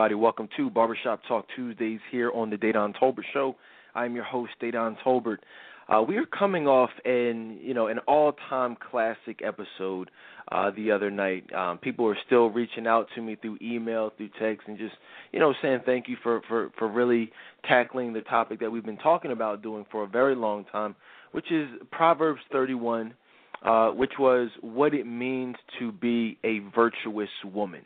everybody? Welcome to Barbershop Talk Tuesdays here on the Dedan Tolbert Show. I'm your host, Dedan Tolbert. Uh, we are coming off an you know an all-time classic episode uh, the other night. Um, people are still reaching out to me through email, through text, and just you know saying thank you for for for really tackling the topic that we've been talking about doing for a very long time, which is Proverbs 31, uh, which was what it means to be a virtuous woman.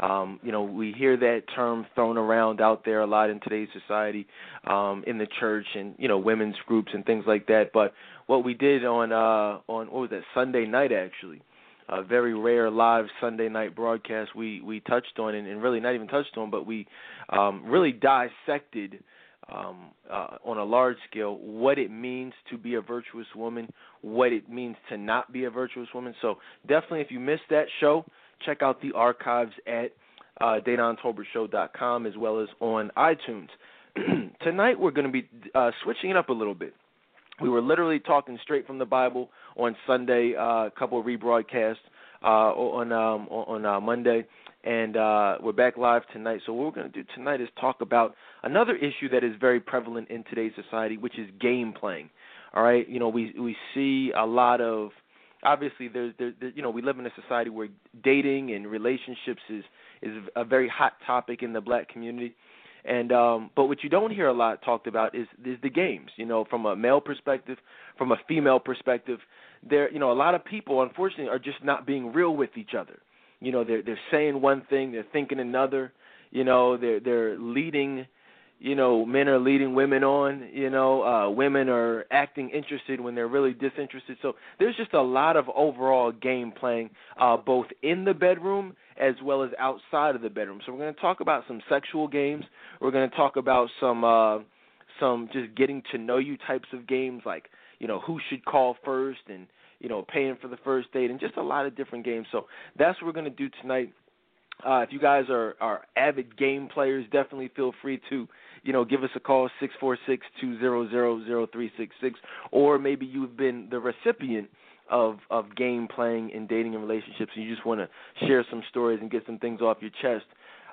Um, you know, we hear that term thrown around out there a lot in today's society, um, in the church and you know women's groups and things like that. But what we did on uh, on what was that Sunday night actually, a very rare live Sunday night broadcast, we we touched on and, and really not even touched on, but we um, really dissected um, uh, on a large scale what it means to be a virtuous woman, what it means to not be a virtuous woman. So definitely, if you missed that show, check out the archives at uh, as well as on iTunes. Tonight we're going to be uh, switching it up a little bit. We were literally talking straight from the Bible on Sunday, uh, a couple of rebroadcasts uh, on um, on uh, Monday, and uh, we're back live tonight. So what we're going to do tonight is talk about another issue that is very prevalent in today's society, which is game playing. All right, you know we we see a lot of obviously there's there, there, you know we live in a society where dating and relationships is is a very hot topic in the black community. And um but what you don't hear a lot talked about is is the games you know from a male perspective from a female perspective. There you know a lot of people unfortunately are just not being real with each other. You know they're they're saying one thing they're thinking another you know they're they're leading you know men are leading women on you know uh women are acting interested when they're really disinterested. So there's just a lot of overall game playing uh both in the bedroom as well as outside of the bedroom. So we're going to talk about some sexual games. We're going to talk about some uh some just getting to know you types of games like you know who should call first and you know paying for the first date and just a lot of different games. So that's what we're going to do tonight. Uh, if you guys are, are avid game players, definitely feel free to you know, give us a call six four six two zero zero zero three six six, or maybe you've been the recipient of of game playing and dating and relationships, and you just want to share some stories and get some things off your chest.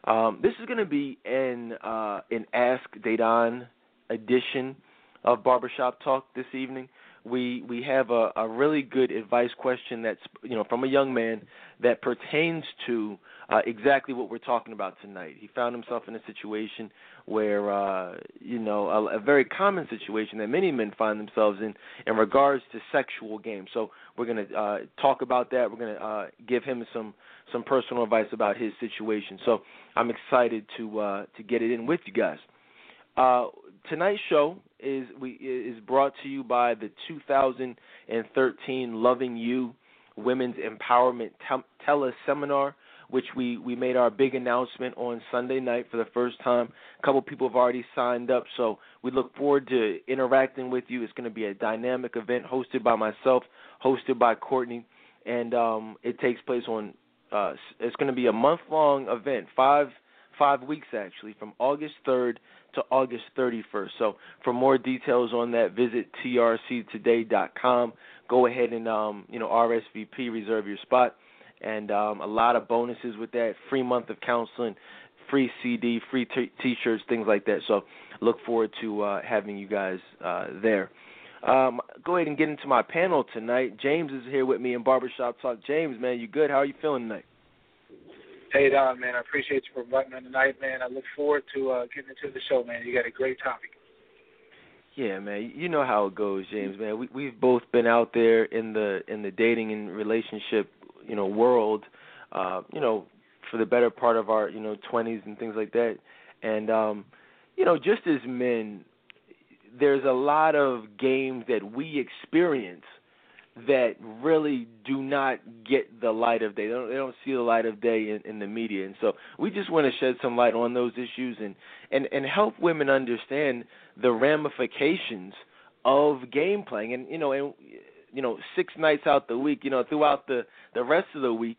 Um, this is going to be an uh, an Ask Dedan edition of Barbershop Talk this evening we we have a, a really good advice question that's you know from a young man that pertains to uh, exactly what we're talking about tonight. He found himself in a situation where uh, you know a, a very common situation that many men find themselves in in regards to sexual games. So we're going to uh, talk about that. We're going to uh, give him some some personal advice about his situation. So I'm excited to uh, to get it in with you guys. Uh, tonight's show is we is brought to you by the 2013 Loving You Women's Empowerment Teleseminar, which we we made our big announcement on Sunday night for the first time. A couple people have already signed up, so we look forward to interacting with you. It's going to be a dynamic event hosted by myself, hosted by Courtney, and um, it takes place on. Uh, it's going to be a month long event, five five weeks actually, from August 3rd to August 31st. So for more details on that, visit trctoday.com. Go ahead and um, you know RSVP, reserve your spot, and um, a lot of bonuses with that. Free month of counseling, free CD, free t- T-shirts, things like that. So look forward to uh, having you guys uh, there. Um, go ahead and get into my panel tonight. James is here with me in Barbershop Talk. James, man, you good? How are you feeling tonight? Hey Don, man, I appreciate you for inviting me tonight, man. I look forward to uh, getting into the show, man. You got a great topic. Yeah, man. You know how it goes, James, man. We we've both been out there in the in the dating and relationship, you know, world, uh, you know, for the better part of our, you know, 20s and things like that. And um, you know, just as men, there's a lot of games that we experience that really do not get the light of day. They don't, they don't see the light of day in, in the media, and so we just want to shed some light on those issues and and and help women understand the ramifications of game playing. And you know, and you know, six nights out the week, you know, throughout the the rest of the week,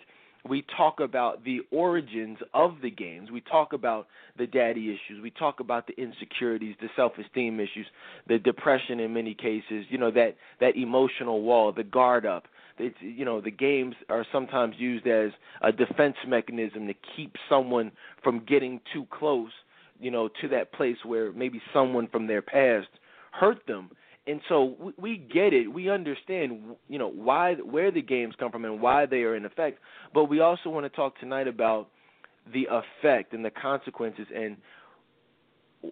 we talk about the origins of the games. We talk about the daddy issues. We talk about the insecurities, the self-esteem issues, the depression in many cases. You know that that emotional wall, the guard up, It's you know the games are sometimes used as a defense mechanism to keep someone from getting too close, you know, to that place where maybe someone from their past hurt them. And so we, we get it. We understand, you know, why where the games come from and why they are in effect. But we also want to talk tonight about the effect and the consequences and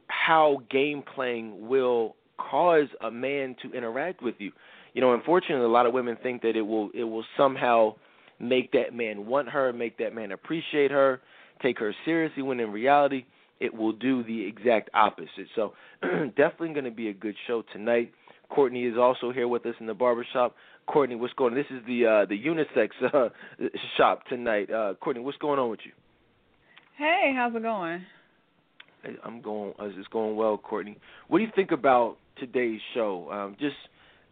how game playing will cause a man to interact with you. You know, unfortunately, a lot of women think that it will it will somehow make that man want her, make that man appreciate her, take her seriously. When in reality, it will do the exact opposite. So, definitely going to be a good show tonight. Courtney is also here with us in the barbershop. Courtney, what's going on? This is the uh, the unisex uh, shop tonight. Uh, Courtney, what's going on with you? Hey, how's it going? I'm going. Uh, it's going well, Courtney. What do you think about today's show? Um, just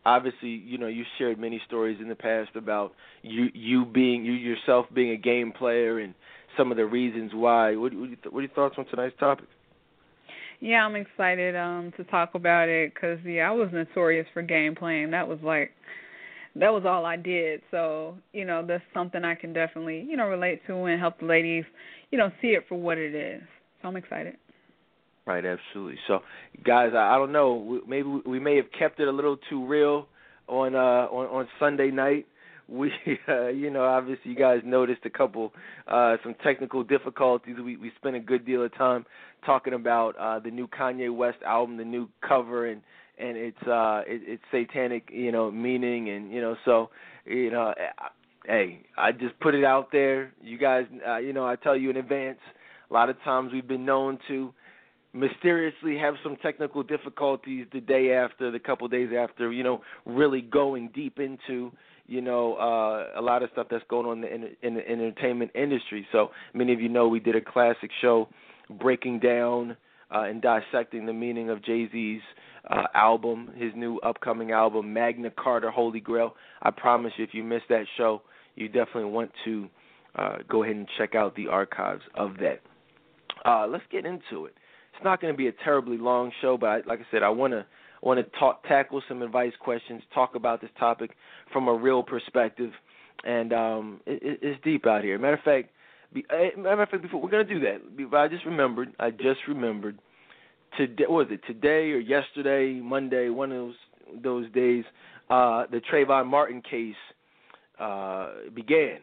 obviously, you know, you shared many stories in the past about you you being you yourself being a game player and some of the reasons why. What, what, what are your thoughts on tonight's topic? Yeah, I'm excited um to talk about it because yeah, I was notorious for game playing. That was like that was all I did. So you know, that's something I can definitely you know relate to and help the ladies you know see it for what it is. So I'm excited. Right, absolutely. So, guys, I, I don't know. Maybe we may have kept it a little too real on uh on, on Sunday night. We, uh, you know, obviously you guys noticed a couple uh some technical difficulties. We we spent a good deal of time talking about uh the new Kanye West album, the new cover, and and it's uh it, it's satanic, you know, meaning, and you know, so you know, hey, I just put it out there. You guys, uh, you know, I tell you in advance. A lot of times we've been known to mysteriously have some technical difficulties the day after, the couple days after, you know, really going deep into, you know, uh, a lot of stuff that's going on in the, in the entertainment industry. So many of you know we did a classic show breaking down uh, and dissecting the meaning of Jay Z's uh, album, his new upcoming album, Magna Carta Holy Grail. I promise you, if you missed that show, you definitely want to uh, go ahead and check out the archives of that. Uh, let's get into it it's not going to be a terribly long show, but I, like I said, I want to want to talk, tackle some advice questions, talk about this topic from a real perspective, and um, it, it's deep out here. Matter of fact, be, uh, matter of fact, before we're to do that, I just remembered. I just remembered today. Was it today or yesterday? Monday, one of those those days. Uh, the Trayvon Martin case uh, began.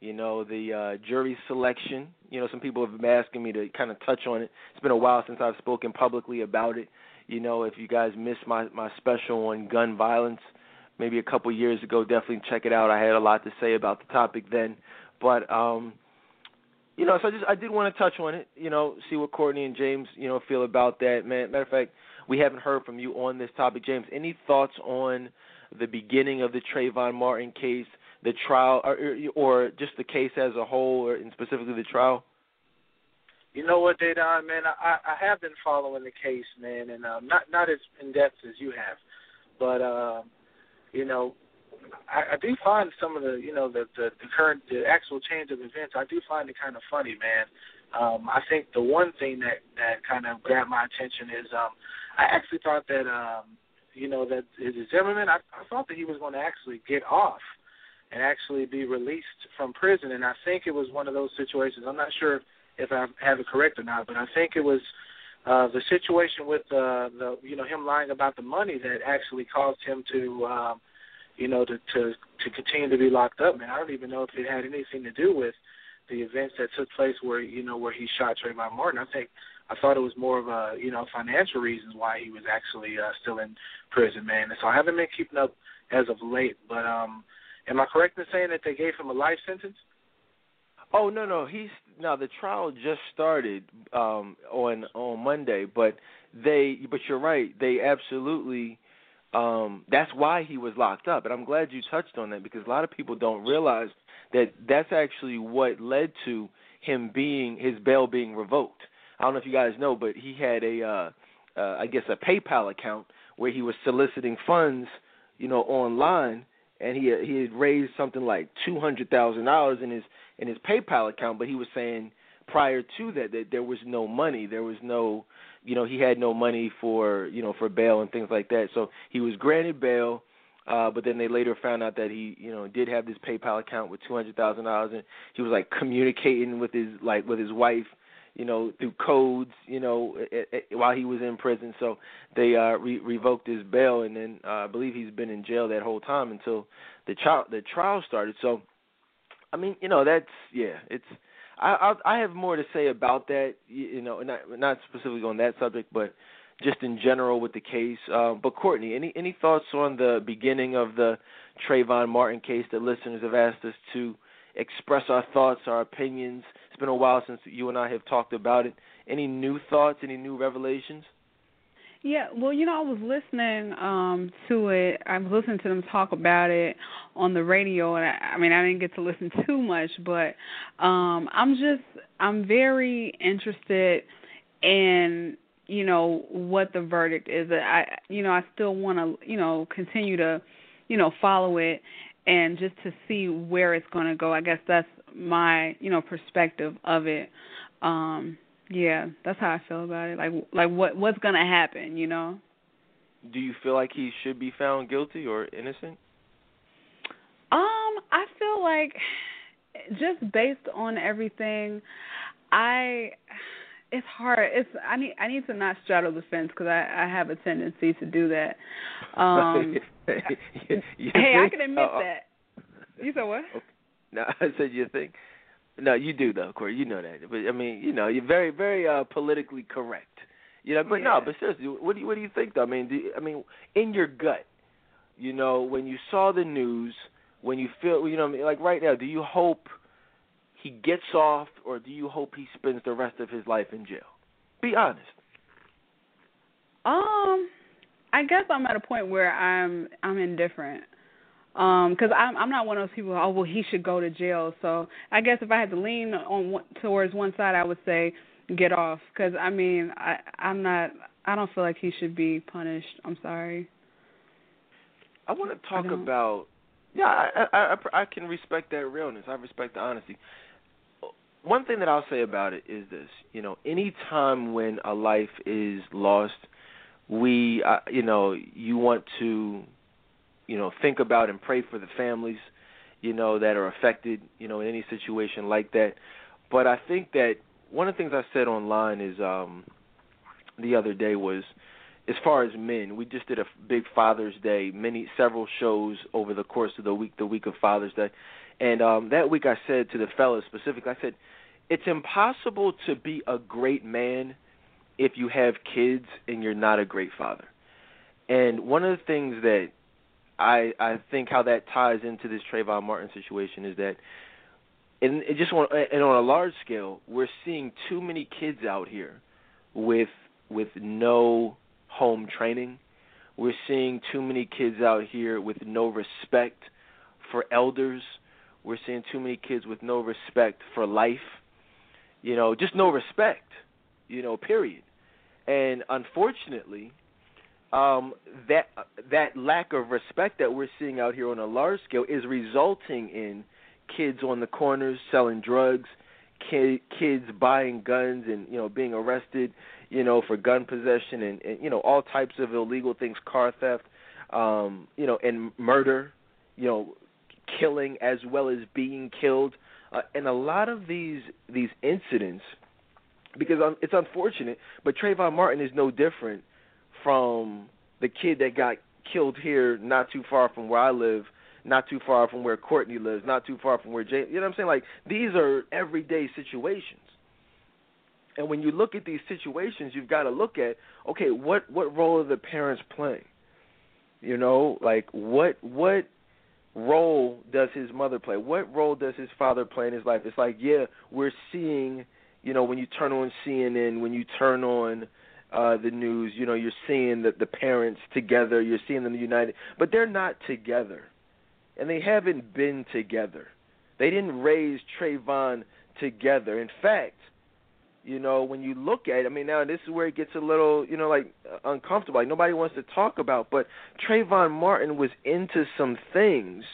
You know, the uh, jury selection. You know, some people have been asking me to kind of touch on it. It's been a while since I've spoken publicly about it. You know, if you guys missed my my special on gun violence, maybe a couple years ago, definitely check it out. I had a lot to say about the topic then, but um, you know, so I just I did want to touch on it. You know, see what Courtney and James you know feel about that. Man, matter of fact, we haven't heard from you on this topic, James. Any thoughts on the beginning of the Trayvon Martin case? the trial, or, or just the case as a whole, or and specifically the trial? You know what, Dedan, man, I, I have been following the case, man, and um, not not as in depth as you have, but uh, you know, I, I do find some of the, you know, the, the the current, the actual change of events. I do find it kind of funny, man. Um, I think the one thing that that kind of grabbed my attention is um, I actually thought that um, you know that Zimmerman. I, I thought that he was going to actually get off and actually be released from prison. And I think it was one of those situations. I'm not sure if I have it correct or not, but I think it was uh, the situation with uh, the you know him lying about the money that actually caused him to um, you know to to to continue to be locked up. Man, I don't even know if it had anything to do with the events that took place where you know where he shot Trayvon Martin. I think I thought it was more of a you know financial reasons why he was actually uh, still in prison, man. And so I haven't been keeping up as of late, but um Am I correct in saying that they gave him a life sentence? Oh no no he's now the trial just started um on on Monday but they but you're right they absolutely um that's why he was locked up and I'm glad you touched on that because a lot of people don't realize that that's actually what led to him being his bail being revoked. I don't know if you guys know but he had a uh uh I guess a PayPal account where he was soliciting funds you know online and he he had raised something like two hundred thousand dollars in his in his PayPal account, but he was saying prior to that that there was no money, there was no, you know, he had no money for you know for bail and things like that. So he was granted bail. Uh, but then they later found out that he, you know, did have this PayPal account with two hundred thousand dollars, and he was like communicating with his like with his wife, you know, through codes, you know, it, it, while he was in prison. So they uh, re- revoked his bail, and then uh, I believe he's been in jail that whole time until the trial the trial started. So, I mean, you know, that's yeah, it's. I I, I have more to say about that, you know, not not specifically on that subject, but just in general with the case. Um, but Courtney, any any thoughts on the beginning of the Trayvon Martin case that listeners have asked us to express our thoughts, our opinions? It's been a while since you and I have talked about it. Any new thoughts? Any new revelations? Yeah, well, you know, I was listening um to it. I was listening to them talk about it on the radio, and I, I mean, I didn't get to listen too much, but um I'm just I'm very interested in you know what the verdict is. I you know I still want to you know continue to you know follow it and just to see where it's going to go. I guess that's my you know perspective of it. Um yeah, that's how I feel about it. Like like what what's going to happen, you know? Do you feel like he should be found guilty or innocent? Um, I feel like just based on everything, I it's hard. It's I need I need to not straddle the fence because I I have a tendency to do that. Um, hey, I can admit uh, that. You said what? Okay. No, I said you think. No, you do though, Corey. You know that. But I mean, you know, you're very very uh politically correct. You know, but yeah. no, but seriously, what do you what do you think though? I mean, do you, I mean, in your gut, you know, when you saw the news, when you feel, you know, like right now, do you hope? he gets off, or do you hope he spends the rest of his life in jail? Be honest. Um, I guess I'm at a point where I'm I'm indifferent. Um, because I'm I'm not one of those people. Oh well, he should go to jail. So I guess if I had to lean on towards one side, I would say get off. Because I mean, I I'm not. I don't feel like he should be punished. I'm sorry. I want to talk about. Yeah, I, I I I can respect that realness. I respect the honesty one thing that I'll say about it is this: you know, any time when a life is lost, we, uh, you know, you want to, you know, think about and pray for the families, you know, that are affected, you know, in any situation like that. But I think that one of the things I said online is um the other day was as far as men, we just did a big Father's Day, many several shows over the course of the week, the week of Father's Day. And um that week I said to the fellas specifically, I said, it's impossible to be a great man if you have kids and you're not a great father. And one of the things that I I think how that ties into this Trayvon Martin situation is that and it just on and on a large scale, we're seeing too many kids out here with with no home training. We're seeing too many kids out here with no respect for elders. We're seeing too many kids with no respect for life you know, just no respect, you know, period. And unfortunately, um, that that lack of respect that we're seeing out here on a large scale is resulting in kids on the corners selling drugs, ki- kids buying guns and you know being arrested, you know, for gun possession and, and you know all types of illegal things, car theft, um, you know, and murder, you know, killing as well as being killed. Uh, and a lot of these these incidents, because it's unfortunate, but Trayvon Martin is no different from the kid that got killed here, not too far from where I live, not too far from where Courtney lives, not too far from where Jay. You know what I'm saying? Like these are everyday situations. And when you look at these situations, you've got to look at okay, what what role are the parents playing? You know, like what what role does his mother play? What role does his father play in his life? It's like, yeah, we're seeing, you know, when you turn on CNN, when you turn on uh the news, you know, you're seeing the the parents together, you're seeing them united, but they're not together. And they haven't been together. They didn't raise Trayvon together. In fact, you know, when you look at it, I mean, now this is where it gets a little, you know, like uncomfortable. Like nobody wants to talk about, but Trayvon Martin was into some things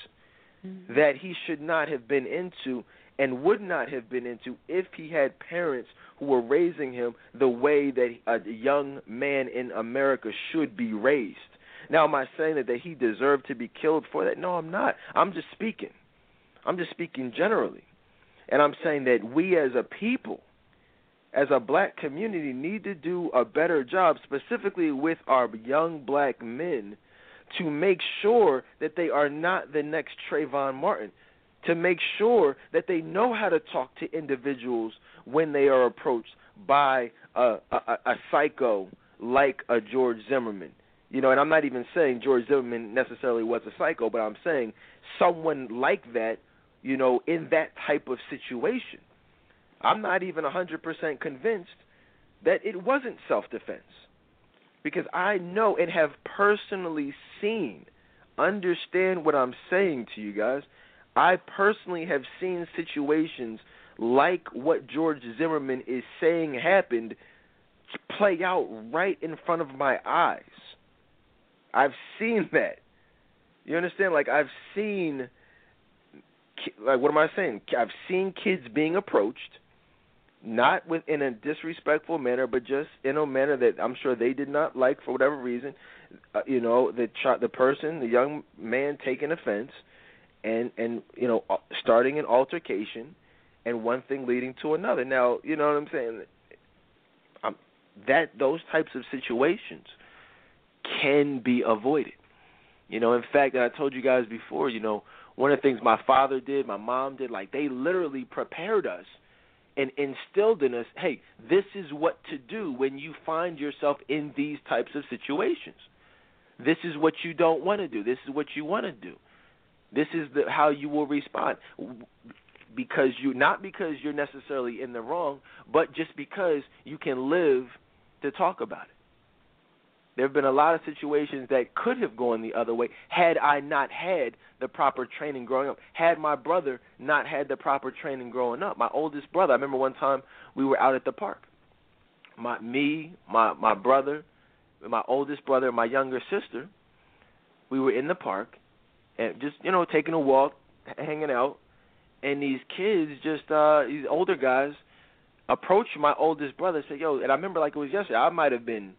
mm-hmm. that he should not have been into and would not have been into if he had parents who were raising him the way that a young man in America should be raised. Now, am I saying that, that he deserved to be killed for that? No, I'm not. I'm just speaking. I'm just speaking generally. And I'm saying that we as a people, as a black community, need to do a better job, specifically with our young black men, to make sure that they are not the next Trayvon Martin, to make sure that they know how to talk to individuals when they are approached by a, a, a psycho like a George Zimmerman. You know, and I'm not even saying George Zimmerman necessarily was a psycho, but I'm saying someone like that, you know, in that type of situation. I'm not even 100% convinced that it wasn't self defense. Because I know and have personally seen, understand what I'm saying to you guys. I personally have seen situations like what George Zimmerman is saying happened play out right in front of my eyes. I've seen that. You understand? Like I've seen like what am I saying? I've seen kids being approached not with in a disrespectful manner, but just in a manner that I'm sure they did not like for whatever reason. Uh, you know, the ch- the person, the young man taking offense, and and you know, uh, starting an altercation, and one thing leading to another. Now, you know what I'm saying? Um, that those types of situations can be avoided. You know, in fact, I told you guys before. You know, one of the things my father did, my mom did, like they literally prepared us and instilled in us, hey, this is what to do when you find yourself in these types of situations. This is what you don't want to do. This is what you want to do. This is the, how you will respond because you not because you're necessarily in the wrong, but just because you can live to talk about it. There have been a lot of situations that could have gone the other way had I not had the proper training growing up. Had my brother not had the proper training growing up. My oldest brother, I remember one time we were out at the park. My me, my my brother, my oldest brother, and my younger sister, we were in the park and just, you know, taking a walk, hanging out, and these kids just uh these older guys approached my oldest brother and said, Yo, and I remember like it was yesterday, I might have been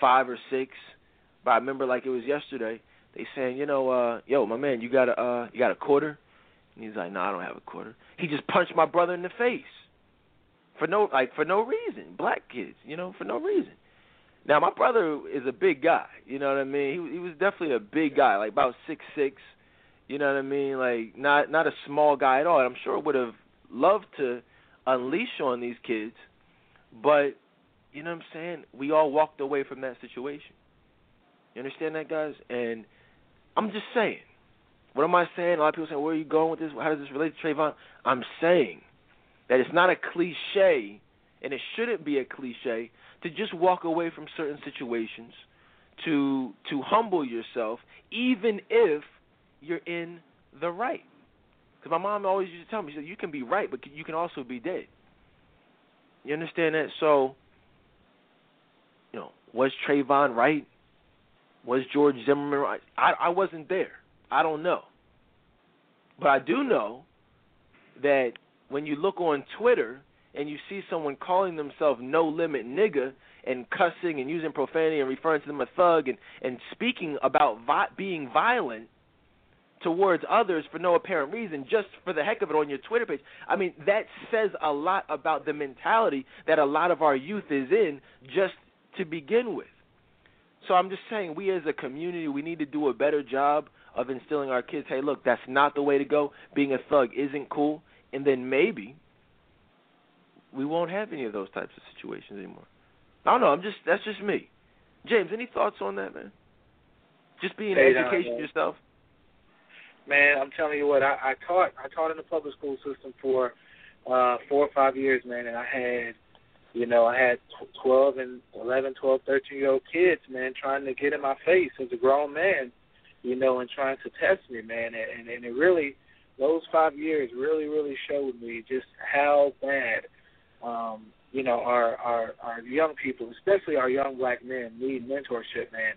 five or six, but I remember like it was yesterday. They saying, you know, uh, yo, my man, you got a uh, you got a quarter? And he's like, no, I don't have a quarter. He just punched my brother in the face for no like for no reason. Black kids, you know, for no reason. Now my brother is a big guy, you know what I mean? He he was definitely a big guy, like about six six, you know what I mean? Like not not a small guy at all. And I'm sure would have loved to unleash on these kids, but you know what I'm saying? We all walked away from that situation. You understand that, guys? And I'm just saying. What am I saying? A lot of people say, "Where are you going with this? How does this relate to Trayvon?" I'm saying that it's not a cliche, and it shouldn't be a cliche to just walk away from certain situations, to to humble yourself, even if you're in the right. Because my mom always used to tell me, she said, "You can be right, but you can also be dead." You understand that? So you know, was Trayvon right? Was George Zimmerman right? I, I wasn't there. I don't know. But I do know that when you look on Twitter and you see someone calling themselves no limit nigga and cussing and using profanity and referring to them a thug and, and speaking about vi- being violent towards others for no apparent reason, just for the heck of it on your Twitter page. I mean, that says a lot about the mentality that a lot of our youth is in just to begin with. So I'm just saying, we as a community, we need to do a better job of instilling our kids, hey, look, that's not the way to go. Being a thug isn't cool. And then maybe we won't have any of those types of situations anymore. I don't know. I'm just that's just me. James, any thoughts on that, man? Just being hey, education yourself. Man, I'm telling you what, I, I taught I taught in the public school system for uh four or five years, man, and I had you know, I had 12 and 11, 12, 13 year old kids, man, trying to get in my face as a grown man, you know, and trying to test me, man. And, and it really, those five years really, really showed me just how bad, um, you know, our, our, our young people, especially our young black men, need mentorship, man.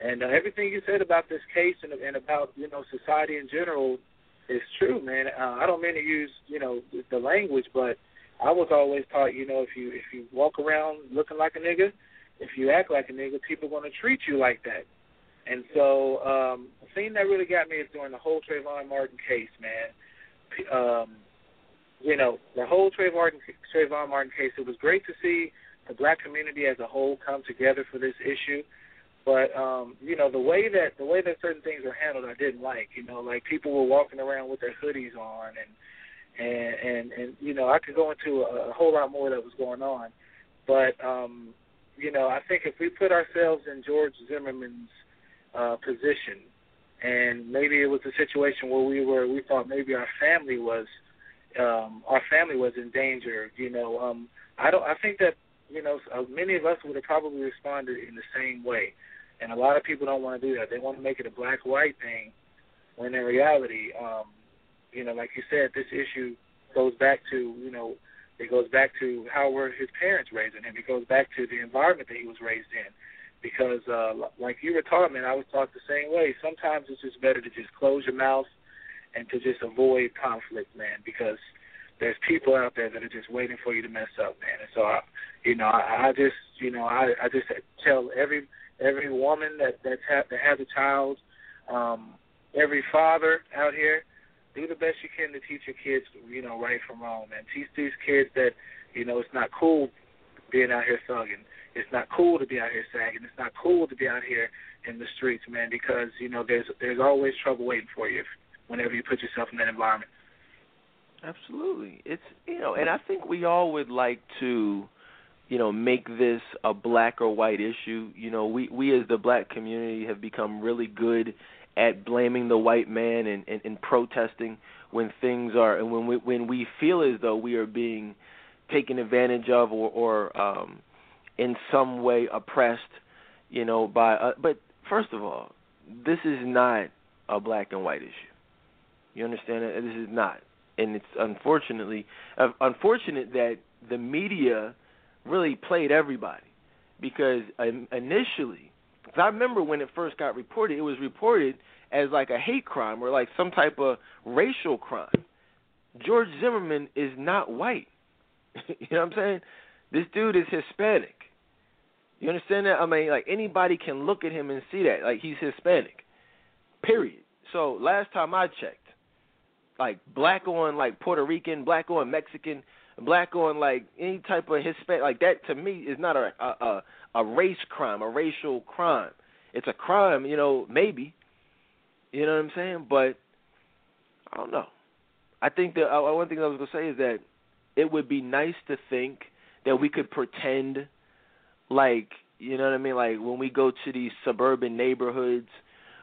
And uh, everything you said about this case and, and about, you know, society in general is true, man. Uh, I don't mean to use, you know, the language, but I was always taught, you know, if you if you walk around looking like a nigga, if you act like a nigga, people are gonna treat you like that. And so um, the thing that really got me is during the whole Trayvon Martin case, man. Um, you know, the whole Trayvon Trayvon Martin case. It was great to see the black community as a whole come together for this issue. But um, you know, the way that the way that certain things were handled, I didn't like. You know, like people were walking around with their hoodies on, and and and and you know, I could go into a, a whole lot more that was going on. But um, you know, I think if we put ourselves in George Zimmerman's uh, position, and maybe it was a situation where we were, we thought maybe our family was, um, our family was in danger. You know, um, I don't. I think that you know, uh, many of us would have probably responded in the same way. And a lot of people don't want to do that. They want to make it a black-white thing, when in reality, um, you know, like you said, this issue goes back to, you know, it goes back to how were his parents raising him. It goes back to the environment that he was raised in. Because, uh, like you were taught, man, I was taught the same way. Sometimes it's just better to just close your mouth and to just avoid conflict, man, because – there's people out there that are just waiting for you to mess up, man. And so, I, you know, I, I just, you know, I, I just tell every every woman that that's ha- that has a child, um, every father out here, do the best you can to teach your kids, you know, right from wrong, man. Teach these kids that, you know, it's not cool being out here thugging. It's not cool to be out here sagging. It's not cool to be out here in the streets, man, because you know there's there's always trouble waiting for you if, whenever you put yourself in that environment. Absolutely. It's you know, and I think we all would like to, you know, make this a black or white issue. You know, we we as the black community have become really good at blaming the white man and, and, and protesting when things are and when we when we feel as though we are being taken advantage of or or um in some way oppressed, you know, by uh, but first of all, this is not a black and white issue. You understand That? This is not and it's unfortunately uh, unfortunate that the media really played everybody because um, initially cause I remember when it first got reported it was reported as like a hate crime or like some type of racial crime. George Zimmerman is not white. you know what I'm saying? This dude is Hispanic. You understand that? I mean, like anybody can look at him and see that. Like he's Hispanic. Period. So last time I checked, like black on like Puerto Rican, black on Mexican, black on like any type of Hispanic like that to me is not a a a race crime, a racial crime. It's a crime, you know, maybe. You know what I'm saying? But I don't know. I think that uh, one thing I was gonna say is that it would be nice to think that we could pretend like you know what I mean, like when we go to these suburban neighborhoods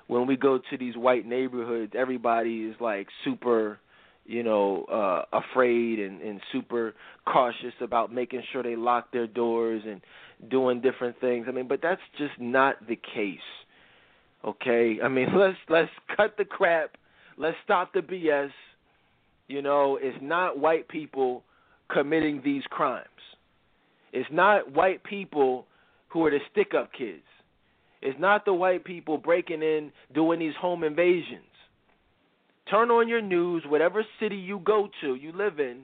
when we go to these white neighborhoods, everybody is like super, you know, uh afraid and and super cautious about making sure they lock their doors and doing different things. I mean, but that's just not the case. Okay? I mean, let's let's cut the crap. Let's stop the BS. You know, it's not white people committing these crimes. It's not white people who are the stick up kids. It's not the white people breaking in, doing these home invasions. Turn on your news, whatever city you go to, you live in.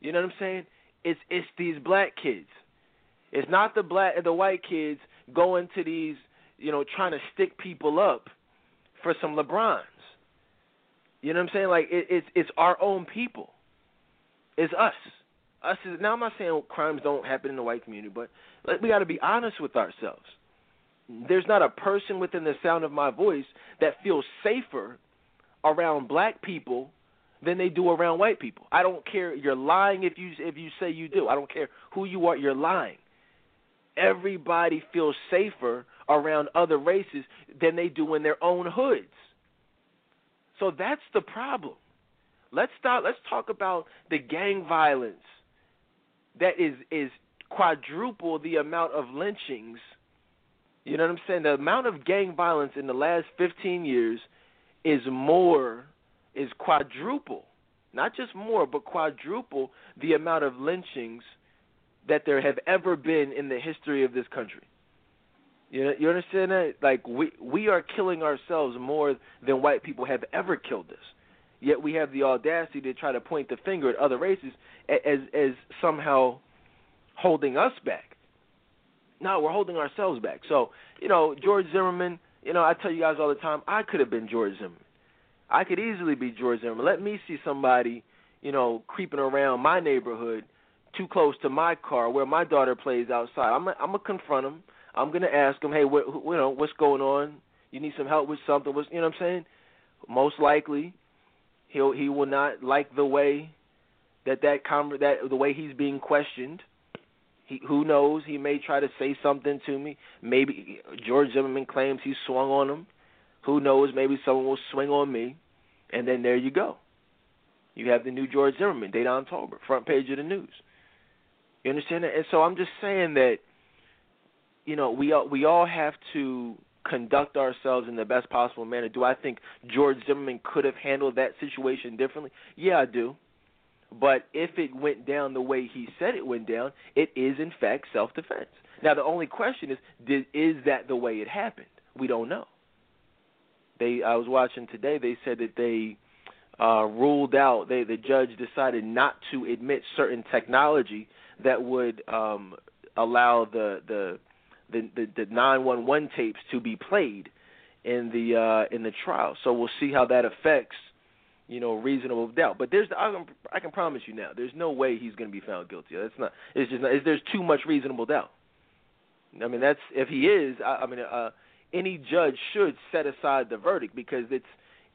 You know what I'm saying? It's it's these black kids. It's not the black the white kids going to these, you know, trying to stick people up for some LeBrons. You know what I'm saying? Like it, it's it's our own people. It's us. Us is now. I'm not saying crimes don't happen in the white community, but we got to be honest with ourselves there's not a person within the sound of my voice that feels safer around black people than they do around white people. I don't care you're lying if you if you say you do. I don't care who you are, you're lying. Everybody feels safer around other races than they do in their own hoods. So that's the problem. Let's start let's talk about the gang violence that is is quadruple the amount of lynchings you know what I'm saying? The amount of gang violence in the last 15 years is more, is quadruple, not just more, but quadruple the amount of lynchings that there have ever been in the history of this country. You know, you understand that? Like we we are killing ourselves more than white people have ever killed us. Yet we have the audacity to try to point the finger at other races as as somehow holding us back. No, we're holding ourselves back. So, you know, George Zimmerman, you know, I tell you guys all the time, I could have been George Zimmerman. I could easily be George Zimmerman. Let me see somebody, you know, creeping around my neighborhood too close to my car where my daughter plays outside. I'm I'm gonna confront him. I'm gonna ask him, hey, what, you know, what's going on? You need some help with something? What's, you know what I'm saying? Most likely, he'll he will not like the way that that conver- that the way he's being questioned. He, who knows? He may try to say something to me. Maybe George Zimmerman claims he swung on him. Who knows? Maybe someone will swing on me, and then there you go. You have the new George Zimmerman, Dedan Tolbert, front page of the news. You understand that? And so I'm just saying that, you know, we all, we all have to conduct ourselves in the best possible manner. Do I think George Zimmerman could have handled that situation differently? Yeah, I do. But if it went down the way he said it went down, it is in fact self-defense. Now the only question is, did, is that the way it happened? We don't know. They, I was watching today. They said that they uh, ruled out. They, the judge decided not to admit certain technology that would um, allow the the the the, the 911 tapes to be played in the uh, in the trial. So we'll see how that affects you know reasonable doubt. But there's I can, I can promise you now, there's no way he's going to be found guilty. That's not. It's just not, it's, there's too much reasonable doubt. I mean that's if he is. I, I mean uh, any judge should set aside the verdict because it's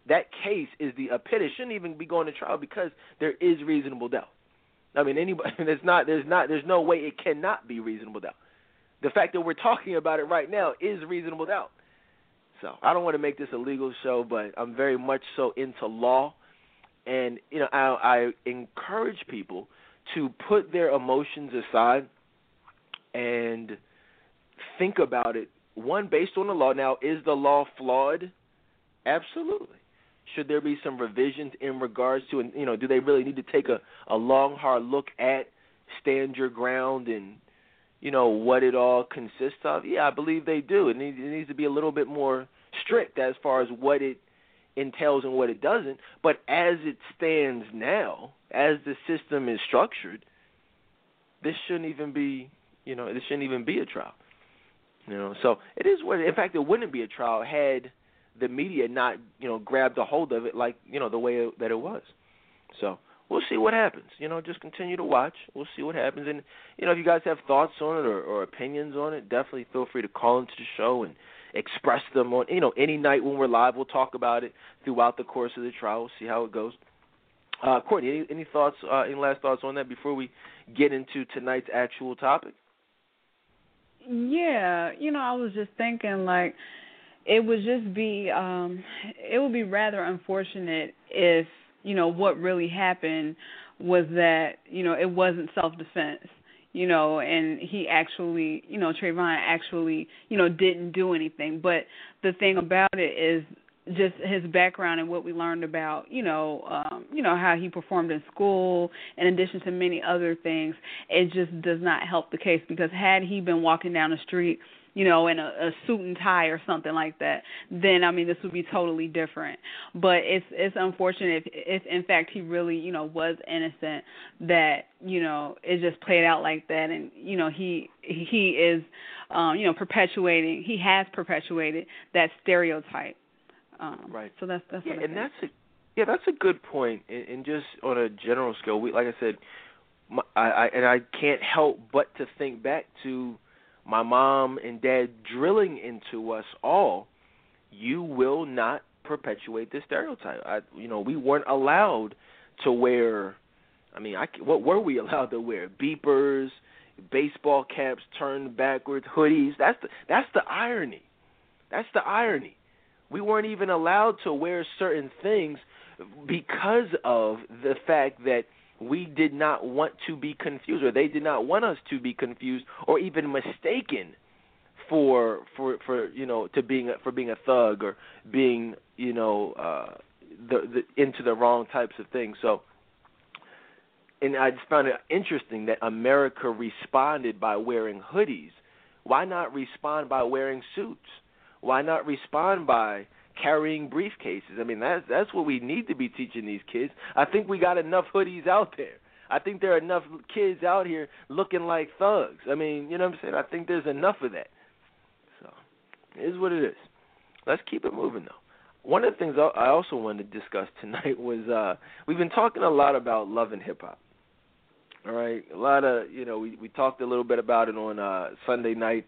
that case is the epitome. Shouldn't even be going to trial because there is reasonable doubt. I mean, anybody. There's not. There's not. There's no way it cannot be reasonable doubt. The fact that we're talking about it right now is reasonable doubt. So I don't want to make this a legal show, but I'm very much so into law, and you know, I, I encourage people to put their emotions aside and think about it. One, based on the law. Now, is the law flawed? Absolutely. Should there be some revisions in regards to, and you know, do they really need to take a, a long, hard look at stand your ground and you know what it all consists of? Yeah, I believe they do. It needs, it needs to be a little bit more strict as far as what it entails and what it doesn't. But as it stands now, as the system is structured, this shouldn't even be, you know, this shouldn't even be a trial. You know, so it is what. In fact, it wouldn't be a trial had the media not you know grabbed a hold of it like you know the way that it was. So we'll see what happens. You know, just continue to watch. We'll see what happens, and you know if you guys have thoughts on it or, or opinions on it, definitely feel free to call into the show and express them on you know any night when we're live. We'll talk about it throughout the course of the trial. We'll see how it goes. Uh, Courtney, any, any thoughts? Uh, any last thoughts on that before we get into tonight's actual topic? Yeah, you know, I was just thinking like it would just be um it would be rather unfortunate if you know what really happened was that you know it wasn't self defense you know and he actually you know Trayvon actually you know didn't do anything. But the thing about it is just his background and what we learned about you know um you know how he performed in school in addition to many other things it just does not help the case because had he been walking down the street you know, in a, a suit and tie or something like that, then I mean this would be totally different. But it's it's unfortunate if, if in fact he really you know was innocent that you know it just played out like that, and you know he he is um, you know perpetuating he has perpetuated that stereotype. Um, right. So that's that's yeah, and that's a yeah that's a good point. And, and just on a general scale, we like I said, my, I, I and I can't help but to think back to my mom and dad drilling into us all, you will not perpetuate this stereotype. I, you know, we weren't allowed to wear. I mean, I what were we allowed to wear? Beepers, baseball caps turned backwards, hoodies. That's the that's the irony. That's the irony. We weren't even allowed to wear certain things because of the fact that we did not want to be confused, or they did not want us to be confused, or even mistaken for for for you know to being a, for being a thug or being you know uh, the, the into the wrong types of things. So, and I just found it interesting that America responded by wearing hoodies. Why not respond by wearing suits? Why not respond by carrying briefcases. I mean, that's that's what we need to be teaching these kids. I think we got enough hoodies out there. I think there are enough kids out here looking like thugs. I mean, you know what I'm saying? I think there's enough of that. So, it is what it is. let's keep it moving though. One of the things I also wanted to discuss tonight was uh we've been talking a lot about love and hip hop. All right, a lot of you know we we talked a little bit about it on uh Sunday night,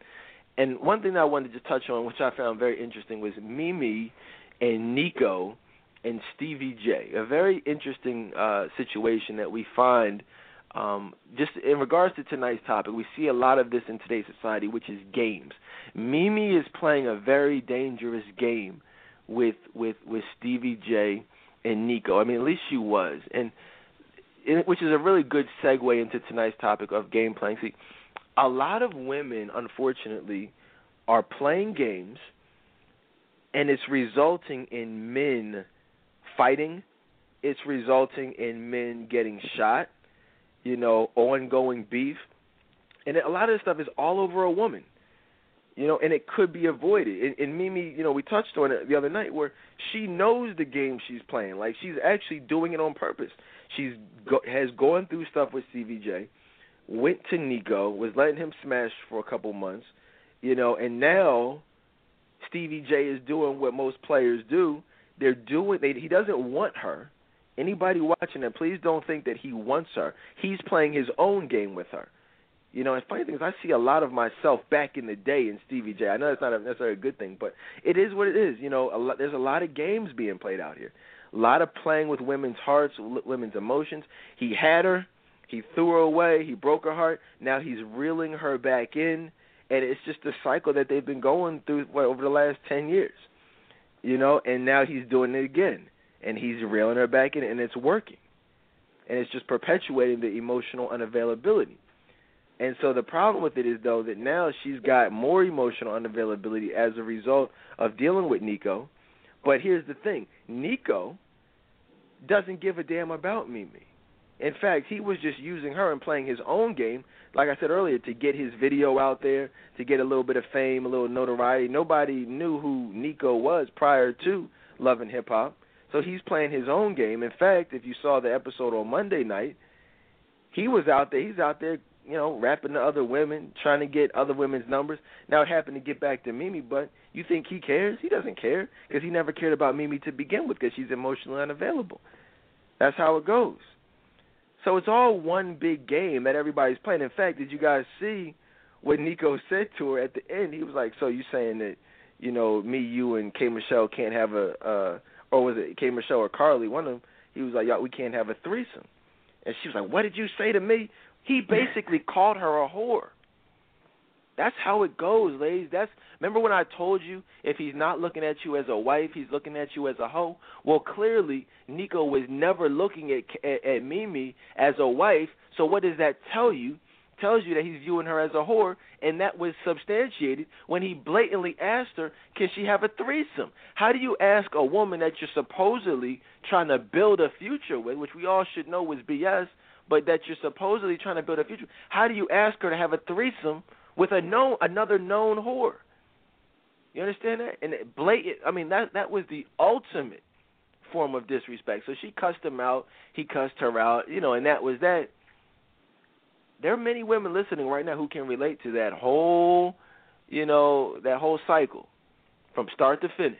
and one thing that I wanted to touch on, which I found very interesting, was Mimi and Nikko and Stevie J. A very interesting uh situation that we find um, just in regards to tonight's topic, we see a lot of this in today's society, which is games. Mimi is playing a very dangerous game with with with Stevie J and Nikko. I mean, at least she was, and it, which is a really good segue into tonight's topic of game playing. See, a lot of women, unfortunately, are playing games, and it's resulting in men fighting. It's resulting in men getting shot you know, ongoing beef. And a lot of this stuff is all over a woman. You know, and it could be avoided. And, and Mimi, you know, we touched on it the other night where she knows the game she's playing. Like she's actually doing it on purpose. She's go, has gone through stuff with Stevie J, went to Nikko, was letting him smash for a couple months, you know, and now Stevie J is doing what most players do. They're doing they he doesn't want her. Anybody watching it, please don't think that he wants her. He's playing his own game with her. You know, and funny thing is, I see a lot of myself back in the day in Stevie J. I know that's not a, necessarily a good thing, but it is what it is. You know, a lot, there's a lot of games being played out here, a lot of playing with women's hearts, women's emotions. He had her, he threw her away, he broke her heart. Now he's reeling her back in, and it's just a cycle that they've been going through what, over the last ten years. You know, and now he's doing it again and he's reeling her back in, and it's working, and it's just perpetuating the emotional unavailability. And so the problem with it is though that now she's got more emotional unavailability as a result of dealing with Nikko. But here's the thing, Nikko doesn't give a damn about Mimi. In fact, he was just using her and playing his own game, like I said earlier, to get his video out there, to get a little bit of fame, a little notoriety. Nobody knew who Nikko was prior to Love and Hip Hop. So he's playing his own game. In fact, if you saw the episode on Monday night, he was out there. He's out there, you know, rapping to other women, trying to get other women's numbers. Now it happened to get back to Mimi, but you think he cares? He doesn't care because he never cared about Mimi to begin with because she's emotionally unavailable. That's how it goes. So it's all one big game that everybody's playing. In fact, did you guys see what Nikko said to her at the end? He was like, "So you saying that, you know, me, you, and K Michelle can't have a." Uh, or was it K Michelle or Karlie? One of them. He was like, "Yo, we can't have a threesome," and she was like, "What did you say to me?" He basically called her a whore. That's how it goes, ladies. That's remember when I told you if he's not looking at you as a wife, he's looking at you as a hoe. Well, clearly Nikko was never looking at at, at Mimi as a wife. So what does that tell you? tells you that he's viewing her as a whore, and that was substantiated when he blatantly asked her, "Can she have a threesome?" How do you ask a woman that you're supposedly trying to build a future with, which we all should know was BS, but that you're supposedly trying to build a future? How do you ask her to have a threesome with a known another known whore? You understand that? And blatant. I mean, that that was the ultimate form of disrespect. So she cussed him out. He cussed her out. You know, and that was that there are many women listening right now who can relate to that whole, you know, that whole cycle from start to finish.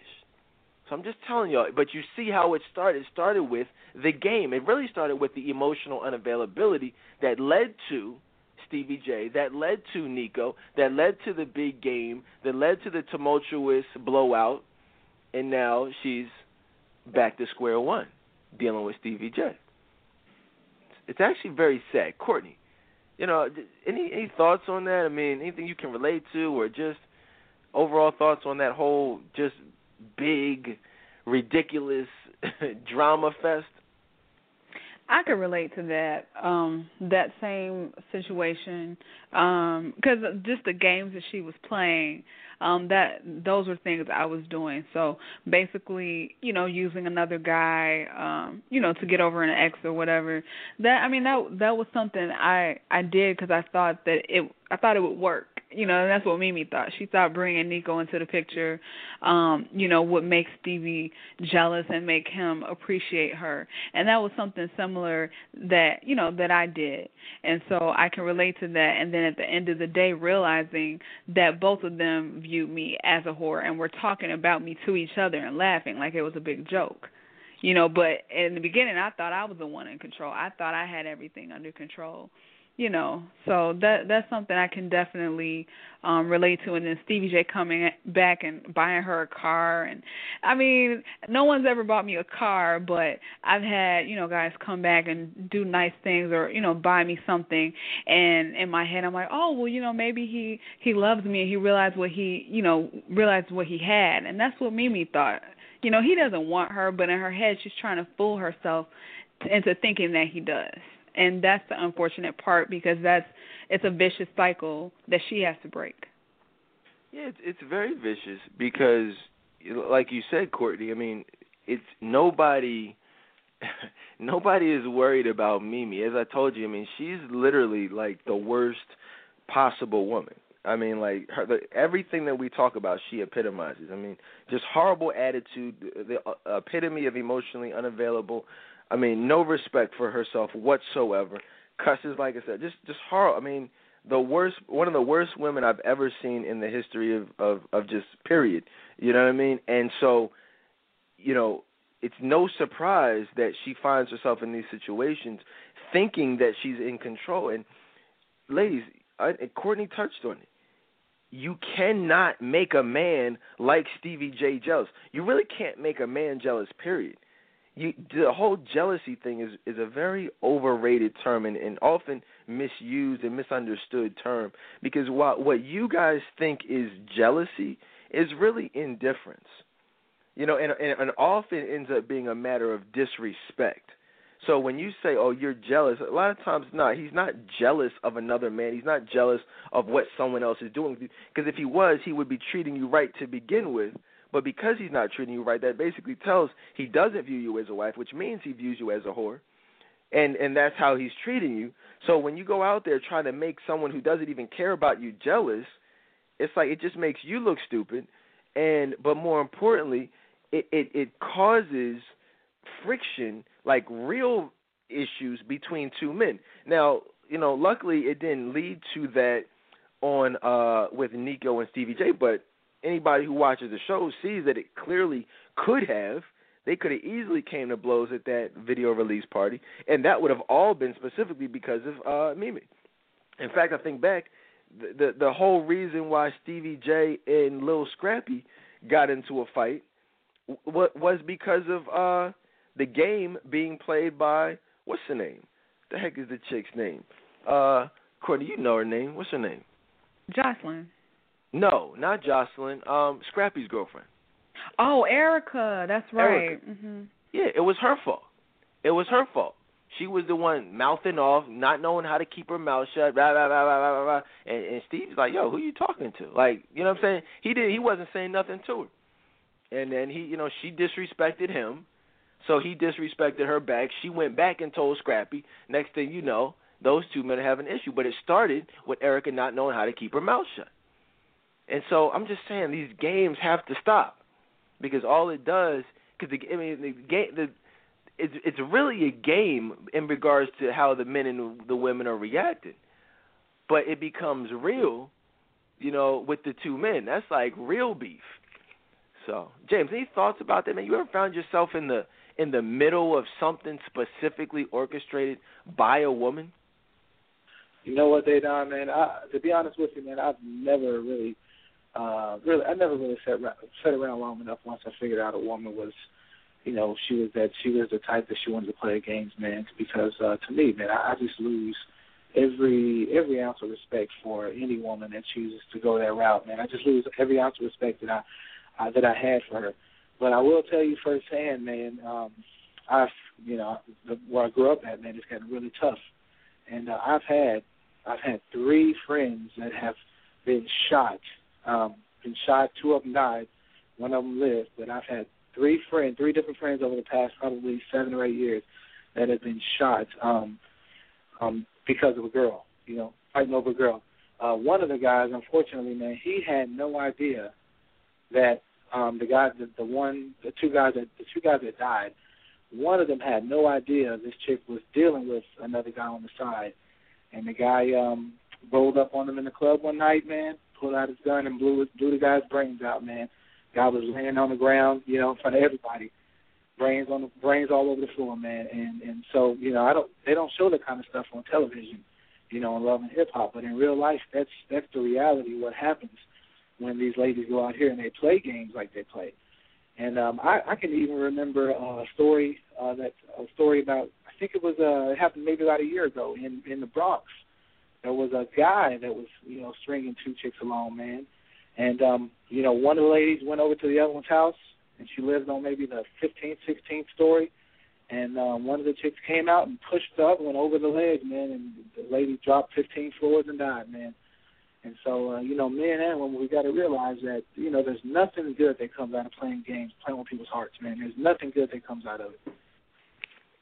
So I'm just telling y'all, but you see how it started. It started with the game. It really started with the emotional unavailability that led to Stevie J, that led to Nikko, that led to the big game, that led to the tumultuous blowout, and now she's back to square one, dealing with Stevie J. It's actually very sad. Courtney, you know, any any thoughts on that? I mean, anything you can relate to, or just overall thoughts on that whole just big, ridiculous drama fest? I could relate to that um that same situation um cuz just the games that she was playing um that those were things I was doing. So basically you know using another guy um you know to get over an ex or whatever that I mean that that was something I I did cuz I thought that it I thought it would work You know, and that's what Mimi thought. She thought bringing Nikko into the picture, um, you know, would make Stevie jealous and make him appreciate her. And that was something similar that, you know, that I did. And so I can relate to that. And then at the end of the day, realizing that both of them viewed me as a whore and were talking about me to each other and laughing like it was a big joke you know but in the beginning i thought i was the one in control i thought i had everything under control you know so that that's something i can definitely um relate to. And then stevie j coming back and buying her a car. And i mean no one's ever bought me a car but i've had you know guys come back and do nice things or you know buy me something. And in my head i'm like oh well you know maybe he he loves me and he realized what he you know realized what he had. And that's what mimi thought. You know he doesn't want her but in her head she's trying to fool herself into thinking that he does and that's the unfortunate part because that's it's a vicious cycle that she has to break. Yeah, it's it's very vicious because, like you said, Courtney. I mean, it's nobody. nobody is worried about Mimi. As I told you, I mean, she's literally like the worst possible woman. I mean, like her, the, everything that we talk about, she epitomizes. I mean, just horrible attitude, the uh, epitome of emotionally unavailable. I mean, no respect for herself whatsoever. Cusses, like I said, just just horrible. I mean, the worst, one of the worst women I've ever seen in the history of of of just period. You know what I mean? And so, you know, it's no surprise that she finds herself in these situations, thinking that she's in control. And ladies, I, Courtney touched on it. You cannot make a man like Stevie J jealous. You really can't make a man jealous. Period you, the whole jealousy thing is is a very overrated term and, and often misused and misunderstood term because what what you guys think is jealousy is really indifference. You know, and, and and often ends up being a matter of disrespect. So when you say, "Oh, you're jealous," a lot of times not. He's not jealous of another man. He's not jealous of what someone else is doing. Because if he was, he would be treating you right to begin with. But because he's not treating you right, that basically tells he doesn't view you as a wife, which means he views you as a whore. And and that's how he's treating you. So when you go out there trying to make someone who doesn't even care about you jealous, it's like it just makes you look stupid. And but more importantly, it it, it causes friction, like real issues between two men. Now, you know, luckily it didn't lead to that on uh with Nikko and Stevie J, but anybody who watches the show sees that it clearly could have. They could have easily came to blows at that video release party, and that would have all been specifically because of uh, Mimi. In fact, I think back, the, the the whole reason why Stevie J and Lil Scrappy got into a fight w- was because of uh the game being played by what's the name? The heck is the chick's name? Uh, Courtney, you know her name. What's her name? Joseline. No, not Joseline. Um, Scrappy's girlfriend. Oh, Erica. That's right. Erica. Mm-hmm. Yeah, it was her fault. It was her fault. She was the one mouthing off, not knowing how to keep her mouth shut, blah blah blah blah blah blah. And, and Steve's like, "Yo, who you talking to?" Like, you know what I'm saying? He did. He wasn't saying nothing to her. And then he, you know, she disrespected him, so he disrespected her back. She went back and told Scrappy. Next thing you know, those two men have an issue. But it started with Erica not knowing how to keep her mouth shut. And so I'm just saying these games have to stop because all it does, because the I mean the game, the it's it's really a game in regards to how the men and the women are reacting, but it becomes real, you know, with the two men. That's like real beef. So, James, any thoughts about that? Man, you ever found yourself in the in the middle of something specifically orchestrated by a woman? You know what they done, man. I, to be honest with you, man, I've never really uh, really, I never really sat sat around long enough once I figured out a woman was, you know, she was that she was the type that she wanted to play games, man. Because uh, to me, man, I, I just lose every every ounce of respect for any woman that chooses to go that route, man. I just lose every ounce of respect that I uh, that I had for her. But I will tell you firsthand, man. Um, I've you know where I grew up at, man, it's gotten really tough, and uh, I've had I've had three friends that have been shot um, been shot. Two of them died. One of them lived. But I've had three friends, three different friends over the past probably seven or eight years that have been shot um, um, because of a girl. You know, fighting over a girl. Uh, one of the guys, unfortunately, man, he had no idea that um, the guy, the, the one, the two guys that the two guys that died, one of them had no idea this chick was dealing with another guy on the side, and the guy um, rolled up on him in the club one night, man, pulled out his gun and blew blew the guy's brains out, man. Guy was laying on the ground, you know, in front of everybody, brains on the brains all over the floor, man. And and so you know, I don't they don't show that kind of stuff on television, you know, in love and hip hop, but in real life, that's that's the reality. What happens when these ladies go out here and they play games like they play. And um, I, I can even remember uh, a story uh, that a story about I think it was uh, it happened maybe about a year ago in in the Bronx. There was a guy that was you know stringing two chicks along, man, and um, you know one of the ladies went over to the other one's house, and she lived on maybe the 15th, 16th story, and um, one of the chicks came out and pushed up, went over the ledge, man, and the lady dropped 15 floors and died, man. And so, uh, you know, men and women, we got to realize that, you know, there's nothing good that comes out of playing games, playing with people's hearts, man. There's nothing good that comes out of it.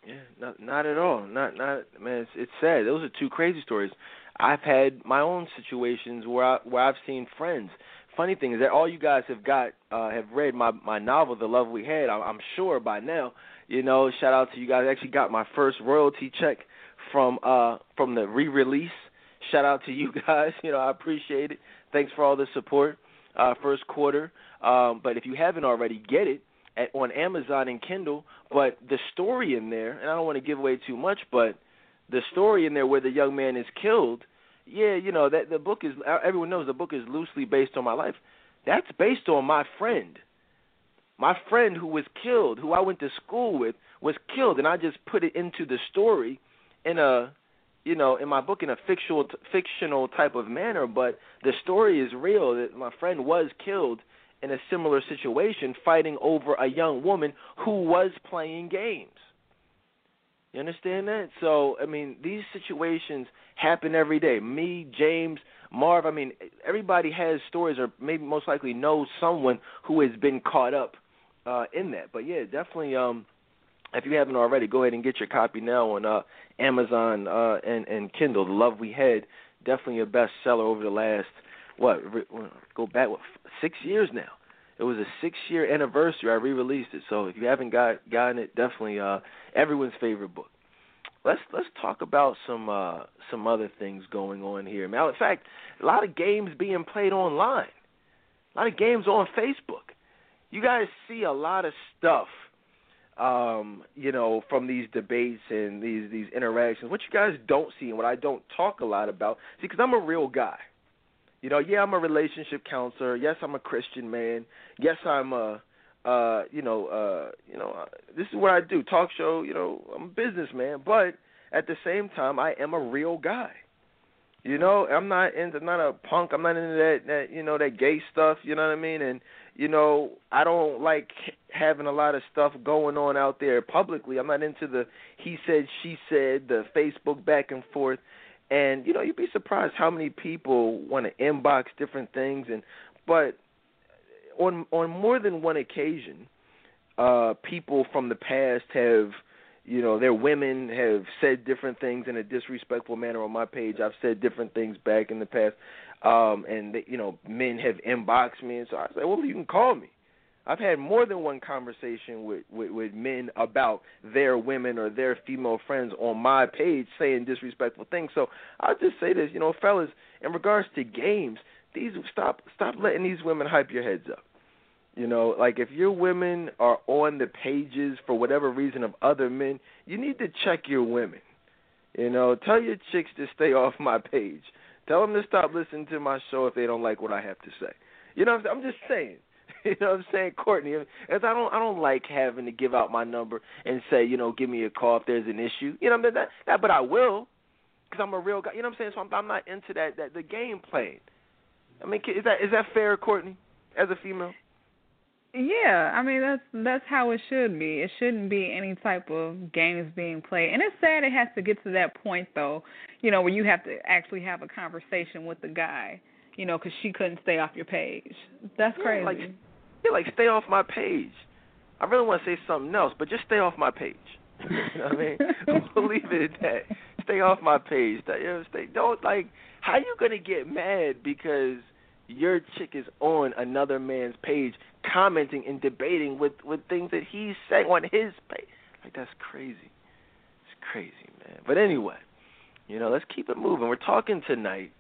Yeah, not not at all. Not not man. It's, it's sad. Those are two crazy stories. I've had my own situations where I, where I've seen friends. Funny thing is that all you guys have got uh, have read my my novel, The Love We Had. I'm, I'm sure by now. You know, shout out to you guys. I actually got my first royalty check from uh from the re-release shout out to you guys. You know, I appreciate it. Thanks for all the support. Uh, first quarter. Um, but if you haven't already, get it at, on Amazon and Kindle. But the story in there, and I don't want to give away too much, but the story in there where the young man is killed. Yeah, you know that the book is. Uh, everyone knows the book is loosely based on my life. That's based on my friend. My friend who was killed, who I went to school with, was killed, and I just put it into the story in a you know, in my book in a fictional fictional type of manner, but the story is real. That my friend was killed in a similar situation, fighting over a young woman who was playing games. You understand that? So, I mean, these situations happen every day. Me, James, Marv, I mean, everybody has stories or maybe most likely knows someone who has been caught up uh in that. But yeah, definitely um if you haven't already, go ahead and get your copy now on uh, Amazon uh, and and Kindle. The Love We Had, definitely a bestseller over the last what go back what six years now. It was a six year anniversary. I re-released it, so if you haven't got gotten it, definitely uh, everyone's favorite book. Let's let's talk about some uh, some other things going on here. Now, in fact, a lot of games being played online, a lot of games on Facebook. You guys see a lot of stuff um, you know, from these debates and these these interactions. What you guys don't see and what I don't talk a lot about, see, because I'm a real guy. You know, yeah, I'm a relationship counselor. Yes, I'm a Christian man. Yes, I'm a, uh, you know, uh, you know, uh, this is what I do. Talk show. You know, I'm a businessman, but at the same time, I am a real guy. You know, I'm not into not a punk. I'm not into that that you know that gay stuff. You know what I mean? And you know, I don't like having a lot of stuff going on out there publicly. I'm not into the he said, she said, the Facebook back and forth. And you know, you'd be surprised how many people want to inbox different things and but on on more than one occasion, uh people from the past have you know, their women have said different things in a disrespectful manner on my page. I've said different things back in the past um, and you know men have inboxed me, and so I say, well, you can call me. I've had more than one conversation with, with with men about their women or their female friends on my page saying disrespectful things. So I'll just say this, you know, fellas, in regards to games, these stop stop letting these women hype your heads up. You know, like if your women are on the pages for whatever reason of other men, you need to check your women. You know, tell your chicks to stay off my page. Tell them to stop listening to my show if they don't like what I have to say. You know, I'm, I'm just saying. You know what I'm saying, Courtney? As I don't, I don't like having to give out my number and say, you know, give me a call if there's an issue. You know, that, that, that but I will, because I'm a real guy. You know what I'm saying? So I'm, I'm not into that, that the game playing. I mean, is that is that fair, Courtney, as a female? Yeah, I mean that's that's how it should be. It shouldn't be any type of games being played. And it's sad it has to get to that point though, you know, where you have to actually have a conversation with the guy, you know, cuz she couldn't stay off your page. That's yeah, crazy. Like, yeah, like stay off my page. I really want to say something else, but just stay off my page. you know what I mean? we'll leave it at that. stay off my page. You know, stay don't like how you gonna get mad because your chick is on another man's page commenting and debating with with things that he's saying on his page. Like that's crazy. It's crazy, man. But anyway, you know, let's keep it moving. We're talking tonight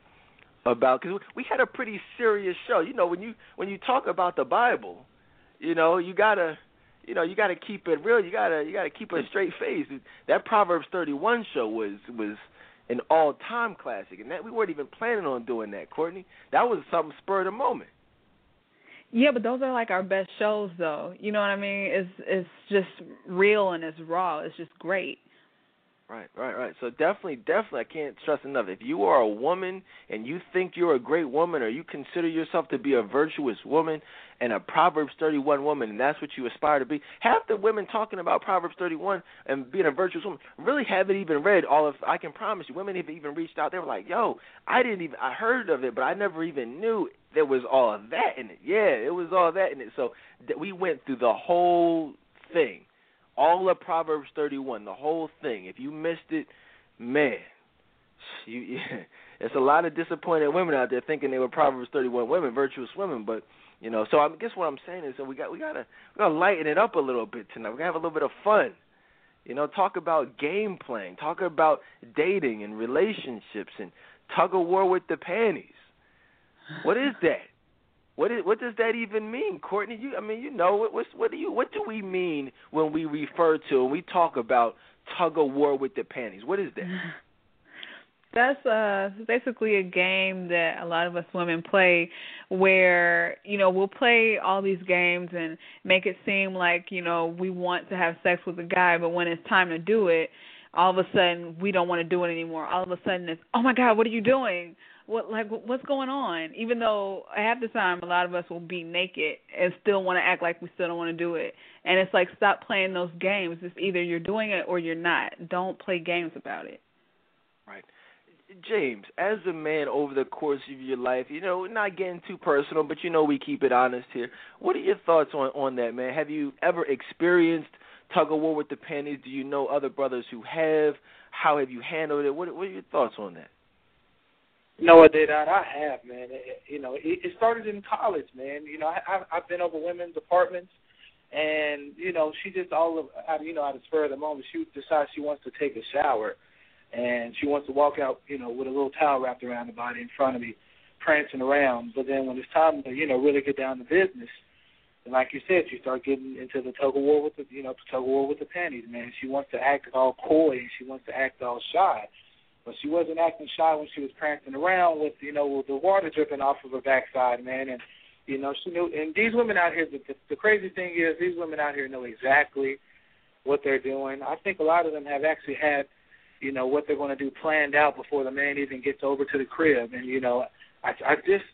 about because we had a pretty serious show. You know, when you when you talk about the Bible, you know, you gotta you know you gotta keep it real. You gotta you gotta keep a straight face. That Proverbs 31 show was was an all time classic, and that we weren't even planning on doing that, Courtney. That was something spur of the moment. Yeah, but those are like our best shows, though. You know what I mean? It's it's just real and it's raw. It's just great. Right, right, right. So definitely, definitely, I can't stress enough. If you are a woman and you think you're a great woman, or you consider yourself to be a virtuous woman and a Proverbs 31 woman, and that's what you aspire to be, half the women talking about Proverbs 31 and being a virtuous woman really haven't even read all of. I can promise you, women have even reached out. They were like, "Yo, I didn't even. I heard of it, but I never even knew there was all of that in it. Yeah, it was all that in it. So we went through the whole thing." All of Proverbs 31, the whole thing. If you missed it, man, you, it's a lot of disappointed women out there thinking they were Proverbs 31 women, virtuous women, but you know. So I guess what I'm saying is that we got we gotta we gotta lighten it up a little bit tonight. We gotta have a little bit of fun. You know, talk about game playing, talk about dating and relationships, and tug of war with the panties. What is that? What is what does that even mean, Courtney? You I mean, you know what what's, what do you what do we mean when we refer to when we talk about tug of war with the panties? What is that? That's uh basically a game that a lot of us women play where, you know, we'll play all these games and make it seem like, you know, we want to have sex with a guy, but when it's time to do it, all of a sudden we don't want to do it anymore. All of a sudden it's, "Oh my god, what are you doing?" What like what's going on? Even though half the time a lot of us will be naked and still want to act like we still don't want to do it. And it's like stop playing those games. It's either you're doing it or you're not. Don't play games about it. Right. James as a man over the course of your life you know not getting too personal but you know we keep it honest here. What are your thoughts on on that man? Have you ever experienced tug of war with the panties? Do you know other brothers who have? How have you handled it? What what are your thoughts on that no, I did not. I have, man. It, you know, it, it started in college, man. You know, I, I've, I've been over women's apartments, and you know, she just all of, you know, out of spur of the moment, she decides she wants to take a shower, and she wants to walk out, you know, with a little towel wrapped around the body in front of me, prancing around. But then when it's time to, you know, really get down to business, and like you said, you start getting into the tug of war with the, you know, tug of war with the panties, man. She wants to act all coy, and she wants to act all shy but she wasn't acting shy when she was prancing around with you know with the water dripping off of her backside, man. And you know she knew. And these women out here, the, the, the crazy thing is, these women out here know exactly what they're doing. I think a lot of them have actually had, you know, what they're going to do planned out before the man even gets over to the crib. And you know, I, I just,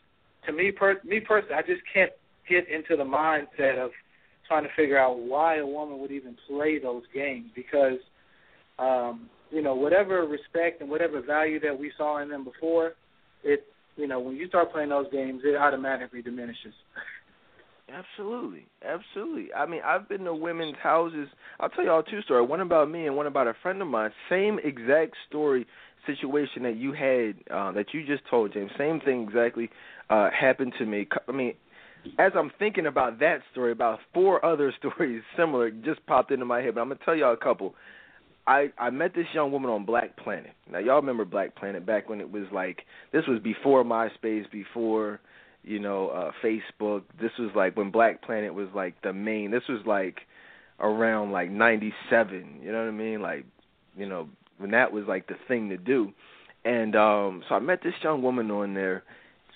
to me, per, me personally, I just can't get into the mindset of trying to figure out why a woman would even play those games because um you know, whatever respect and whatever value that we saw in them before, it, you know, when you start playing those games, it automatically diminishes. Absolutely, absolutely. I mean, I've been to women's houses. I'll tell y'all two stories. One about me and one about a friend of mine. Same exact story situation that you had uh, that you just told, James. Same thing exactly uh, happened to me. I mean, as I'm thinking about that story, about four other stories similar just popped into my head. But I'm gonna tell y'all a couple. I I met this young woman on Black Planet. Now y'all remember Black Planet back when it was like this was before MySpace, before you know uh Facebook. This was like when Black Planet was like the main. This was like around like 97, you know what I mean? Like, you know, when that was like the thing to do. And um so I met this young woman on there.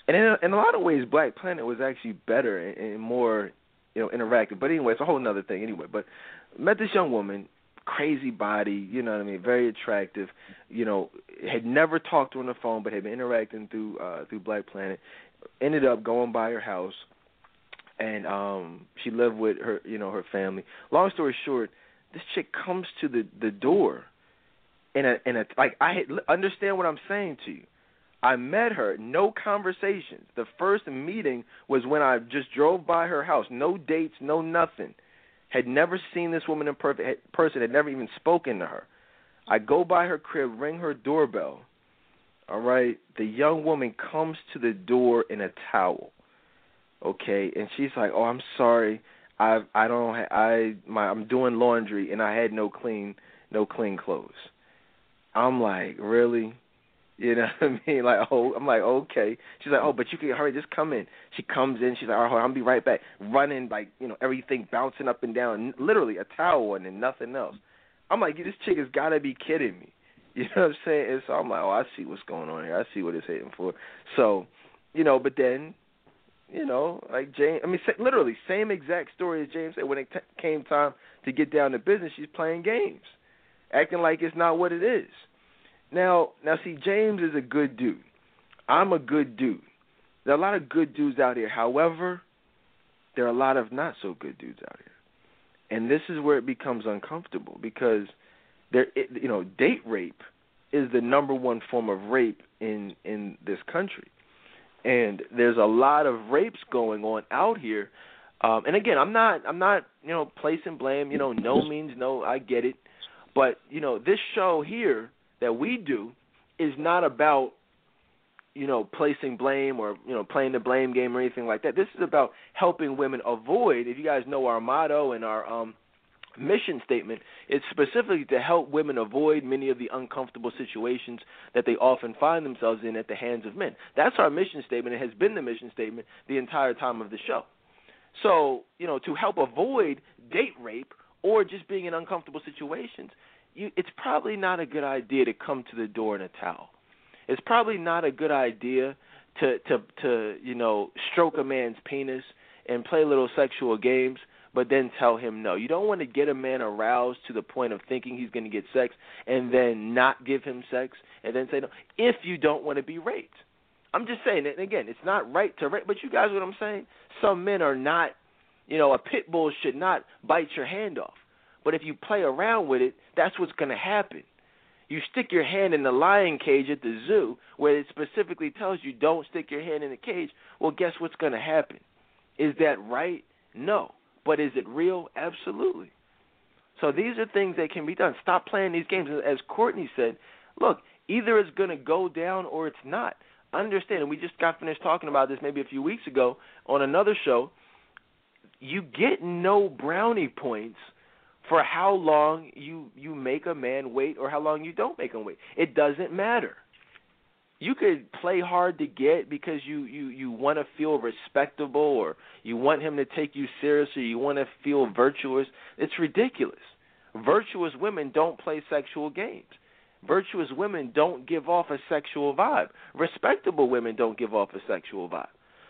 And in a, in a lot of ways Black Planet was actually better and, and more, you know, interactive. But anyway, it's a whole other thing anyway. But met this young woman crazy body, you know what I mean, very attractive. You know, had never talked to her on the phone, but had been interacting through uh, through Black Planet. Ended up going by her house, and um, she lived with her, you know, her family. Long story short, this chick comes to the the door, in a in a like I had, understand what I'm saying to you. I met her, no conversations. The first meeting was when I just drove by her house, no dates, no nothing had never seen this woman in person, had never even spoken to her. I go by her crib, ring her doorbell. All right, the young woman comes to the door in a towel. Okay, and she's like, "Oh, I'm sorry. I I don't ha- I my I'm doing laundry and I had no clean no clean clothes." I'm like, "Really?" You know what I mean? Like, oh, I'm like, okay. She's like, oh, but you can hurry, just come in. She comes in. She's like, all right, I'll be right back. Running, like, you know, everything bouncing up and down, literally a towel and nothing else. I'm like, this chick has got to be kidding me. You know what I'm saying? And so I'm like, oh, I see what's going on here. I see what it's hitting for. So, you know, but then, you know, like James, I mean, literally same exact story as James said. When it t- came time to get down to business, she's playing games, acting like it's not what it is. Now, now, see, James is a good dude. I'm a good dude. There are a lot of good dudes out here. However, there are a lot of not so good dudes out here, and this is where it becomes uncomfortable because there, it, you know, date rape is the number one form of rape in in this country, and there's a lot of rapes going on out here. Um, and again, I'm not, I'm not, you know, placing blame. You know, no means no. I get it, but you know, this show here that we do is not about you know placing blame or you know playing the blame game or anything like that. This is about helping women avoid. If you guys know our motto and our um mission statement, it's specifically to help women avoid many of the uncomfortable situations that they often find themselves in at the hands of men. That's our mission statement. It has been the mission statement the entire time of the show. So, you know, to help avoid date rape or just being in uncomfortable situations, you, it's probably not a good idea to come to the door in a towel. It's probably not a good idea to to to you know stroke a man's penis and play little sexual games, but then tell him no. You don't want to get a man aroused to the point of thinking he's going to get sex and then not give him sex and then say no if you don't want to be raped. I'm just saying, and again, it's not right to rape, but you guys, what I'm saying, some men are not, you know, a pit bull should not bite your hand off. But if you play around with it, that's what's going to happen. You stick your hand in the lion cage at the zoo where it specifically tells you don't stick your hand in the cage. Well, guess what's going to happen? Is that right? No. But is it real? Absolutely. So these are things that can be done. Stop playing these games. As Courtney said, look, either it's going to go down or it's not. Understand, and we just got finished talking about this maybe a few weeks ago on another show. You get no brownie points – for how long you you make a man wait or how long you don't make him wait. It doesn't matter. You could play hard to get because you you you want to feel respectable or you want him to take you seriously, you want to feel virtuous. It's ridiculous. Virtuous women don't play sexual games. Virtuous women don't give off a sexual vibe. Respectable women don't give off a sexual vibe.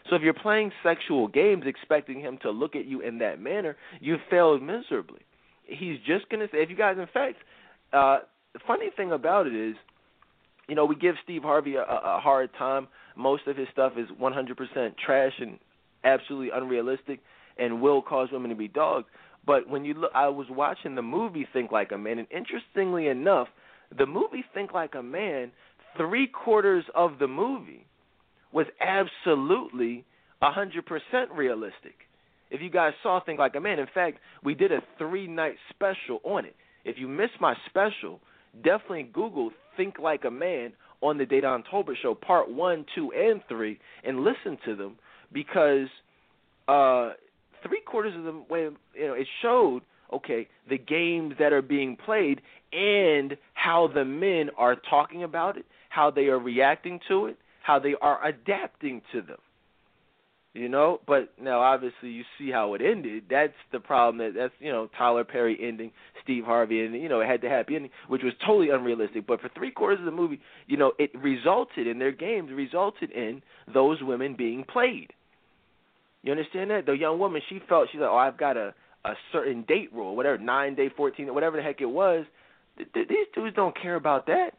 So if you're playing sexual games expecting him to look at you in that manner, you failed miserably he's just to say, if you guys, in fact, uh, the funny thing about it is, you know, we give Steve Harvey a, a hard time. Most of his stuff is 100% trash and absolutely unrealistic and will cause women to be dogs. But when you look, I was watching the movie Think Like a Man, and interestingly enough, the movie Think Like a Man, three quarters of the movie was absolutely 100% realistic. If you guys saw Think Like a Man, in fact, we did a three night special on it. If you missed my special, definitely Google Think Like a Man on the Dedan Tolbert Show, part one, two, and three, and listen to them because uh, three quarters of the way, you know, it showed okay the games that are being played and how the men are talking about it, how they are reacting to it, how they are adapting to them you know. But now, obviously, you see how it ended. That's the problem. That that's you know Tyler Perry ending, Steve Harvey, and you know it had the happy ending, which was totally unrealistic. But for three quarters of the movie, you know, it resulted in their games resulted in those women being played. You understand that? The young woman, she felt she's like, oh, I've got a a certain date rule, whatever, nine day, fourteen, whatever the heck it was. Th- th- these dudes don't care about that.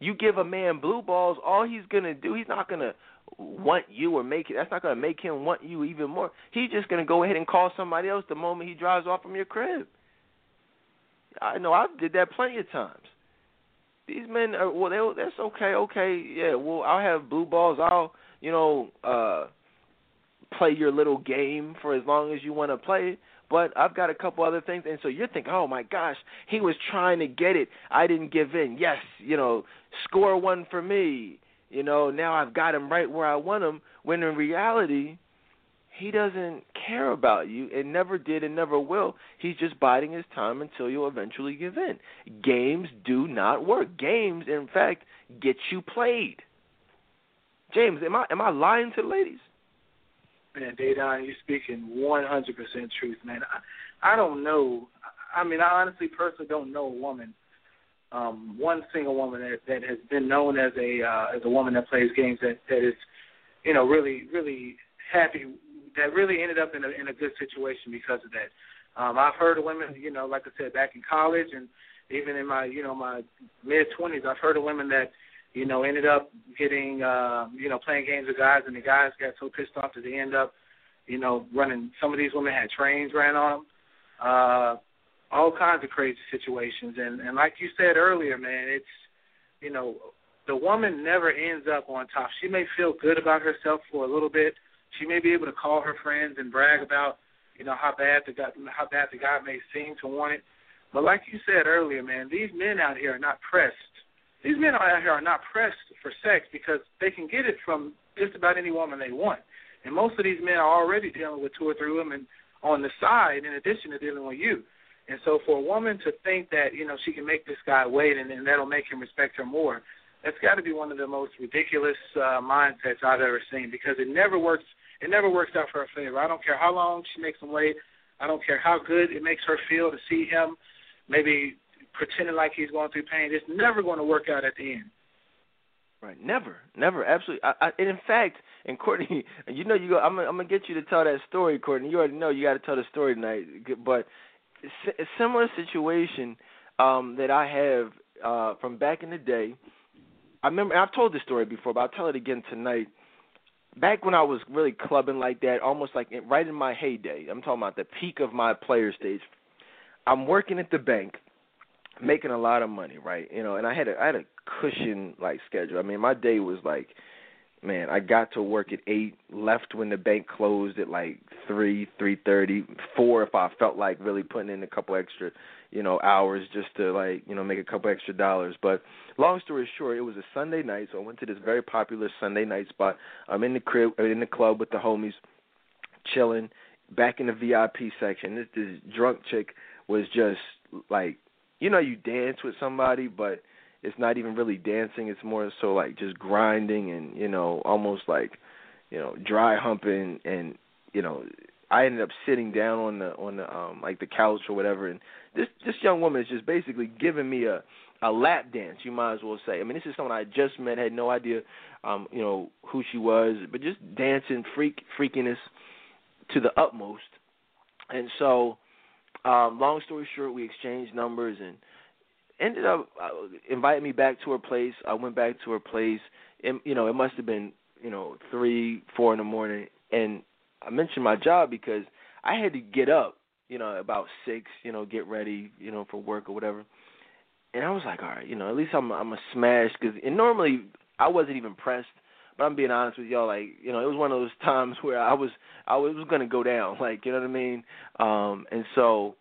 You give a man blue balls, all he's gonna do, he's not gonna want you or make it. That's not going to make him want you even more. He's just going to go ahead and call somebody else the moment he drives off from your crib. I know I did that plenty of times. These men are well. They, that's okay. Okay, yeah. Well, I'll have blue balls. I'll you know uh play your little game for as long as you want to play but I've got a couple other things. And so you're thinking, oh my gosh, he was trying to get it. I didn't give in. Yes, you know, score one for me. You know, now I've got him right where I want him. When in reality, he doesn't care about you and never did and never will. He's just biding his time until you'll eventually give in. Games do not work. Games, in fact, get you played. James, am I am I lying to the ladies? Man, Dedan, you're speaking 100% truth, man. I, I don't know. I mean, I honestly, personally, don't know a woman, um, one single woman that that has been known as a uh, as a woman that plays games that that is, you know, really really happy that really ended up in a in a good situation because of that. Um, I've heard of women, you know, like I said, back in college and even in my you know my mid twenties, I've heard of women that you know ended up getting uh, you know playing games with guys, and the guys got so pissed off that they end up you know running. Some of these women had trains ran on them. Uh, all kinds of crazy situations, and and like you said earlier, man, it's you know the woman never ends up on top. She may feel good about herself for a little bit, she may be able to call her friends and brag about, you know, how bad the guy, how bad the guy may seem to want it. But like you said earlier, man, these men out here are not pressed. These men out here are not pressed for sex because they can get it from just about any woman they want. And most of these men are already dealing with two or three women on the side in addition to dealing with you. And so for a woman to think that, you know, she can make this guy wait and, and that'll make him respect her more, that's got to be one of the most ridiculous uh, mindsets I've ever seen because it never works – it never works out for her favor. I don't care how long she makes him wait. I don't care how good it makes her feel to see him maybe pretending like he's going through pain. It's never going to work out at the end. Right, never, never, absolutely. I, I, and in fact, and Courtney, you know, you go. I'm, I'm gonna get you to tell that story, Courtney. You already know you got to tell the story tonight. But a similar situation um, that I have uh, from back in the day. I remember I've told this story before, but I'll tell it again tonight back when I was really clubbing like that, almost like right in my heyday. I'm talking about the peak of my player stage. I'm working at the bank, making a lot of money, right? You know, and I had a I had a cushion like schedule. I mean, my day was like, man, I got to work at eight, left when the bank closed at like three, three thirty, four if I felt like really putting in a couple extra, you know, hours just to like, you know, make a couple extra dollars. But long story short, it was a Sunday night, so I went to this very popular Sunday night spot. I'm in the crib, uh, in the club with the homies, chilling, back in the VIP section. This this drunk chick was just like, you know, you dance with somebody, but it's not even really dancing. It's more so like just grinding and you know, almost like, you know, dry humping and you know, I ended up sitting down on the on the um like the couch or whatever and this this young woman is just basically giving me a a lap dance, you might as well say. I mean, this is someone I just met, had no idea, um, you know, who she was, but just dancing, freak, freakiness to the utmost. And so, um, long story short, we exchanged numbers and ended up uh, inviting me back to her place. I went back to her place, and you know, it must have been you know three, four in the morning, and I mentioned my job because I had to get up you know, about six, you know, get ready, you know, for work or whatever. And I was like, all right, you know, at least I'm I'm a smash because and normally I wasn't even pressed, but I'm being honest with y'all, like, you know, it was one of those times where I was I was gonna go down, like, you know what I mean? Um, and so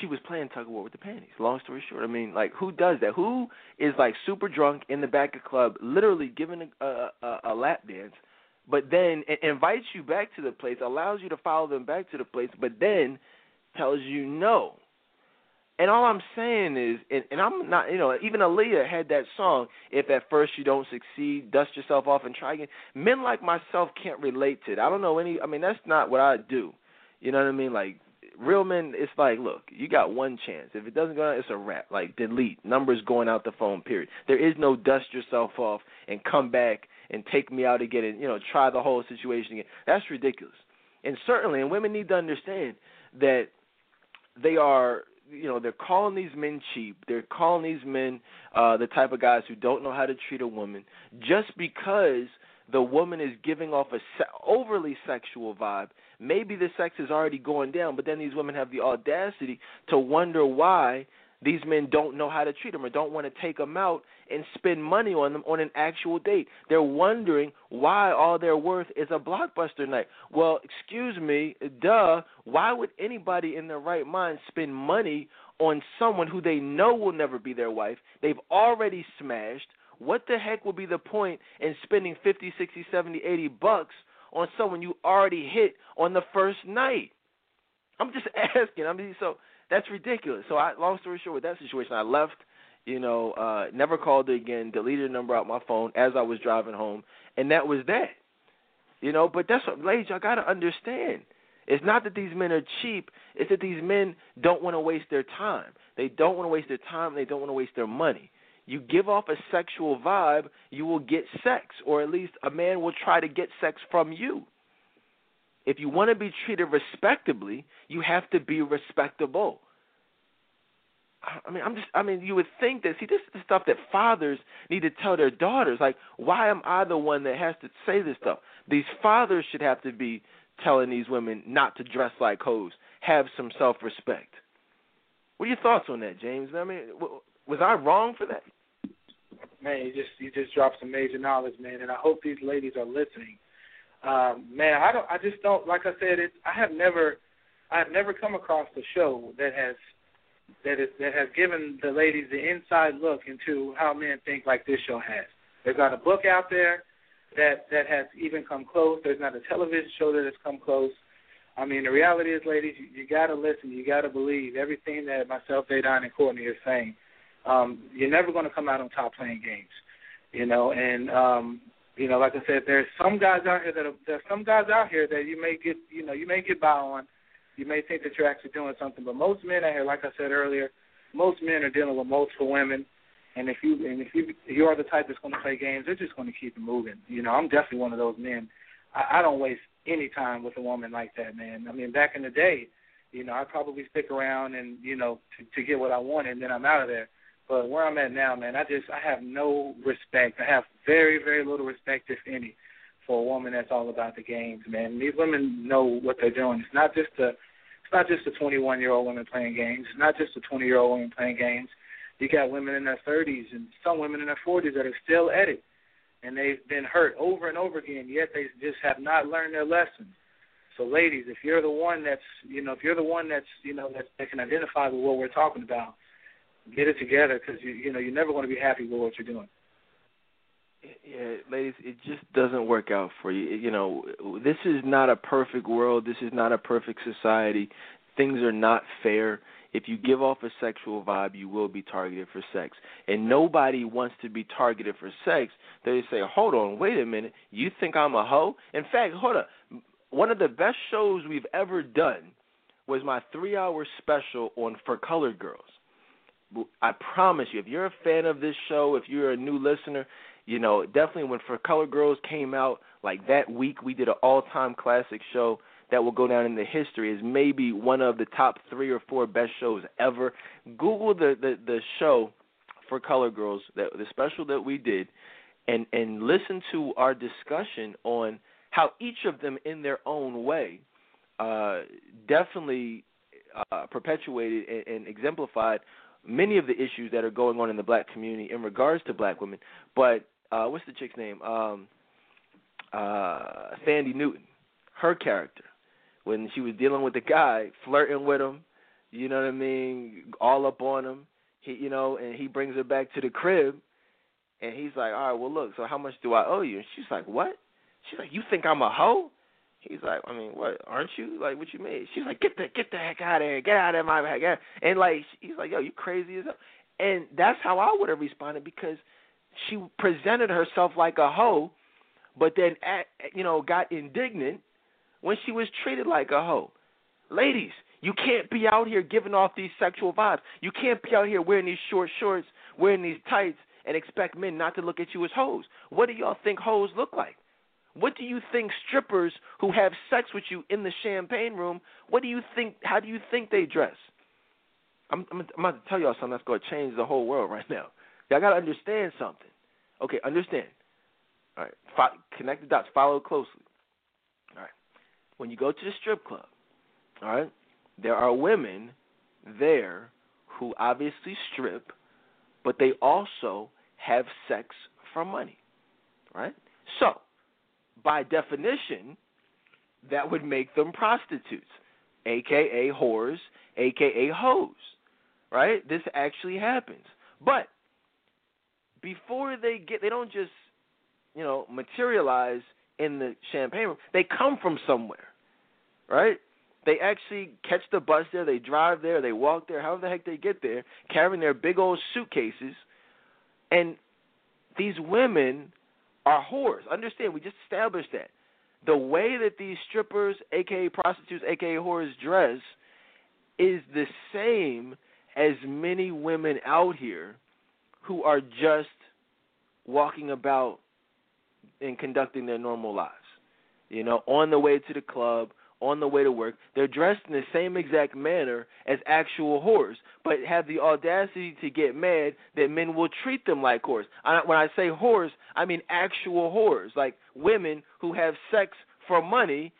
she was playing tug of war with the panties. Long story short, I mean, like, who does that? Who is like super drunk in the back of club, literally giving a, a, a, a lap dance? but then invites you back to the place, allows you to follow them back to the place, but then tells you no. And all I'm saying is, and, and I'm not, you know, even Aaliyah had that song, If at First You Don't Succeed, Dust Yourself Off and Try Again. Men like myself can't relate to it. I don't know any, I mean, that's not what I do. You know what I mean? Like, real men, it's like, look, you got one chance. If it doesn't go out, it's a wrap. Like, delete. Numbers going out the phone, period. There is no dust yourself off and come back and take me out again and you know try the whole situation again. That's ridiculous. And certainly, and women need to understand that they are you know they're calling these men cheap. They're calling these men uh, the type of guys who don't know how to treat a woman just because the woman is giving off a se- overly sexual vibe. Maybe the sex is already going down, but then these women have the audacity to wonder why these men don't know how to treat them or don't want to take them out and spend money on them on an actual date. They're wondering why all their worth is a blockbuster night. Well, excuse me, duh. Why would anybody in their right mind spend money on someone who they know will never be their wife? They've already smashed. What the heck would be the point in spending 50, 60, 70, 80 bucks on someone you already hit on the first night? I'm just asking. I mean, so that's ridiculous. So, I, long story short, with that situation, I left. You know, uh, never called her again. Deleted the number out my phone as I was driving home, and that was that. You know, but that's what, ladies, y'all gotta understand. It's not that these men are cheap. It's that these men don't want to waste their time. They don't want to waste their time. They don't want to waste their money. You give off a sexual vibe, you will get sex, or at least a man will try to get sex from you. If you want to be treated respectably, you have to be respectable. I mean, I'm just. I mean, you would think that. See, this is the stuff that fathers need to tell their daughters. Like, why am I the one that has to say this stuff? These fathers should have to be telling these women not to dress like hoes. Have some self-respect. What are your thoughts on that, James? I mean, was I wrong for that? Man, you just you just dropped some major knowledge, man, and I hope these ladies are listening um, man, I don't. I just don't. Like I said, it. I have never, I have never come across a show that has, that is that has given the ladies the inside look into how men think like this show has. There's not a book out there that that has even come close. There's not a television show that has come close. I mean, the reality is, ladies, you, you got to listen. You got to believe everything that myself, Dedan, and Courtney are saying. Um, you're never going to come out on top playing games, you know. And um, you know, like I said, there's some guys out here that are, there's some guys out here that you may get, you know, you may get by on. You may think that you're actually doing something, but most men out here, like I said earlier, most men are dealing with multiple women, and if you and if you you are the type that's going to play games, they're just going to keep moving. You know, I'm definitely one of those men. I, I don't waste any time with a woman like that, man. I mean, back in the day, you know, I'd probably stick around and you know to, to get what I want, and then I'm out of there. But where I'm at now, man, I just I have no respect. I have very very little respect, if any, for a woman that's all about the games, man. These women know what they're doing. It's not just a it's not just a 21 year old woman playing games. It's not just a 20 year old woman playing games. You got women in their 30s and some women in their 40s that are still at it, and they've been hurt over and over again. Yet they just have not learned their lesson. So, ladies, if you're the one that's you know if you're the one that's you know that, that can identify with what we're talking about, get it together because you you know you're never going to be happy with what you're doing. Yeah, ladies, it just doesn't work out for you. You know, this is not a perfect world. This is not a perfect society. Things are not fair. If you give off a sexual vibe, you will be targeted for sex. And nobody wants to be targeted for sex. They say, hold on, wait a minute. You think I'm a hoe? In fact, hold on. One of the best shows we've ever done was my three hour special on For Colored Girls. I promise you, if you're a fan of this show, if you're a new listener, you know definitely when For Color Girls came out, like that week, we did an all-time classic show that will go down in the history as maybe one of the top three or four best shows ever. Google the the, the show For Color Girls, that the special that we did, and and listen to our discussion on how each of them, in their own way, uh, definitely uh, perpetuated and, and exemplified many of the issues that are going on in the black community in regards to black women. But uh, what's the chick's name? Um, uh, Thandie Newton, her character, when she was dealing with the guy, flirting with him, you know what I mean, all up on him. He, you know, and he brings her back to the crib, and he's like, "All right, well, look, so how much do I owe you?" And she's like, "What?" She's like, "You think I'm a hoe?" He's like, I mean, what? Aren't you? Like, what you mean? She's like, get the get the heck out of here, get out of my heck. And like, he's like, yo, you crazy as hell. And that's how I would have responded because she presented herself like a hoe, but then at, you know got indignant when she was treated like a hoe. Ladies, you can't be out here giving off these sexual vibes. You can't be out here wearing these short shorts, wearing these tights, and expect men not to look at you as hoes. What do y'all think hoes look like? What do you think strippers who have sex with you in the champagne room? What do you think? How do you think they dress? I'm, I'm, I'm about to tell y'all something that's going to change the whole world right now. Y'all got to understand something. Okay, understand. All right, Fo- connect the dots. Follow closely. All right, when you go to the strip club, all right, there are women there who obviously strip, but they also have sex for money, right? So, by definition, that would make them prostitutes, aka whores, aka hoes, right? This actually happens. But before they get, they don't just, you know, materialize in the champagne room. They come from somewhere, right? They actually catch the bus there, they drive there, they walk there, however the heck they get there, carrying their big old suitcases. And these women are whores. Understand, we just established that. The way that these strippers, aka prostitutes, aka whores, dress is the same as many women out here who are just walking about and conducting their normal lives. You know, on the way to the club, on the way to work, they're dressed in the same exact manner as actual whores, but have the audacity to get mad that men will treat them like whores. I, when I say whores, I mean actual whores, like women who have sex for money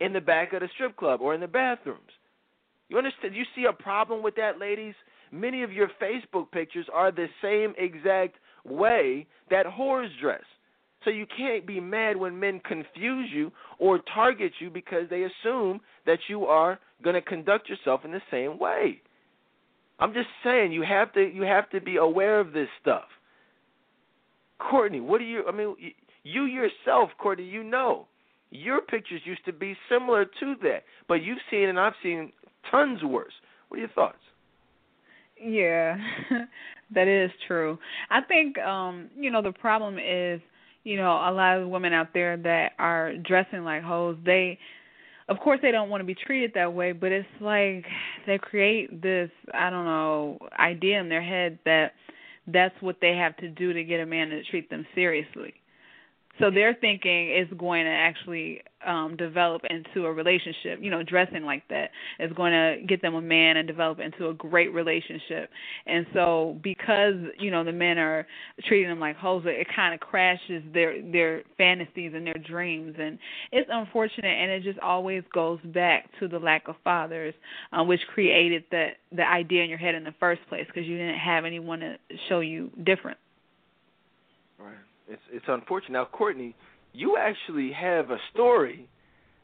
in the back of the strip club or in the bathrooms. You understand? You see a problem with that, ladies? Many of your Facebook pictures are the same exact way that whores dress. So you can't be mad when men confuse you or target you because they assume that you are going to conduct yourself in the same way. I'm just saying you have to you have to be aware of this stuff. Courtney, what do you I mean you yourself, Courtney, you know. Your pictures used to be similar to that, but you've seen and I've seen tons worse. What are your thoughts? Yeah. that is true. I think um, you know, the problem is you know, a lot of women out there that are dressing like hoes, they of course they don't want to be treated that way, but it's like they create this, I don't know, idea in their head that that's what they have to do to get a man to treat them seriously. So their thinking is going to actually um develop into a relationship. You know, dressing like that is going to get them a man and develop into a great relationship. And so because, you know, the men are treating them like hoes, it kind of crashes their their fantasies and their dreams and it's unfortunate and it just always goes back to the lack of fathers um which created that the idea in your head in the first place because you didn't have anyone to show you different. Right. It's it's unfortunate. Now, Courtney, you actually have a story,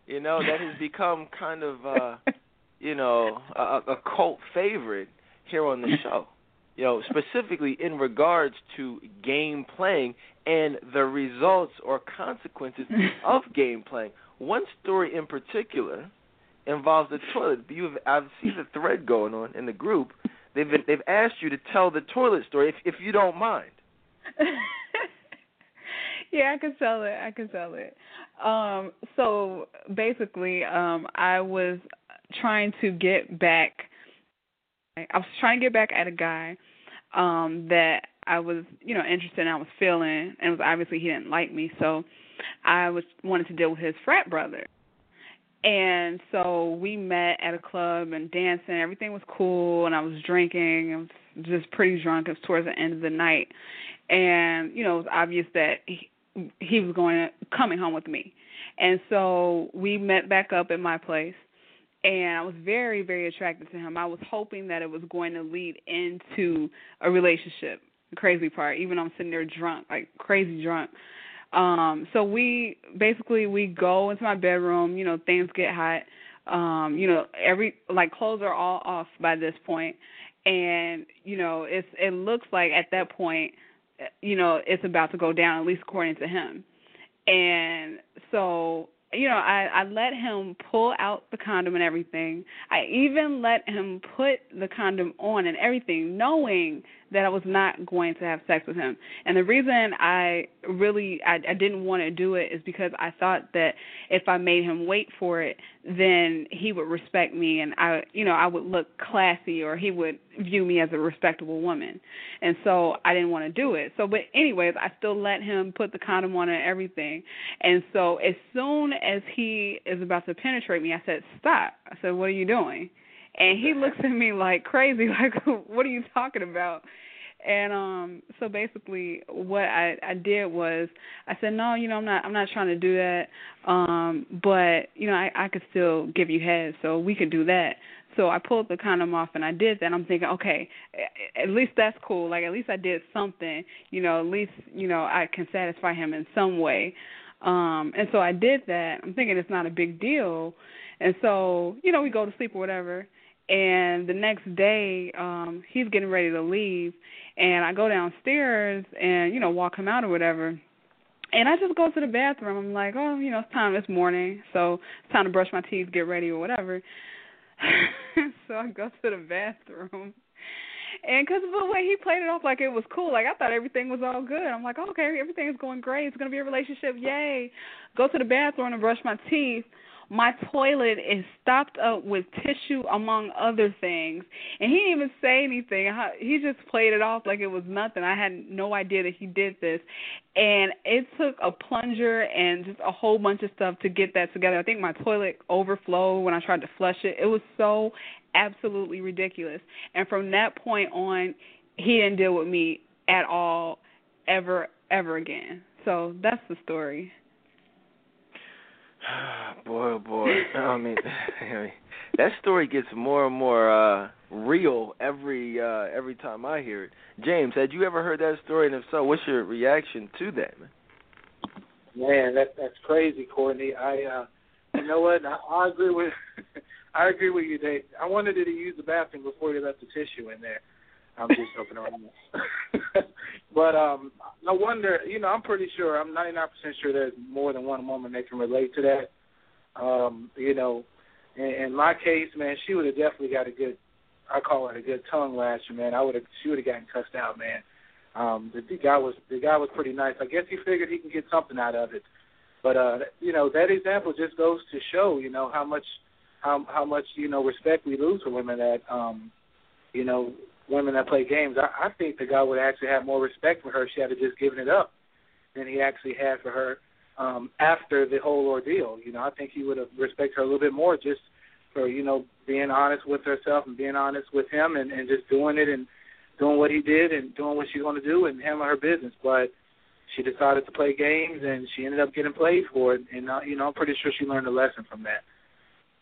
you know, that has become kind of, uh, you know, a, a cult favorite here on the show. You know, specifically in regards to game playing and the results or consequences of game playing. One story in particular involves the toilet. You've I've seen the thread going on in the group. They've they've asked you to tell the toilet story if if you don't mind. yeah, I can sell it. I can sell it. Um, so basically, um, I was trying to get back. I was trying to get back at a guy um, that I was, you know, interested in. I was feeling, and it was obviously he didn't like me, so I was wanted to deal with his frat brother. And so we met at a club and dancing. Everything was cool, and I was drinking. I was just pretty drunk. It was towards the end of the night, and you know, it was obvious that he was going to, coming home with me. And so we met back up at my place and I was very very attracted to him. I was hoping that it was going to lead into a relationship. The crazy part, even I'm sitting there drunk, like crazy drunk. Um so we basically we go into my bedroom, you know, things get hot. Um, you know, every like clothes are all off by this point and you know, it's it looks like at that point you know it's about to go down at least according to him. And so you know i i let him pull out the condom and everything. I even let him put the condom on and everything knowing that I was not going to have sex with him. And the reason I really I, I didn't want to do it is because I thought that if I made him wait for it, then he would respect me and I you know, I would look classy or he would view me as a respectable woman. And so I didn't want to do it. So but anyways, I still let him put the condom on and everything. And so as soon as he is about to penetrate me, I said, "Stop." I said, "What are you doing?" And he looks at me like crazy, like, "What are you talking about?" And um so basically what I I did was I said no, you know I'm not I'm not trying to do that. Um but you know I I could still give you head, so we could do that. So I pulled the condom off and I did that. I'm thinking, okay, at least that's cool. Like at least I did something. You know, at least you know I can satisfy him in some way. Um and so I did that. I'm thinking it's not a big deal. And so, you know, we go to sleep or whatever and the next day um he's getting ready to leave and I go downstairs and you know walk him out or whatever. And I just go to the bathroom. I'm like, oh, you know, it's time. It's morning, so it's time to brush my teeth, get ready, or whatever. so I go to the bathroom, and because of the way he played it off like it was cool, like I thought everything was all good. I'm like, okay, everything's going great. It's gonna be a relationship, yay! Go to the bathroom and brush my teeth my toilet is stopped up with tissue among other things. And he didn't even say anything. He just played it off like it was nothing. I had no idea that he did this. And it took a plunger and just a whole bunch of stuff to get that together. I think my toilet overflowed when i tried to flush it. It was so absolutely ridiculous. And from that point on he didn't deal with me at all ever ever again. So that's the story boy, oh boy. I mean, that story gets more and more uh real every uh every time I hear it. James, had you ever heard that story? And if so, what's your reaction to that, man? Man, that that's crazy, Courtney. I uh you know what? I, I agree with I agree with you, Dave. I wanted to use the bathroom before he left the tissue in there. I'm just joking around. but um no wonder, you know, I'm pretty sure, I'm 99% sure there's more than one woman that can relate to that. Um, you know, in, in my case, man, she would have definitely got a good, I call it a good tongue lasher, man. I would have, she would have gotten cussed out, man. Um, the, the guy was, the guy was pretty nice. I guess he figured he can get something out of it. But uh, you know, that example just goes to show, you know, how much, how how much you know respect we lose for women that, um, you know, women that play games. I, I think the guy would actually have more respect for her if she had just given it up than he actually had for her um, after the whole ordeal. You know, I think he would have respected her a little bit more just for you know being honest with herself and being honest with him and, and just doing it and doing what he did and doing what she's going to do and handling her business. But she decided to play games and she ended up getting played for it. And uh, you know, I'm pretty sure she learned a lesson from that.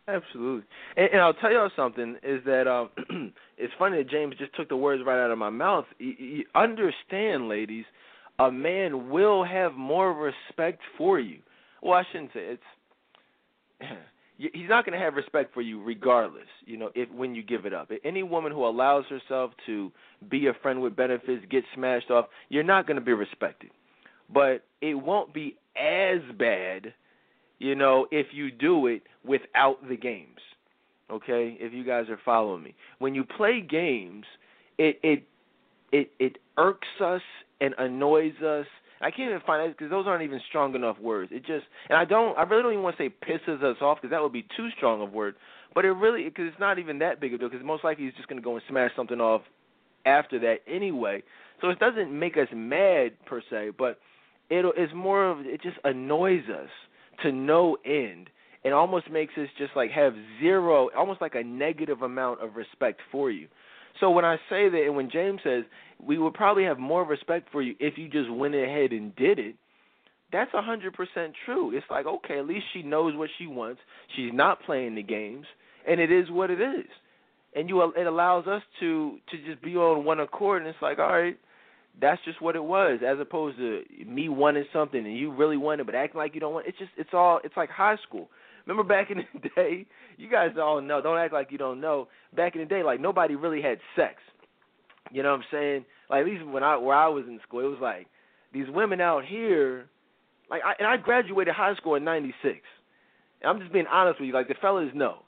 Absolutely, and, and I'll tell y'all something is that um, it's funny that James just took the words right out of my mouth. You, you understand, ladies, a man will have more respect for you. Well, I shouldn't say it's. He's not going to have respect for you regardless, you know, if when you give it up. Any woman who allows herself to be a friend with benefits, get smashed off, you're not going to be respected. But it won't be as bad you know, if you do it without the games. Okay, if you guys are following me, when you play games, it it it it irks us and annoys us. I can't even find it because those aren't even strong enough words. It just and I don't I really don't even want to say pisses us off because that would be too strong of word. But it really because it's not even that big of a deal because most likely he's just going to go and smash something off after that anyway. So it doesn't make us mad per se, but it it's more of it just annoys us to no end and almost makes us just like have zero almost like a negative amount of respect for you. So when i say that and when james says we would probably have more respect for you if you just went ahead and did it that's a hundred percent true. It's like okay at least she knows what she wants. She's not playing the games and it is what it is. And you it allows us to to just be on one accord and it's like all right that's just what it was, as opposed to me wanting something and you really want it but acting like you don't want. It. It's just it's all it's like high school. Remember back in the day, you guys all know. Don't act like you don't know. Back in the day, like nobody really had sex. You know what I'm saying? Like at least when I where I was in school, it was like these women out here. Like I, and I graduated high school in '96. And I'm just being honest with you. Like the fellas know.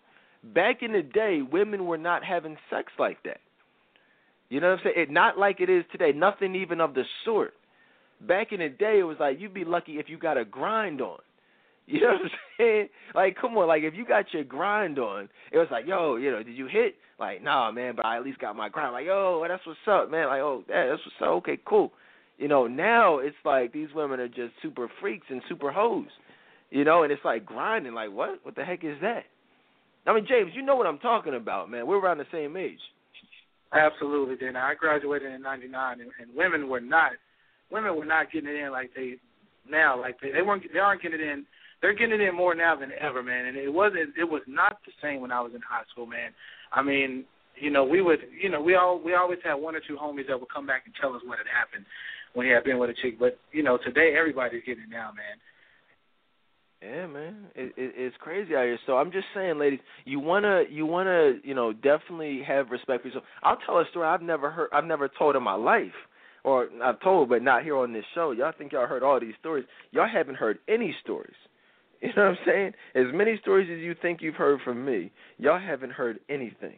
Back in the day, women were not having sex like that. You know what I'm saying? It not like it is today. Nothing even of the sort. Back in the day, it was like you'd be lucky if you got a grind on. You know what I'm saying? Like, come on, like if you got your grind on, it was like, yo, you know, did you hit? Like, nah, man, but I at least got my grind. Like, yo, that's what's up, man. Like, oh, yeah, that's what's up. Okay, cool. You know, now it's like these women are just super freaks and super hoes. You know, and it's like grinding. Like, what? What the heck is that? I mean, James, you know what I'm talking about, man. We're around the same age. Absolutely, then I graduated in '99, and, and women were not women were not getting it in like they now. Like they, they weren't they aren't getting it in. They're getting it in more now than ever, man. And it wasn't it was not the same when I was in high school, man. I mean, you know, we would you know we all we always had one or two homies that would come back and tell us what had happened when he had been with a chick. But you know, today everybody's getting it now, man. Yeah, man, it, it, it's crazy out here. So I'm just saying, ladies, you wanna, you wanna, you know, definitely have respect for yourself. I'll tell a story I've never heard, I've never told in my life, or I've told, but not here on this show. Y'all think y'all heard all these stories? Y'all haven't heard any stories. You know what I'm saying? As many stories as you think you've heard from me, y'all haven't heard anything.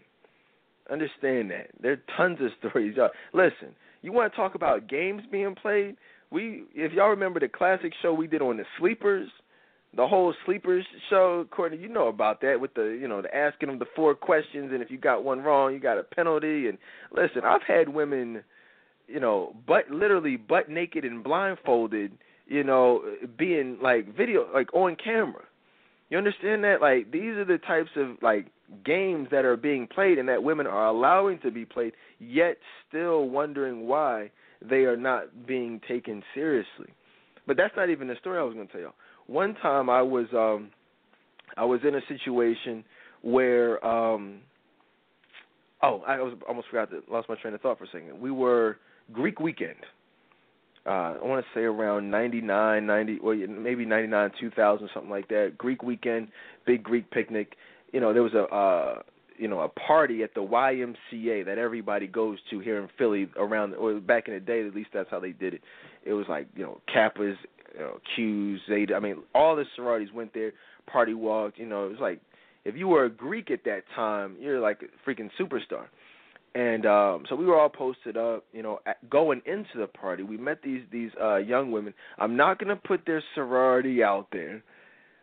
Understand that. There are tons of stories. Y'all listen. You want to talk about games being played? We, if y'all remember the classic show we did on the sleepers the whole sleepers show, Courtney, you know about that with the you know the asking them the four questions, and if you got one wrong, you got a penalty. And listen, I've had women, you know, butt literally butt naked and blindfolded, you know, being like video like on camera. You understand that? Like these are the types of like games that are being played and that women are allowing to be played, yet still wondering why they are not being taken seriously. But that's not even the story I was going to tell y'all one time I was um I was in a situation where um oh I was almost forgot to lost my train of thought for a second. We were Greek weekend. Uh, I want to say around 99, 90, or maybe 99, 2000, something like that. Greek weekend, big Greek picnic. You know, there was a uh, you know a party at the YMCA that everybody goes to here in Philly around or back in the day at least that's how they did it. It was like you know Kappas, you know, Q's, Zeta. I mean, all the sororities went there, party walked. You know, it was like if you were a Greek at that time, you're like a freaking superstar. And um so we were all posted up, you know, at, going into the party. We met these these uh young women. I'm not to put their sorority out there.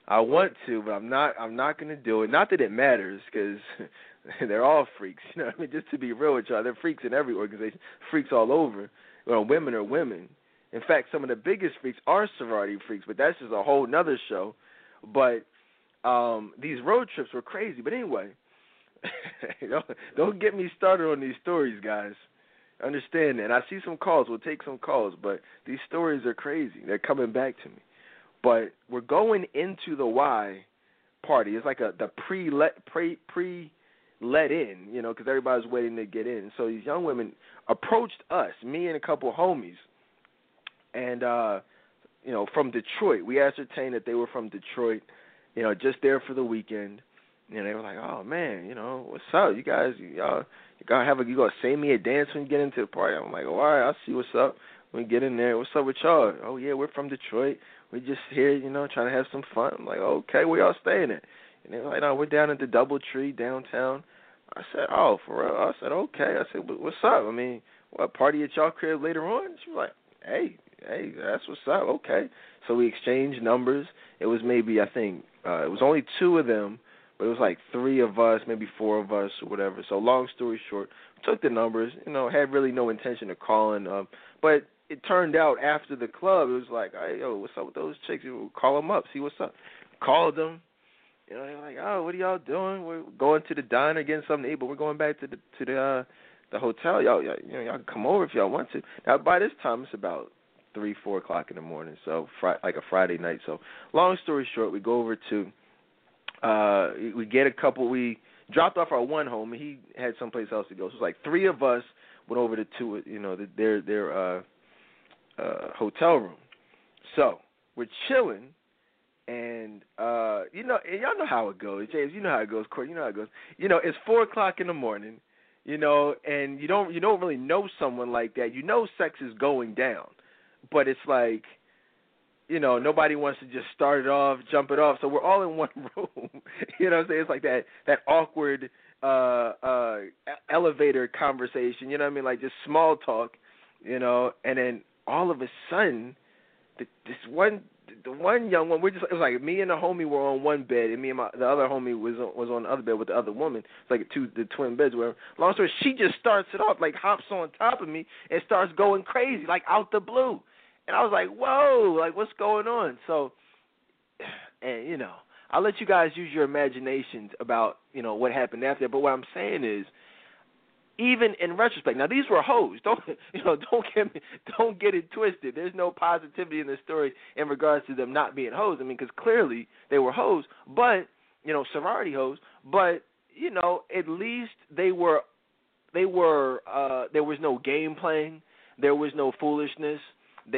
I want to, but I'm not I'm not to do it. Not that it matters cuz they're all freaks, you know. I mean, just to be real with y'all, they're freaks in every organization. Freaks all over. Well, women are women. In fact, some of the biggest freaks are sorority freaks, but that's just a whole nother show. But um these road trips were crazy. But anyway, don't, don't get me started on these stories, guys. Understand that. I see some calls. We'll take some calls, but these stories are crazy. They're coming back to me. But we're going into the Y party. It's like a the pre let pre pre let in, you know, because everybody's waiting to get in. So these young women approached us, me and a couple homies, and uh, you know, from Detroit. We ascertained that they were from Detroit, you know, just there for the weekend. And they were like, "Oh man, you know, what's up? You guys, y'all, you gotta have a, you gotta sing me a dance when you get into the party." I'm like, "All right, I'll see what's up when we get in there. What's up with y'all? Oh yeah, we're from Detroit. We just here, you know, trying to have some fun." I'm like, "Okay, where y'all staying at?" And they're like, "No, we're down at the DoubleTree downtown." I said, "Oh, for real?" I said, "Okay." I said, "What's up? I mean, what party at y'all crib later on?" She was like, "Hey, hey, that's what's up. Okay. So we exchanged numbers. It was maybe I think uh, it was only two of them, but it was like three of us, maybe four of us or whatever. So long story short, took the numbers. You know, had really no intention of calling. Um, but it turned out after the club, it was like, hey, yo, what's up with those chicks? Call them up, see what's up. Called them. You know, they're like, oh, what are y'all doing? We're going to the diner getting something to eat, but we're going back to the to the uh, the hotel. Y'all, y'all, you know, y'all can come over if y'all want to. Now, by this time, it's about three, four o'clock in the morning. So fri- like a Friday night. So long story short, we go over to uh we get a couple we dropped off our one home and he had someplace else to go. So it's like three of us went over to two you know, their their uh uh hotel room. So we're chilling and uh you know y'all know how it goes. James, you know how it goes, Court, you know how it goes. You know, it's four o'clock in the morning, you know, and you don't you don't really know someone like that. You know sex is going down but it's like you know, nobody wants to just start it off, jump it off. So we're all in one room. you know what I'm saying? It's like that that awkward uh uh elevator conversation, you know what I mean? Like just small talk, you know, and then all of a sudden the, this one the one young one, we're just it was like me and the homie were on one bed, and me and my the other homie was on, was on the other bed with the other woman. It's like two the twin beds. Where long story, she just starts it off like hops on top of me and starts going crazy like out the blue and I was like, whoa, like what's going on? So, and you know, I'll let you guys use your imaginations about you know what happened after. But what I'm saying is, even in retrospect. Now these were hoes. Don't you know? Don't get me, don't get it twisted. There's no positivity in the story in regards to them not being hoes. I mean, because clearly they were hoes, but you know, sorority hoes. But you know, at least they were they were uh there was no game playing. There was no foolishness.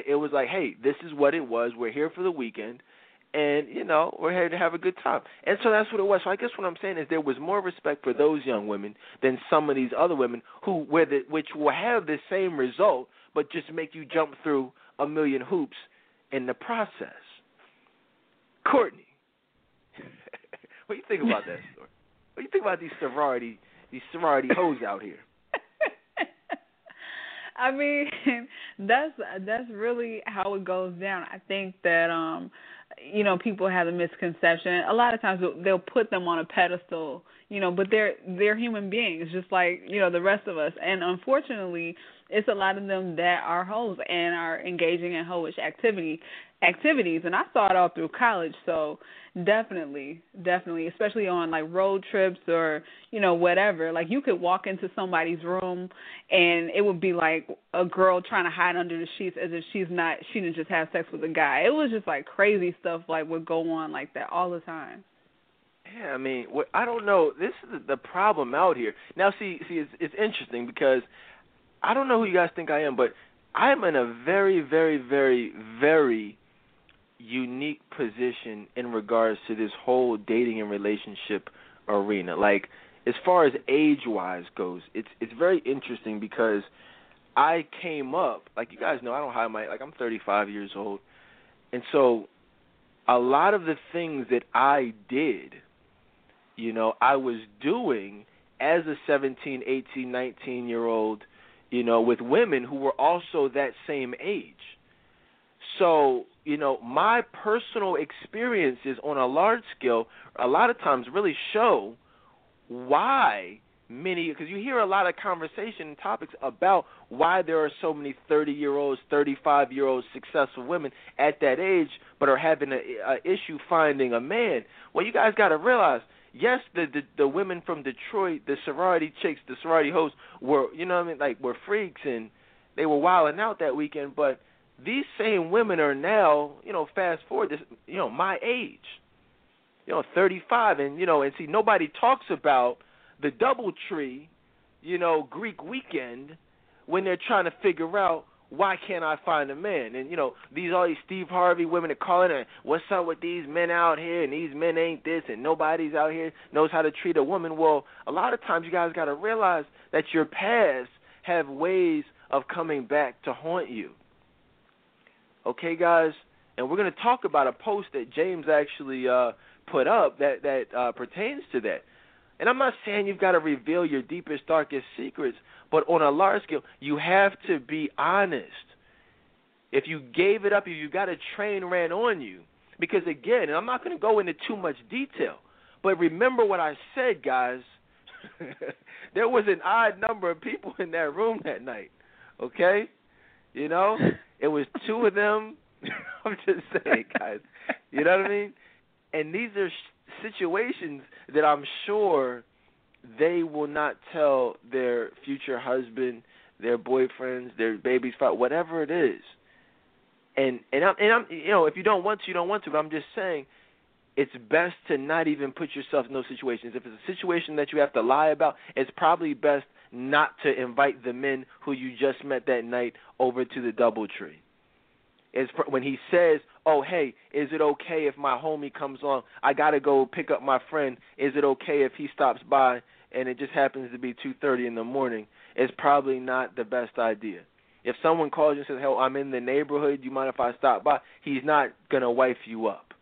It was like, hey, this is what it was. We're here for the weekend and you know we're here to have a good time. And so that's what it was. So I guess what I'm saying is there was more respect for those young women than some of these other women who where the which will have the same result, but just make you jump through a million hoops in the process. Courtney, what do you think about that story? What do you think about these sorority these sorority hoes out here? I mean, that's that's really how it goes down. I think that um you know people have a misconception a lot of times they'll put them on a pedestal you know but they're they're human beings just like you know the rest of us. And unfortunately it's a lot of them that are hoes and are engaging in hoish activity activities. And I saw it all through college. So definitely definitely especially on like road trips or you know whatever like you could walk into somebody's room and it would be like a girl trying to hide under the sheets as if she's not she didn't just have sex with a guy. It was just like crazy stuff like would go on like that all the time yeah, I mean, what, I don't know. This is the problem out here. Now, see, see, it's, it's interesting because I don't know who you guys think I am, but I'm in a very, very, very, very unique position in regards to this whole dating and relationship arena. Like as far as age wise goes, it's it's very interesting because I came up like you guys know I don't have my like I'm 35 years old, and so a lot of the things that I did, you know, I was doing as a 17, 18, 19 year old, you know, with women who were also that same age. So you know, my personal experiences on a large scale a lot of times really show why many because you hear a lot of conversation and topics about why there are so many 30 year olds 35 year olds successful women at that age but are having a, a issue finding a man well you guys got to realize yes the, the the women from detroit the sorority chicks the sorority hosts were you know what i mean like were freaks and they were wilding out that weekend. But these same women are now, you know, fast forward this, you know, my age, you know, 35, and you know, and see, nobody talks about the DoubleTree, you know, Greek weekend when they're trying to figure out why can't I find a man? And you know, these all these Steve Harvey women are calling and what's up with these men out here and these men ain't this and nobody's out here knows how to treat a woman. Well, a lot of times you guys gotta realize that your past have ways of coming back to haunt you. Okay, guys, and we're to talk about a post that James actually uh, put up that that uh, pertains to that. And I'm not saying you've got to reveal your deepest, darkest secrets, but on a large scale, you have to be honest. If you gave it up, if you got a train ran on you, because again, and I'm not going to go into too much detail, but remember what I said, guys. there was an odd number of people in that room that night. Okay, you know, it was two of them. I'm just saying, guys. You know what I mean? And these are situations that I'm sure they will not tell their future husband, their boyfriends, their baby's father, whatever it is. And and I'm and I'm you know if you don't want to, you don't want to. But I'm just saying, it's best to not even put yourself in those situations. If it's a situation that you have to lie about, it's probably best not to invite the men who you just met that night over to the DoubleTree. Is when he says, "Oh, hey, is it okay if my homie comes on? I gotta go pick up my friend. Is it okay if he stops by?" And it just happens to be 2:30 in the morning. It's probably not the best idea. If someone calls you and says, "Hell, I'm in the neighborhood. You mind if I stop by?" He's not gonna wife you up.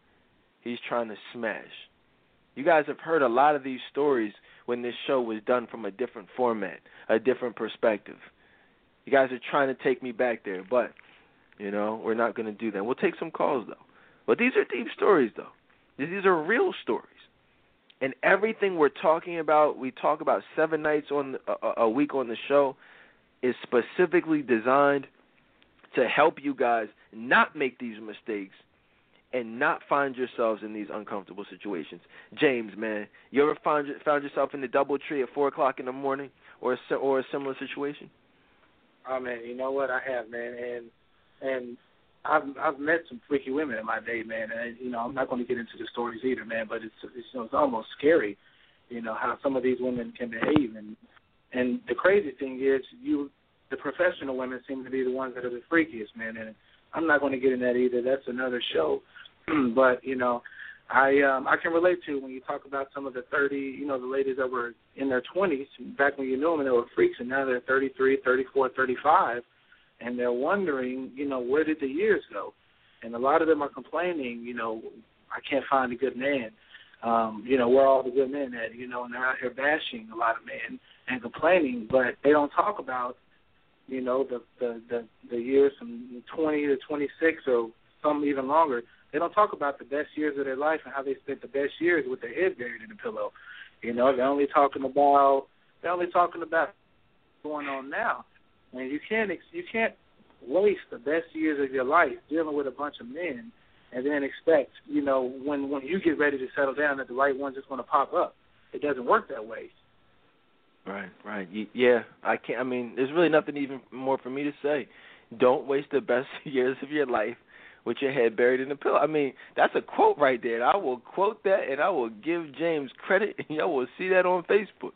He's trying to smash. You guys have heard a lot of these stories when this show was done from a different format, a different perspective. You guys are trying to take me back there, but you know we're not going to do that. We'll take some calls though. But these are deep stories though. These are real stories. And everything we're talking about, we talk about seven nights on a, a week on the show, is specifically designed to help you guys not make these mistakes and not find yourselves in these uncomfortable situations. James, man, you ever found found yourself in the DoubleTree at four o'clock in the morning or a, or a similar situation? Oh man, you know what I have, man, and and I've I've met some freaky women in my day, man, and you know I'm not going to get into the stories either, man, but it's it's, you know, it's almost scary, you know how some of these women can behave, and and the crazy thing is you the professional women seem to be the ones that are the freakiest, man, and I'm not going to get in that either. That's another show, but you know I um I can relate to when you talk about some of the 30, you know, the ladies that were in their 20s back when you knew them and they were freaks, and now they're 33, 34, 35, and they're wondering, you know, where did the years go? And a lot of them are complaining, you know, I can't find a good man. Um, you know, where all the good men at? You know, and they're out here bashing a lot of men and complaining, but they don't talk about, you know, the the the, the years from 20 to 26 or some even longer they don't talk about the best years of their life and how they spent the best years with their head buried in a pillow. You know, they're only talking about they're only talking about going on now. And you can't you can't waste the best years of your life dealing with a bunch of men and then expect, you know, when when you get ready to settle down that the right one's just going to pop up. It doesn't work that way. Right, right. Yeah, I can't. I mean, there's really nothing even more for me to say. Don't waste the best years of your life with your head buried in a pillow. I mean, that's a quote right there. I will quote that and I will give James credit and y'all will see that on Facebook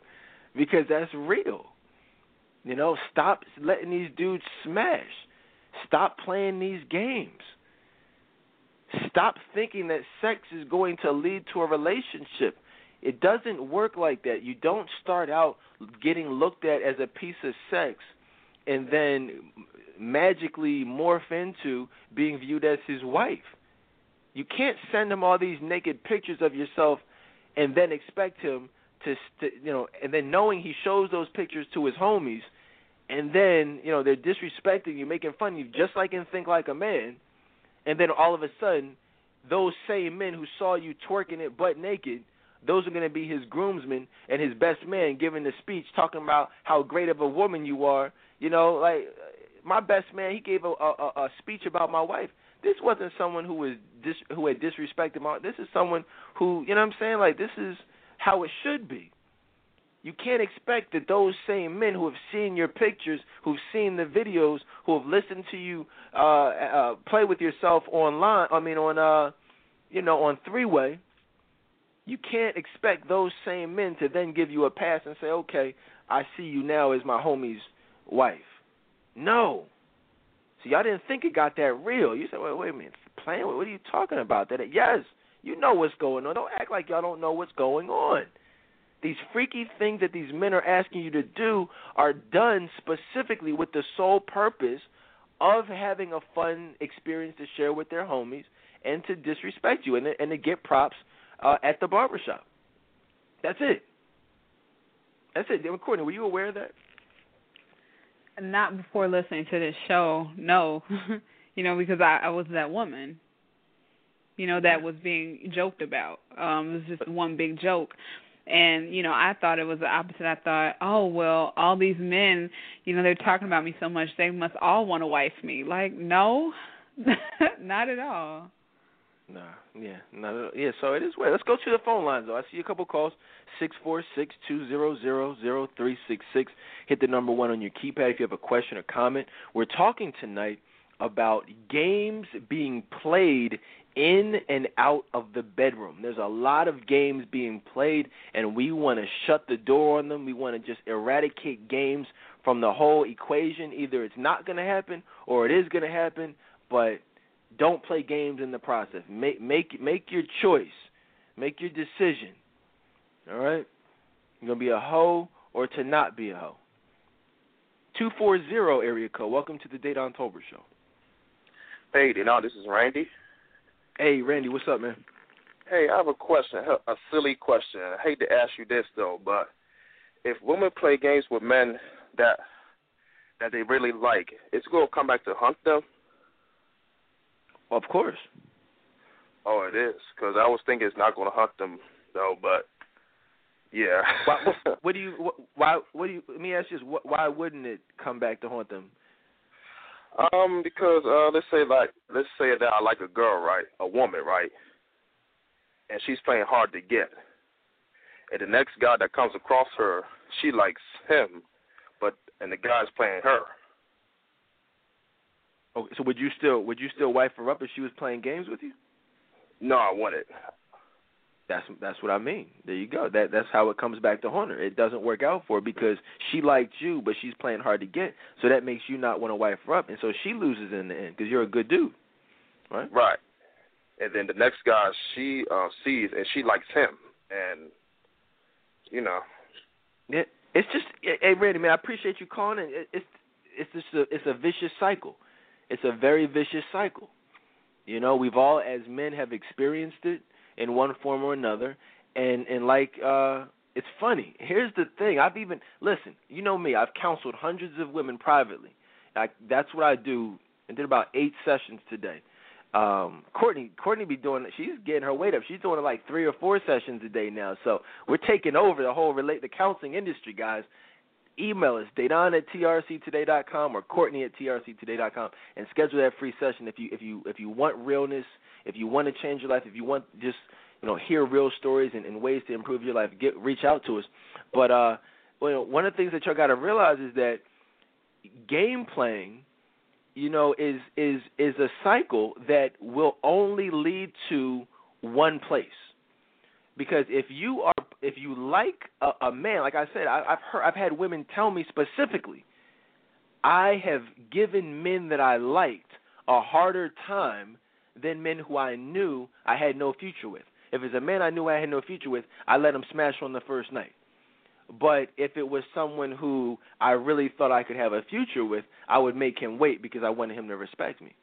because that's real. You know, stop letting these dudes smash. Stop playing these games. Stop thinking that sex is going to lead to a relationship. It doesn't work like that. You don't start out getting looked at as a piece of sex and then magically morph into being viewed as his wife. You can't send him all these naked pictures of yourself and then expect him to, st- you know, and then knowing he shows those pictures to his homies, and then you know they're disrespecting you, making fun of you, just like in Think Like a Man, and then all of a sudden, those same men who saw you twerking it butt naked, those are going to be his groomsmen and his best man giving the speech talking about how great of a woman you are. You know, like my best man, he gave a, a, a speech about my wife. This wasn't someone who was dis, who had disrespected my. This is someone who, you know, what I'm saying, like this is how it should be. You can't expect that those same men who have seen your pictures, who've seen the videos, who have listened to you uh, uh, play with yourself online. I mean, on uh, you know, on three way. You can't expect those same men to then give you a pass and say, "Okay, I see you now as my homie's wife." No. See, y'all didn't think it got that real. You said, wait, wait a minute, playing? What are you talking about? That yes, you know what's going on. Don't act like y'all don't know what's going on. These freaky things that these men are asking you to do are done specifically with the sole purpose of having a fun experience to share with their homies and to disrespect you and to, and to get props uh, at the barbershop. That's it. That's it. Courtney, were you aware of that? not before listening to this show. No, you know, because I, I was that woman. You know, that was being joked about. Um, it was just one big joke. And, you know, I thought it was the opposite. I thought, oh well, all these men, you know, they're talking about me so much, they must all want to wife me. Like, no, not at all. Nah, yeah, not yeah. So it is weird. Let's go to the phone lines though. I see a couple calls. Six four six two zero zero zero three six six. Hit the number one on your keypad if you have a question or comment. We're talking tonight about games being played in and out of the bedroom. There's a lot of games being played, and we want to shut the door on them. We want to just eradicate games from the whole equation. Either it's not going to happen or it is going to happen, but don't play games in the process. Make make make your choice. Make your decision. All right? You're gonna be a hoe or to not be a hoe. Two four zero area code. Welcome to the Dedan Tolbert Show. Hey, you know this is Randy. Hey, Randy, what's up, man? Hey, I have a question, a silly question. I hate to ask you this though, but if women play games with men that that they really like, it's going to come back to hunt them of course. Oh, it is because I was thinking it's not going to hunt them though, but yeah. why, what, what do you? Why? What do you? Let me ask you this: Why wouldn't it come back to haunt them? Um, because uh, let's say like let's say that I like a girl, right? A woman, right? And she's playing hard to get. And the next guy that comes across her, she likes him, but and the guy's playing her. Okay, so would you still would you still wife her up if she was playing games with you? No, I wouldn't. That's that's what I mean. There you go. That that's how it comes back to haunt her. It doesn't work out for her because she liked you, but she's playing hard to get. So that makes you not want to wife her up, and so she loses in the end because you're a good dude, right? Right. And then the next guy she uh, sees, and she likes him, and you know. Yeah, it's just hey Randy, man. I appreciate you calling. In. It's it's just a it's a vicious cycle. It's a very vicious cycle. You know, we've all as men have experienced it in one form or another, and and like uh it's funny. Here's the thing. I've even listen. You know me. I've counseled hundreds of women privately. I, that's what I do. and did about eight sessions today. Um, Courtney, Courtney be doing. She's getting her weight up. She's doing like three or four sessions a day now. So we're taking over the whole relate the counseling industry, guys email us, Dedan at trctoday.com or Courtney at trctoday.com, and schedule that free session if you if you if you want realness, if you want to change your life, if you want just you know hear real stories and, and ways to improve your life, get reach out to us. But uh, well, one of the things that y'all got to realize is that game playing, you know, is is is a cycle that will only lead to one place. Because if you are if you like a, a man, like I said, I, I've heard, I've had women tell me specifically, I have given men that I liked a harder time than men who I knew I had no future with. If it's a man I knew I had no future with, I let him smash on the first night. But if it was someone who I really thought I could have a future with, I would make him wait because I wanted him to respect me.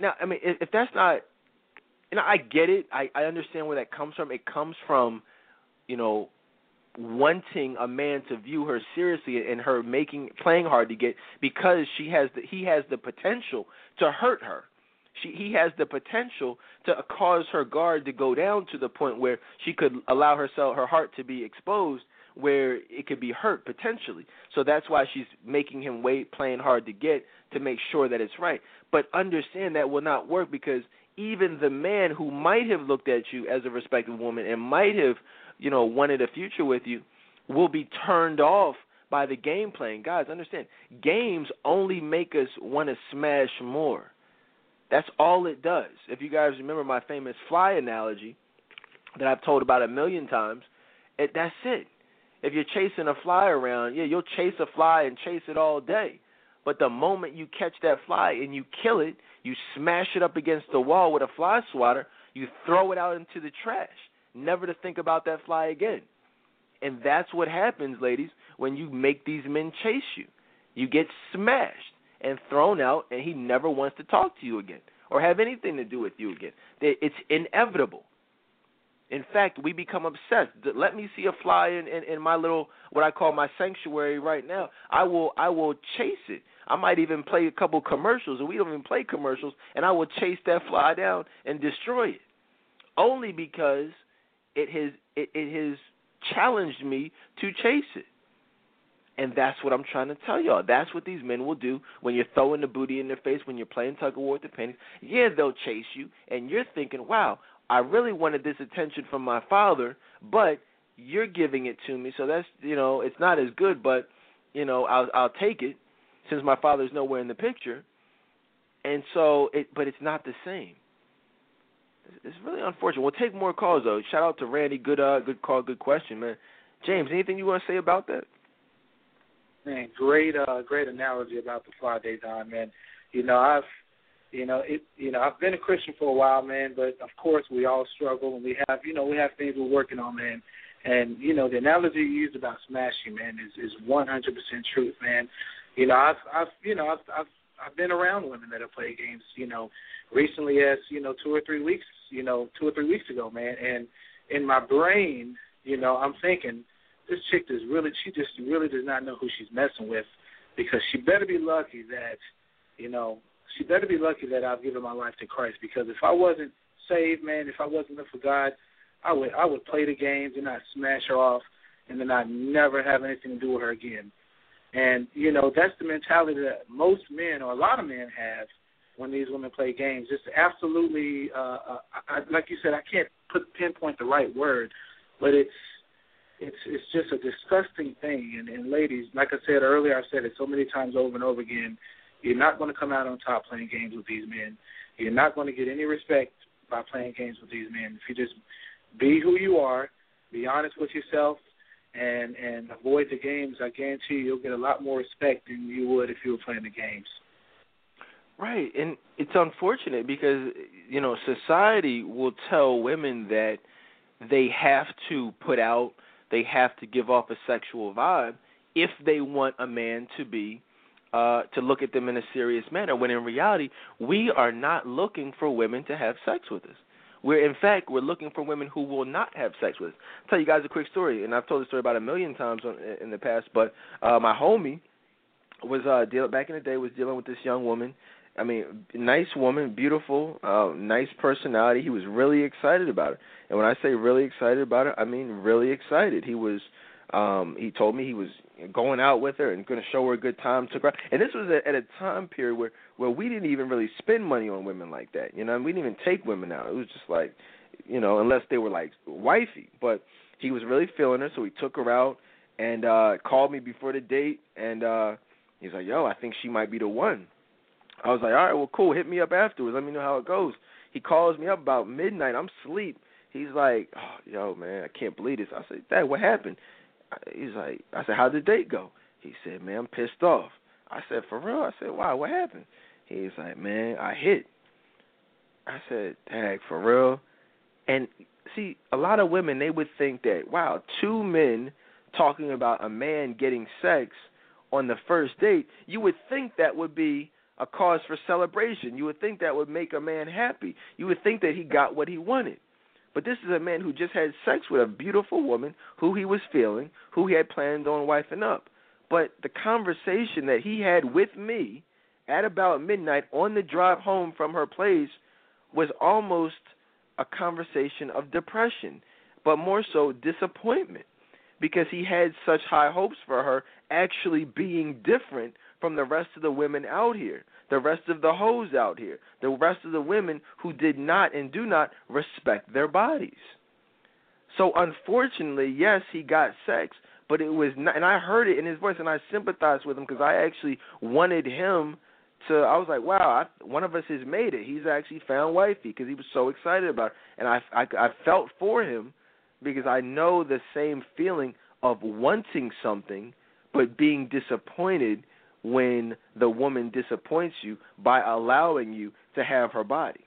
Now, I mean, if, that's not, you know, I get it. I I understand where that comes from. It comes from you know, wanting a man to view her seriously and her making playing hard to get because she has the, he has the potential to hurt her. She he has the potential to cause her guard to go down to the point where she could allow herself her heart to be exposed where it could be hurt potentially. So that's why she's making him wait, playing hard to get to make sure that it's right. But understand that will not work because even the man who might have looked at you as a respected woman and might have you know, wanted a future with you will be turned off by the game playing. Guys, understand, games only make us want to smash more. That's all it does. If you guys remember my famous fly analogy that I've told about a million times, it, that's it. If you're chasing a fly around, yeah, you'll chase a fly and chase it all day. But the moment you catch that fly and you kill it, you smash it up against the wall with a fly swatter, you throw it out into the trash never to think about that fly again. And that's what happens, ladies, when you make these men chase you. You get smashed and thrown out, and he never wants to talk to you again or have anything to do with you again. It's inevitable. In fact, we become obsessed. Let me see a fly in, in, in my little what I call my sanctuary right now. I will I will chase it. I might even play a couple commercials, and we don't even play commercials, and I will chase that fly down and destroy it. Only because it has it, it has challenged me to chase it. And that's what I'm trying to tell y'all. That's what these men will do when you're throwing the booty in their face, when you're playing tug of war with the pennies. Yeah, they'll chase you, and you're thinking, wow, I really wanted this attention from my father, but you're giving it to me, so that's you know, it's not as good, but you know, I'll I'll take it since my father's nowhere in the picture. And so it but it's not the same it's really unfortunate. We'll take more calls though. Shout out to Randy. Good uh good call, good question, man. James, anything you want to say about that? Man, great uh great analogy about the fly Dedan, man. You know, I've you know, it you know, I've been a Christian for a while, man, but of course we all struggle and we have you know, we have things we're working on, man. And, you know, the analogy you used about smashing, man, is is one hundred percent truth, man. You know, I've I've you know, I've I've I've been around women that have played games, you know, recently as, you know, two or three weeks you know, two or three weeks ago, man. And in my brain, you know, I'm thinking this chick is really, she just really does not know who she's messing with, because she better be lucky that, you know, she better be lucky that I've given my life to Christ. Because if I wasn't saved, man, if I wasn't living for God, I would I would play the games and I'd smash her off, and then I'd never have anything to do with her again. And you know that's the mentality that most men or a lot of men have when these women play games. It's absolutely, uh, uh, I, like you said, I can't put pinpoint the right word, but it's it's it's just a disgusting thing. And, and ladies, like I said earlier, I've said it so many times over and over again. You're not going to come out on top playing games with these men. You're not going to get any respect by playing games with these men. If you just be who you are, be honest with yourself, and and avoid the games, I guarantee you, you'll get a lot more respect than you would if you were playing the games. Right, and it's unfortunate because you know society will tell women that they have to put out, they have to give off a sexual vibe if they want a man to be uh to look at them in a serious manner when in reality we are not looking for women to have sex with us. We're in fact we're looking for women who will not have sex with us. I'll tell you guys a quick story and i've told this story about a million times on, in the past but uh my homie was uh deal back in the day was dealing with this young woman I mean, nice woman, beautiful, uh, nice personality. He was really excited about it. And when I say really excited about it, I mean really excited. He was um he told me he was going out with her and going to show her a good time took her and this was at a time period where where we didn't even really spend money on women like that you know we didn't even take women out it was just like you know unless they were like wifey but he was really feeling her so he took her out and uh called me before the date and uh he's like yo i think she might be the one I was like, all right, well, cool. Hit me up afterwards. Let me know how it goes. He calls me up about midnight. I'm asleep. He's like, oh, yo, man, I can't believe this. I said, Dad, what happened? He's like, I said, how'd the date go? He said, man, I'm pissed off. I said, for real? I said, why? What happened? He's like, man, I hit. I said, tag, for real? And see, a lot of women, they would think that, wow, two men talking about a man getting sex on the first date, you would think that would be a cause for celebration. You would think that would make a man happy. You would think that he got what he wanted. But this is a man who just had sex with a beautiful woman who he was feeling, who he had planned on wifing up. But the conversation that he had with me at about midnight on the drive home from her place was almost a conversation of depression, but more so disappointment because he had such high hopes for her actually being different from the rest of the women out here, the rest of the hoes out here, the rest of the women who did not and do not respect their bodies. So unfortunately, yes, he got sex, but it was not, and I heard it in his voice, and I sympathized with him because I actually wanted him to. I was like, wow, I, one of us has made it. He's actually found wifey because he was so excited about it, and I, I, I felt for him because I know the same feeling of wanting something but being disappointed when the woman disappoints you by allowing you to have her body.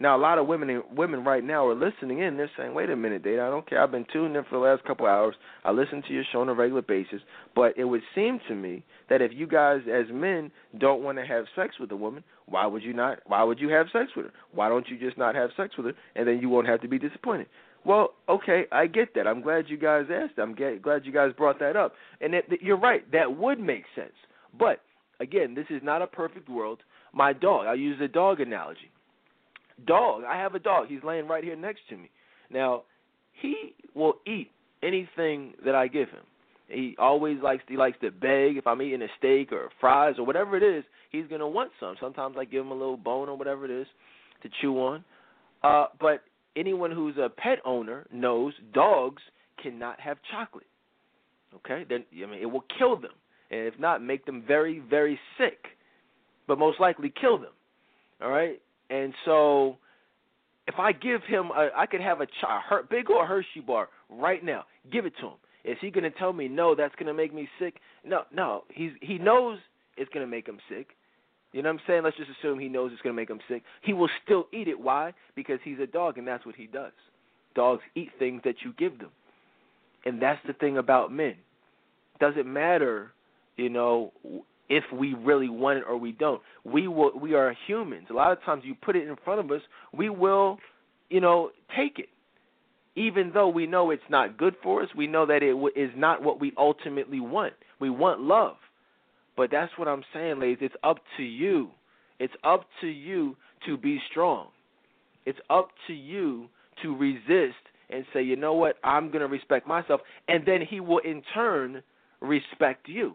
Now, a lot of women women right now are listening in. They're saying, "Wait a minute, Dave. I don't care. I've been tuned in for the last couple hours. I listen to your show on a regular basis. But it would seem to me that if you guys, as men, don't want to have sex with a woman, why would you not? Why would you have sex with her? Why don't you just not have sex with her, and then you won't have to be disappointed? Well, okay, I get that. I'm glad you guys asked. I'm glad you guys brought that up, and it, you're right. That would make sense. But again, this is not a perfect world. My dog, I use the dog analogy. Dog, I have a dog. He's laying right here next to me. Now, he will eat anything that I give him. He always likes he likes to beg if I'm eating a steak or fries or whatever it is, he's gonna want some. Sometimes I give him a little bone or whatever it is to chew on. Uh, but anyone who's a pet owner knows dogs cannot have chocolate. Okay, then I mean it will kill them and if not, make them very, very sick, but most likely kill them. All right, and so if I give him, a, I could have a, a big old Hershey bar right now. Give it to him. Is he going to tell me no? That's going to make me sick. No, no. He's he knows it's going to make him sick. You know what I'm saying? Let's just assume he knows it's going to make him sick. He will still eat it. Why? Because he's a dog, and that's what he does. Dogs eat things that you give them, and that's the thing about men. Doesn't matter you know, if we really want it or we don't. We will. We are humans. A lot of times, you put it in front of us, we will, you know, take it, even though we know it's not good for us. We know that it is not what we ultimately want. We want love, but that's what I'm saying, ladies. It's up to you. It's up to you to be strong. It's up to you to resist and say, you know what, I'm going to respect myself, and then he will in turn respect you.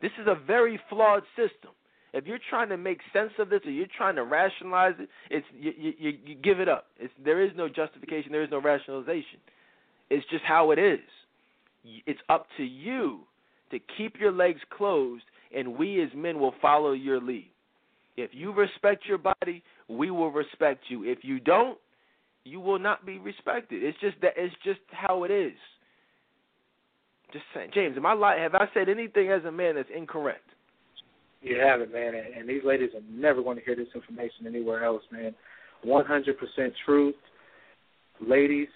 This is a very flawed system. If you're trying to make sense of this or you're trying to rationalize it, it's you, you, you give it up. It's, there is no justification. There is no rationalization. It's just how it is. it's up to you to keep your legs closed, and we as men will follow your lead. If you respect your body, we will respect you. If you don't, you will not be respected. It's just that it's just how it is. Just saying, James, am I lying? Have I said anything as a man that's incorrect? You have it, man. And these ladies are never going to hear this information anywhere else, man. 100% truth, ladies.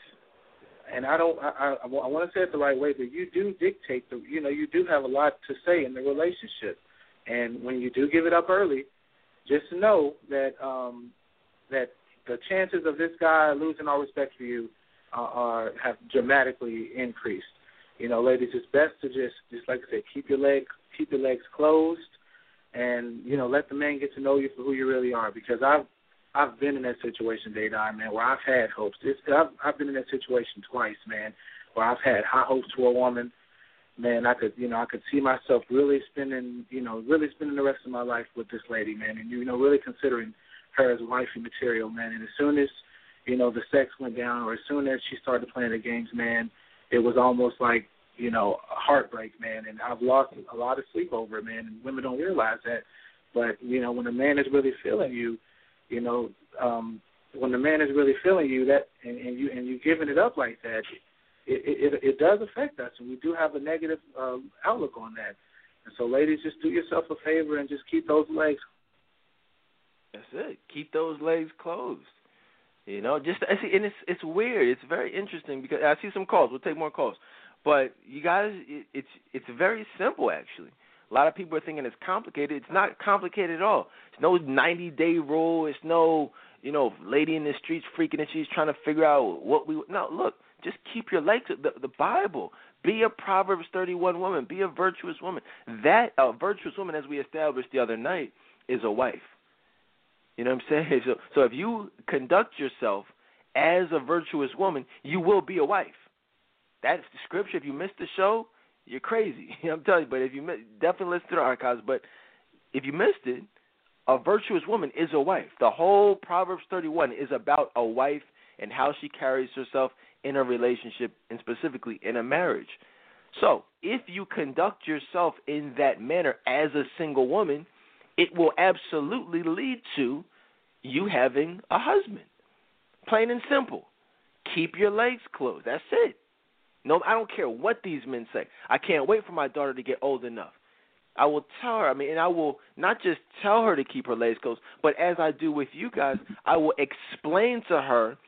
And I don't. I, I, I want to say it the right way, but you do dictate the. You know, you do have a lot to say in the relationship, and when you do give it up early, just know that um, that the chances of this guy losing all respect for you uh, are have dramatically increased. You know, ladies, it's best to just just like I said, keep your leg keep your legs closed, and you know, let the man get to know you for who you really are. Because I've I've been in that situation, Dedan, man, where I've had hopes. It's, I've I've been in that situation twice, man, where I've had high hopes for a woman. Man, I could, you know, I could see myself really spending, you know, really spending the rest of my life with this lady, man, and you know, really considering her as wifey material, man. And as soon as, you know, the sex went down, or as soon as she started playing the games, man, it was almost like, you know, heartbreak, man. And I've lost a lot of sleep over it, man. And women don't realize that. But you know, when a man is really feeling you, you know, um, when the man is really feeling you, that and, and you and you giving it up like that, it, it it does affect us, and we do have a negative uh, outlook on that. And so, ladies, just do yourself a favor and just keep those legs that's it. Keep those legs closed. You know, just I see, and it's it's weird. It's very interesting because I see some calls. We'll take more calls, but you guys, it, it's it's very simple actually. A lot of people are thinking it's complicated. It's not complicated at all. It's no 90 day rule. It's no you know lady in the streets freaking and she's trying to figure out what we. No, look, just keep your legs. The, the Bible. Be a Proverbs 31 woman. Be a virtuous woman. That a virtuous woman, as we established the other night, is a wife. You know what I'm saying? So, so if you conduct yourself as a virtuous woman, you will be a wife. That's the scripture. If you missed the show, you're crazy. I'm telling you. But if you miss, definitely listen to the archives. But if you missed it, a virtuous woman is a wife. The whole Proverbs 31 is about a wife and how she carries herself in a relationship and specifically in a marriage. So, if you conduct yourself in that manner as a single woman, it will absolutely lead to you having a husband. Plain and simple. Keep your legs closed. That's it. No, I don't care what these men say. I can't wait for my daughter to get old enough. I will tell her. I mean, and I will not just tell her to keep her legs closed, but as I do with you guys, I will explain to her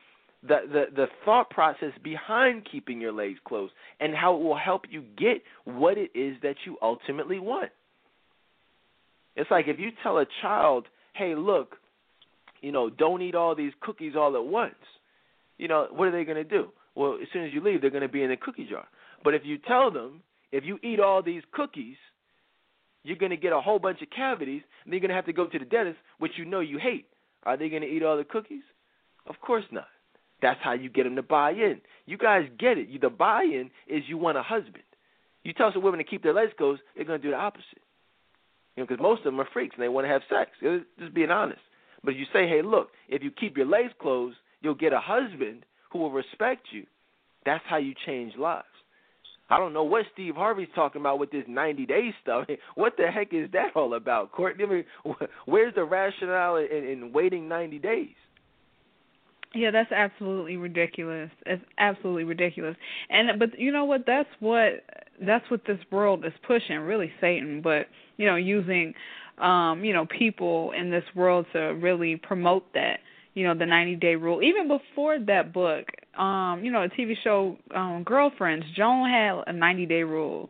the the the thought process behind keeping your legs closed and how it will help you get what it is that you ultimately want. It's like if you tell a child, "Hey, look, you know, don't eat all these cookies all at once." You know, what are they going to do? Well, as soon as you leave, they're going to be in the cookie jar. But if you tell them, if you eat all these cookies, you're going to get a whole bunch of cavities, and you're going to have to go to the dentist, which you know you hate. Are they going to eat all the cookies? Of course not. That's how you get them to buy in. You guys get it. The buy-in is you want a husband. You tell some women to keep their legs closed, they're going to do the opposite. You know, because most of them are freaks and they want to have sex. Just being honest. But you say, hey, look, if you keep your legs closed, you'll get a husband who will respect you. That's how you change lives. I don't know what Steve Harvey's talking about with this 90 day stuff. What the heck is that all about, Courtney? I mean, where's the rationale in, in waiting 90 days? Yeah, that's absolutely ridiculous. It's absolutely ridiculous. And but you know what? That's what that's what this world is pushing, really Satan, but you know, using um, you know, people in this world to really promote that, you know, the 90-day rule. Even before that book, um, you know, a TV show um Girlfriends, Joan had a 90-day rule.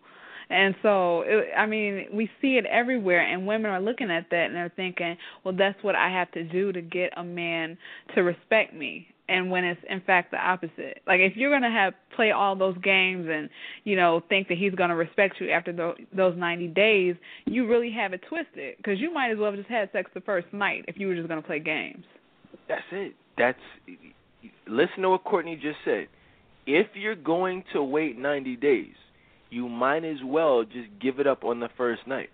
And so, it, I mean, we see it everywhere, and women are looking at that and they're thinking, well, that's what I have to do to get a man to respect me and when it's in fact the opposite. Like if you're gonna have play all those games and you know think that he's gonna respect you after the, those 90 days, you really have it twisted because you might as well have just had sex the first night if you were just gonna play games. That's it. That's listen to what Courtney just said. If you're going to wait 90 days, you might as well just give it up on the first night.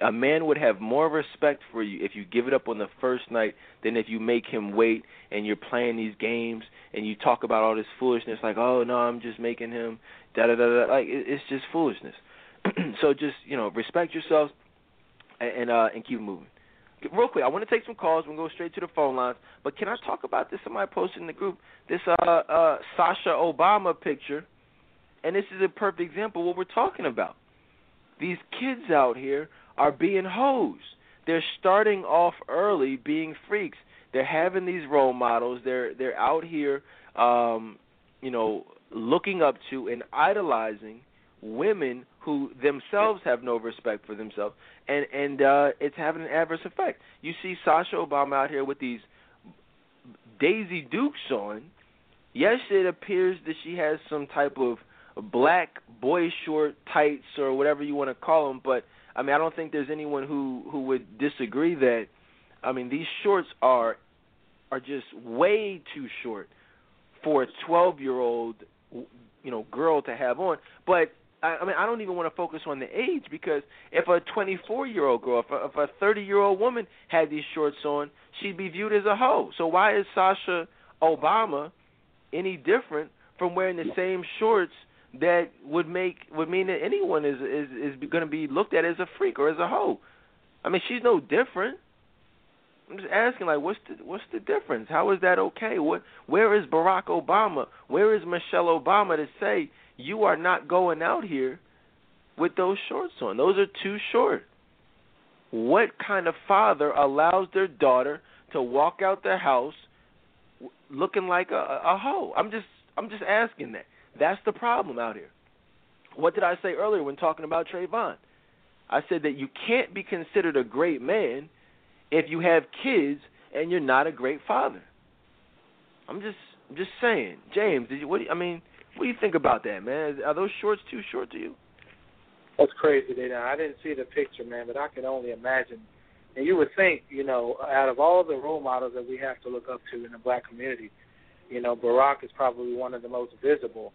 A man would have more respect for you if you give it up on the first night than if you make him wait and you're playing these games and you talk about all this foolishness like, oh no, I'm just making him da da da da. Like it, it's just foolishness. so just you know respect yourselves and and, uh, and keep moving. Real quick, I want to take some calls. We'll go straight to the phone lines. But can I talk about this? Somebody posted in the group this uh, uh, Sasha Obama picture, and this is a perfect example of what we're talking about. These kids out here are being hoes. They're starting off early being freaks. They're having these role models. They're they're out here, um, you know, looking up to and idolizing women who themselves have no respect for themselves, and and uh, it's having an adverse effect. You see Sasha Obama out here with these Daisy Dukes on. Yes, it appears that she has some type of black boy short tights or whatever you want to call them, but I mean I don't think there's anyone who who would disagree that. I mean these shorts are are just way too short for a 12 year old you know girl to have on. But I, I mean, I don't even want to focus on the age because if a 24 year old girl, if a, if a 30 year old woman had these shorts on, she'd be viewed as a hoe. So why is Sasha Obama any different from wearing the same shorts that would make would mean that anyone is is is going to be looked at as a freak or as a hoe? I mean, she's no different. I'm just asking, like, what's the what's the difference? How is that okay? What where is Barack Obama? Where is Michelle Obama to say you are not going out here with those shorts on? Those are too short. What kind of father allows their daughter to walk out their house looking like a, a hoe? I'm just I'm just asking that. That's the problem out here. What did I say earlier when talking about Trayvon? I said that you can't be considered a great man if you have kids and you're not a great father. I'm just I'm just saying, James. Did you? What do you, I mean? What do you think about that, man? Are those shorts too short to you? That's crazy, Dana. I didn't see the picture, man, but I can only imagine. And you would think, you know, out of all the role models that we have to look up to in the black community, you know, Barack is probably one of the most visible.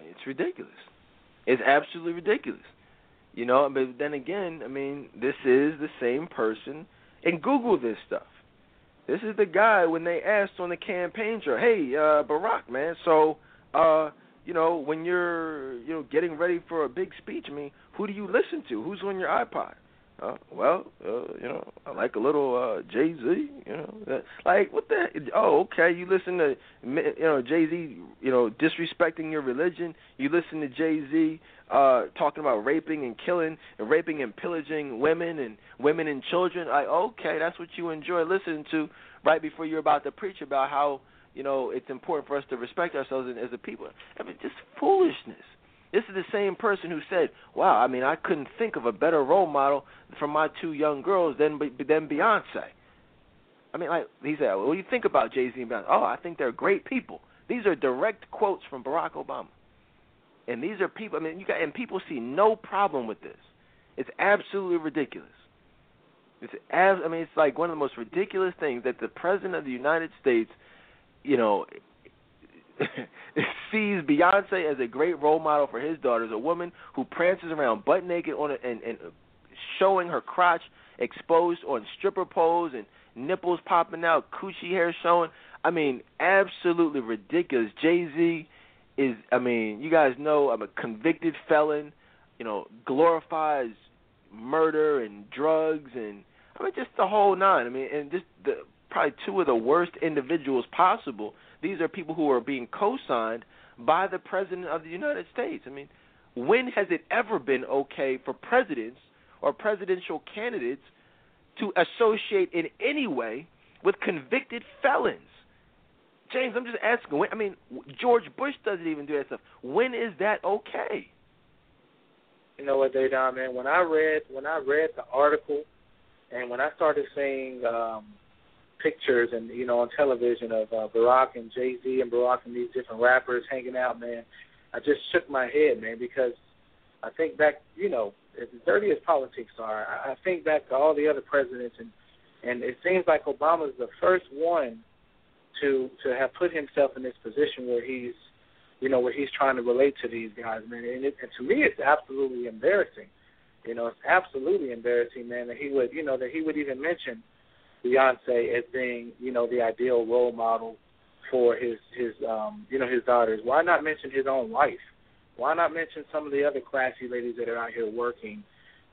It's ridiculous. It's absolutely ridiculous. You know, but then again, I mean, this is the same person. And Google this stuff. This is the guy when they asked on the campaign trail, "Hey, uh, Barack, man, so uh, you know, when you're you know getting ready for a big speech, I mean, who do you listen to? Who's on your iPod?" Uh, well, uh, you know, I like a little uh, Jay Z. You know, like what the? Oh, okay. You listen to you know Jay Z. You know, disrespecting your religion. You listen to Jay Z uh, talking about raping and killing and raping and pillaging women and women and children. Like, okay, that's what you enjoy listening to right before you're about to preach about how you know it's important for us to respect ourselves as a people. I mean, just foolishness. This is the same person who said, "Wow, I mean, I couldn't think of a better role model for my two young girls than than Beyonce." I mean, like he said, "What do you think about Jay Z and Beyonce?" Oh, I think they're great people. These are direct quotes from Barack Obama, and these are people. I mean, you got and people see no problem with this. It's absolutely ridiculous. It's as I mean, it's like one of the most ridiculous things that the president of the United States, you know, sees Beyonce as a great role model for his daughters, a woman who prances around butt naked on a, and, and showing her crotch exposed on stripper poles and nipples popping out, coochie hair showing. I mean, absolutely ridiculous. Jay Z is, I mean, you guys know I'm a convicted felon. You know, glorifies murder and drugs and I mean just the whole nine. I mean, and just the probably two of the worst individuals possible these are people who are being co-signed by the president of the United States. I mean, when has it ever been okay for presidents or presidential candidates to associate in any way with convicted felons? James, I'm just asking. When, I mean, George Bush doesn't even do that stuff. When is that okay? You know what, Dedan, man? When I read when I read the article, and when I started seeing um, pictures and you know on television of uh, Barack and Jay Z and Barack and these different rappers hanging out, man, I just shook my head, man, because I think back, you know, as dirty as politics are, I think back to all the other presidents, and and it seems like Obama's the first one to to have put himself in this position where he's you know, where he's trying to relate to these guys, man. And, it, and to me, it's absolutely embarrassing. You know, it's absolutely embarrassing, man, that he would, you know, that he would even mention Beyonce as being, you know, the ideal role model for his his um you know his daughters. Why not mention his own wife? Why not mention some of the other classy ladies that are out here working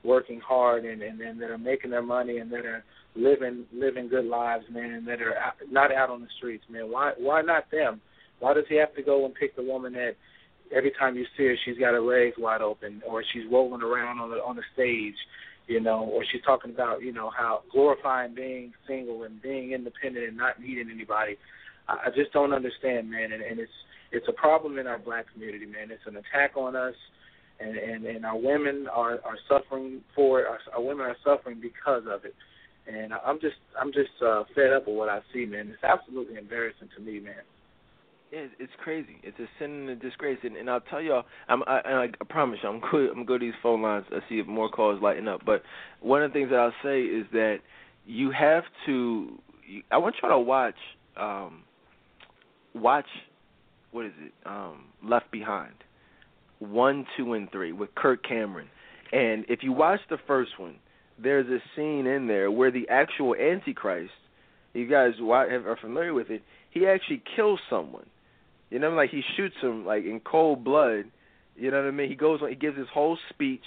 working hard and and, and that are making their money and that are living living good lives, man, and that are out, not out on the streets, man. Why why not them? Why does he have to go and pick the woman that every time you see her she's got her legs wide open or she's rolling around on the on the stage, you know, or she's talking about, you know, how glorifying being single and being independent and not needing anybody. I, I just don't understand, man, and, and it's it's a problem in our black community, man. It's an attack on us and and and our women are are suffering for it. Our, our women are suffering because of it. And I'm just I'm just uh, fed up with what I see, man. It's absolutely embarrassing to me, man. Yeah, it's crazy. It's a sin and a disgrace, and, and I'll tell y'all. I'm, I, I, I promise you, I'm good. I'm to these phone lines. I see if more calls lighten up. But one of the things that I'll say is that you have to. I want y'all to watch. Um, watch. What is it? Um, Left Behind one, two, and three with Kirk Cameron. And if you watch the first one, there's a scene in there where the actual Antichrist, you guys are familiar with it, he actually kills someone. You know, like he shoots him like in cold blood. You know what I mean? He goes on, he gives his whole speech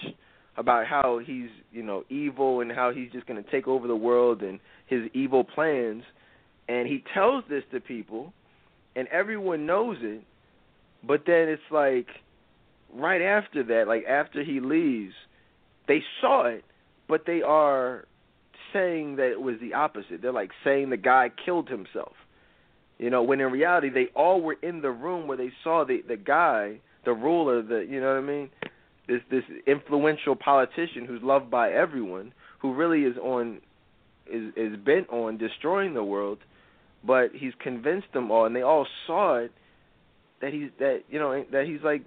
about how he's, you know, evil and how he's just going to take over the world and his evil plans. And he tells this to people, and everyone knows it. But then it's like right after that, like after he leaves, they saw it, but they are saying that it was the opposite. They're like saying the guy killed himself. You know, when in reality they all were in the room where they saw the the guy, the ruler, the you know what I mean? This this influential politician who's loved by everyone, who really is on is is bent on destroying the world, but he's convinced them all and they all saw it that he's that you know that he's like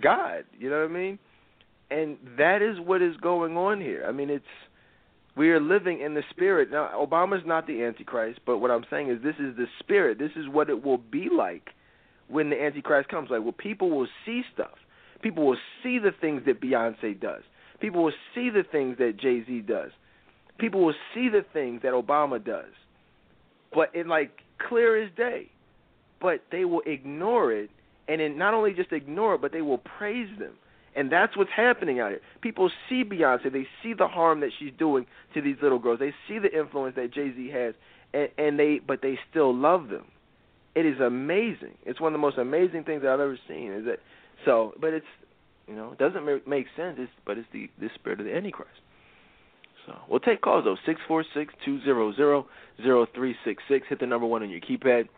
God. You know what I mean? And that is what is going on here. I mean, it's we are living in the spirit. Now, Obama's not the Antichrist, but what I'm saying is this is the spirit. This is what it will be like when the Antichrist comes. Like, well, people will see stuff. People will see the things that Beyonce does. People will see the things that Jay Z does. People will see the things that Obama does. But in like clear as day. But they will ignore it and then not only just ignore it, but they will praise them. And that's what's happening out here. People see Beyonce, they see the harm that she's doing to these little girls. They see the influence that Jay Z has, and, and they but they still love them. It is amazing. It's one of the most amazing things that I've ever seen. Is that so? But it's you know it doesn't make sense. It's, but it's the the spirit of the Antichrist. So we'll take calls though six four six two zero zero zero three six six. Hit the number one on your keypad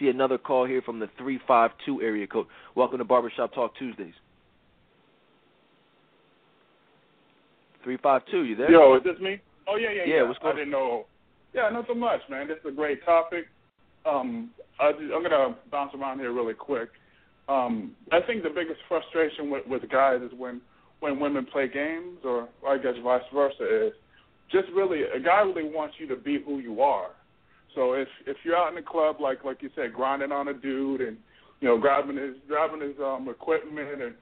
see another call here from the 352 area code. Welcome to Barbershop Talk Tuesdays. 352, you there? Yo, is this me? Oh, yeah, yeah, yeah. yeah. What's going I didn't know. Yeah, not so much, man. This is a great topic. Um, I, I'm going to bounce around here really quick. Um, I think the biggest frustration with, with guys is when, when women play games, or I guess vice versa, is just really a guy really wants you to be who you are. So if if you're out in the club, like like you said, grinding on a dude and you know grabbing his grabbing his um equipment and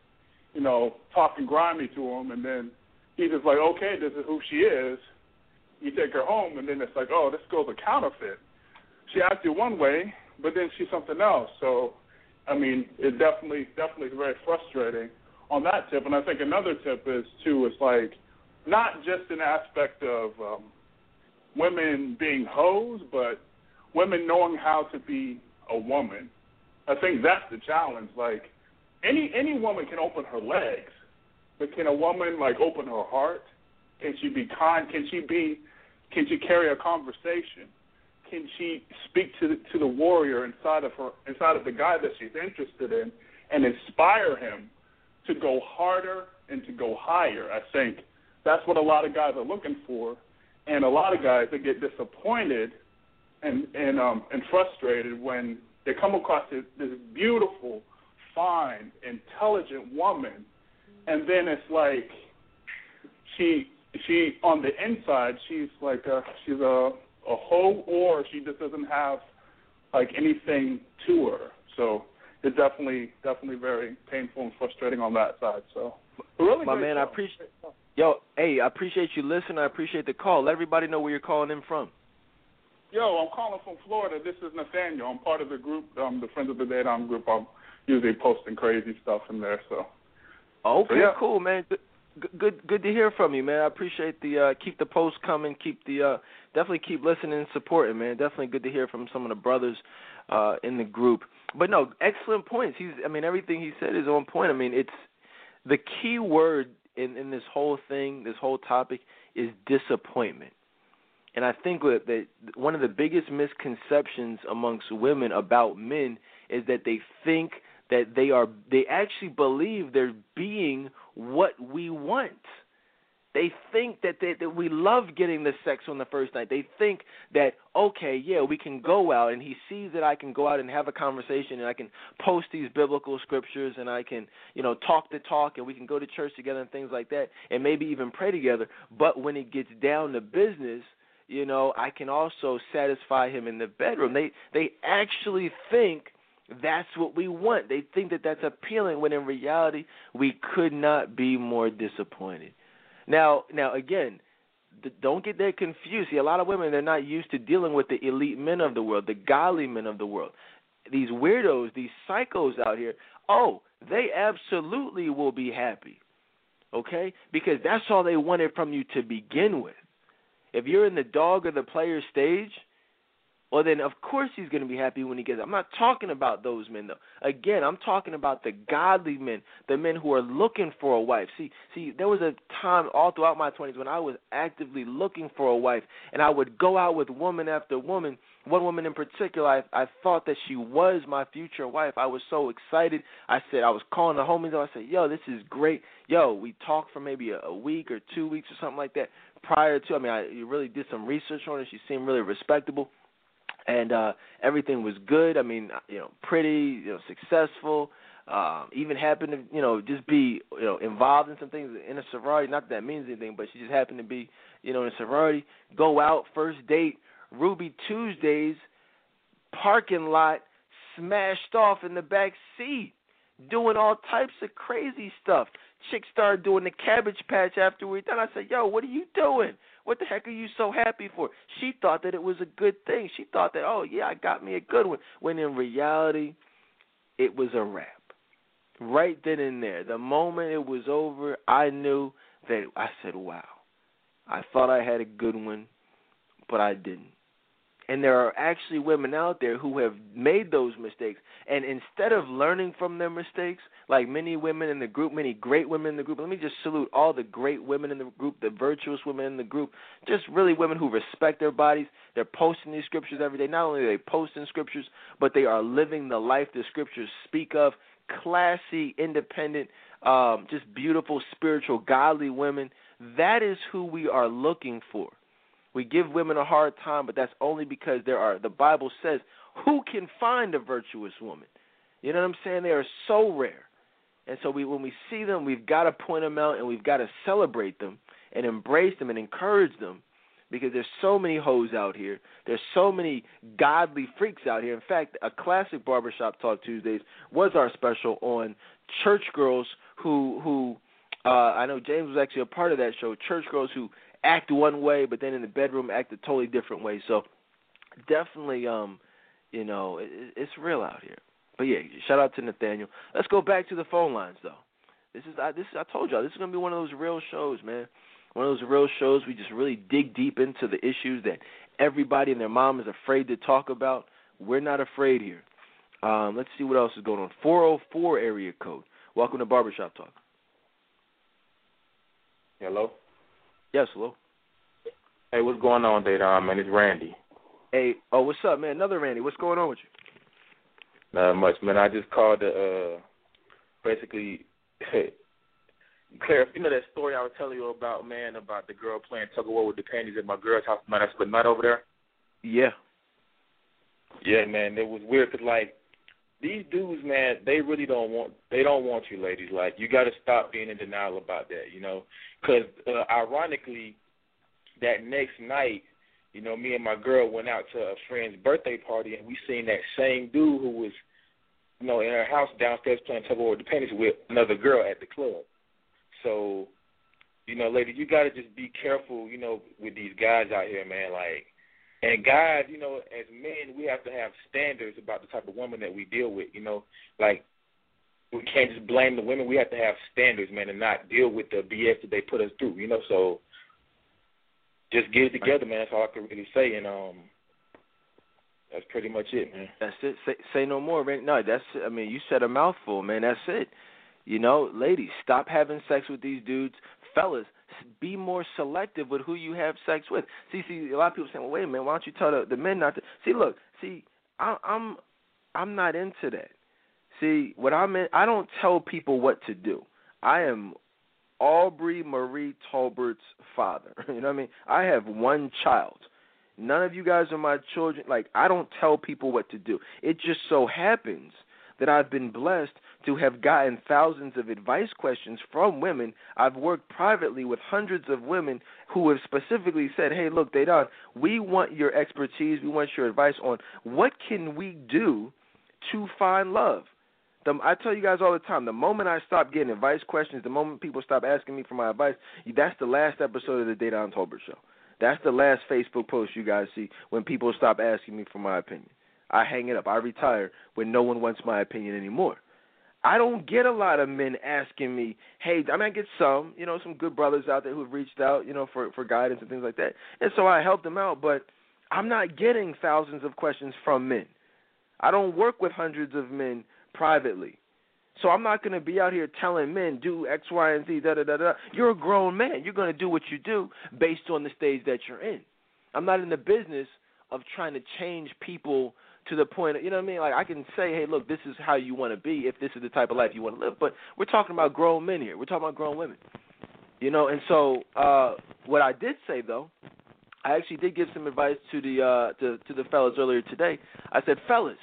you know talking grimy to him, and then he's just like, okay, this is who she is. You take her home, and then it's like, oh, this girl's a counterfeit. She acted one way, but then she's something else. So, I mean, it definitely definitely is very frustrating on that tip. And I think another tip is too is like not just an aspect of um, women being hoes, but women knowing how to be a woman. I think that's the challenge. Like any any woman can open her legs, but can a woman like open her heart? Can she be kind? Can she be? Can she carry a conversation? Can she speak to the, to the warrior inside of her inside of the guy that she's interested in and inspire him to go harder and to go higher? I think that's what a lot of guys are looking for and a lot of guys that get disappointed and and um and frustrated when they come across this, this beautiful, fine, intelligent woman, and then it's like she she on the inside she's like a, she's a a hoe or she just doesn't have like anything to her. So it's definitely definitely very painful and frustrating on that side. So, really, my man, show. I appreciate. Yo, hey, I appreciate you listening. I appreciate the call. Let everybody know where you're calling in from. Yo, I'm calling from Florida. This is Nathaniel. I'm part of the group, um, the Friends of the Dead group. I'm usually posting crazy stuff in there. So. Okay, so, yeah. cool, man. Good, good, good to hear from you, man. I appreciate the uh keep the posts coming. Keep the uh definitely keep listening and supporting, man. Definitely good to hear from some of the brothers uh in the group. But no, excellent points. He's I mean everything he said is on point. I mean it's the key word in in this whole thing, this whole topic is disappointment. And I think that one of the biggest misconceptions amongst women about men is that they think that they are they actually believe they're being what we want. They think that they, that we love getting the sex on the first night. They think that okay, yeah, we can go out, and he sees that I can go out and have a conversation, and I can post these biblical scriptures, and I can you know talk the talk, and we can go to church together and things like that, and maybe even pray together. But when it gets down to business, you know, I can also satisfy him in the bedroom. They they actually think that's what we want. They think that that's appealing when in reality we could not be more disappointed. Now, now again, don't get that confused. See, a lot of women they're not used to dealing with the elite men of the world, the godly men of the world. These weirdos, these psychos out here, oh, they absolutely will be happy. Okay? Because that's all they wanted from you to begin with. If you're in the dog or the player stage, well then of course he's going to be happy when he gets. it. I'm not talking about those men though. Again, I'm talking about the godly men, the men who are looking for a wife. See, see, there was a time all throughout my 20s when I was actively looking for a wife, and I would go out with woman after woman. One woman in particular, I, I thought that she was my future wife. I was so excited. I said I was calling the homies. I said, "Yo, this is great. Yo, we talked for maybe a, a week or two weeks or something like that prior to. I mean, I really did some research on her. She seemed really respectable." And uh everything was good. I mean, you know, pretty, you know, successful. Um, even happened to, you know, just be, you know, involved in some things in a sorority. Not that, that means anything, but she just happened to be, you know, in a sorority. Go out, first date, Ruby Tuesdays, parking lot, smashed off in the back seat, doing all types of crazy stuff. Chick started doing the cabbage patch after we done. I said, "Yo, what are you doing? What the heck are you so happy for?" She thought that it was a good thing. She thought that, "Oh yeah, I got me a good one." When in reality, it was a wrap. Right then and there, the moment it was over, I knew that I said, "Wow." I thought I had a good one, but I didn't. And there are actually women out there who have made those mistakes. And instead of learning from their mistakes, like many women in the group, many great women in the group, let me just salute all the great women in the group, the virtuous women in the group, just really women who respect their bodies. They're posting these scriptures every day. Not only are they posting scriptures, but they are living the life the scriptures speak of. Classy, independent, um, just beautiful, spiritual, godly women. That is who we are looking for. We give women a hard time, but that's only because there are the Bible says, who can find a virtuous woman? You know what I'm saying? They are so rare. And so we when we see them, we've got to point them out and we've got to celebrate them and embrace them and encourage them because there's so many hoes out here. There's so many godly freaks out here. In fact, a classic barbershop talk Tuesdays was our special on church girls who who uh I know James was actually a part of that show. Church girls who act one way, but then in the bedroom act a totally different way. So definitely, um, you know, it, it's real out here. But yeah, shout out to Nathaniel. Let's go back to the phone lines though. This is I this I told y'all this is gonna be one of those real shows, man. One of those real shows we just really dig deep into the issues that everybody and their mom is afraid to talk about. We're not afraid here. Um, let's see what else is going on. 404 area code. Welcome to Barbershop Talk. Hello. Yes, hello. Hey, what's going on, Dedan? Man, it's Randy. Hey, oh, what's up, man? Another Randy. What's going on with you? Not much, man. I just called to uh, basically clarify. You know that story I was telling you about, man, about the girl playing tug of war with the panties at my girl's house tonight. I spent night over there. Yeah. Yeah, man. It was weird because like these dudes, man, they really don't want they don't want you, ladies. Like you got to stop being in denial about that, you know. Because uh, ironically, that next night, you know, me and my girl went out to a friend's birthday party, and we seen that same dude who was you know, in her house downstairs playing tug of war with with another girl at the club. So, you know, ladies, you got to just be careful, you know, with these guys out here, man. Like, and guys, you know, as men, we have to have standards about the type of woman that we deal with. You know, like we can't just blame the women. We have to have standards, man, and not deal with the BS that they put us through. You know, so just get it together, man. That's all I can really say. And um, that's pretty much it, man. That's it. Say, say no more, man. No, that's. I mean, you said a mouthful, man. That's it. You know, ladies, stop having sex with these dudes. Fellas, be more selective with who you have sex with. See, see, a lot of people saying, "Well, wait a minute, why don't you tell the, the men not to?" See, look, see, I, I'm, I'm not into that. See, what I'm in, I don't tell people what to do. I am Aubrey Marie Tolbert's father. You know what I mean? I have one child. None of you guys are my children. Like, I don't tell people what to do. It just so happens that I've been blessed to have gotten thousands of advice questions from women. I've worked privately with hundreds of women who have specifically said, "Hey, look, Dedan, we want your expertise. We want your advice on what can we do to find love." The, I tell you guys all the time, the moment I stop getting advice questions, the moment people stop asking me for my advice, that's the last episode of the Dedan Tolbert Show. That's the last Facebook post you guys see when people stop asking me for my opinion. I hang it up. I retire when no one wants my opinion anymore. I don't get a lot of men asking me, "Hey, I mean, I get some, you know, some good brothers out there who've reached out, you know, for for guidance and things like that, and so I help them out. But I'm not getting thousands of questions from men. I don't work with hundreds of men privately, so I'm not going to be out here telling men do X, Y, and Z. Da da da da. You're a grown man. You're going to do what you do based on the stage that you're in. I'm not in the business of trying to change people to the point, of, you know what I mean? Like I can say, hey, look, this is how you want to be if this is the type of life you want to live. But we're talking about grown men here. We're talking about grown women. You know, and so uh what I did say though, I actually did give some advice to the uh to to the fellas earlier today. I said, fellas,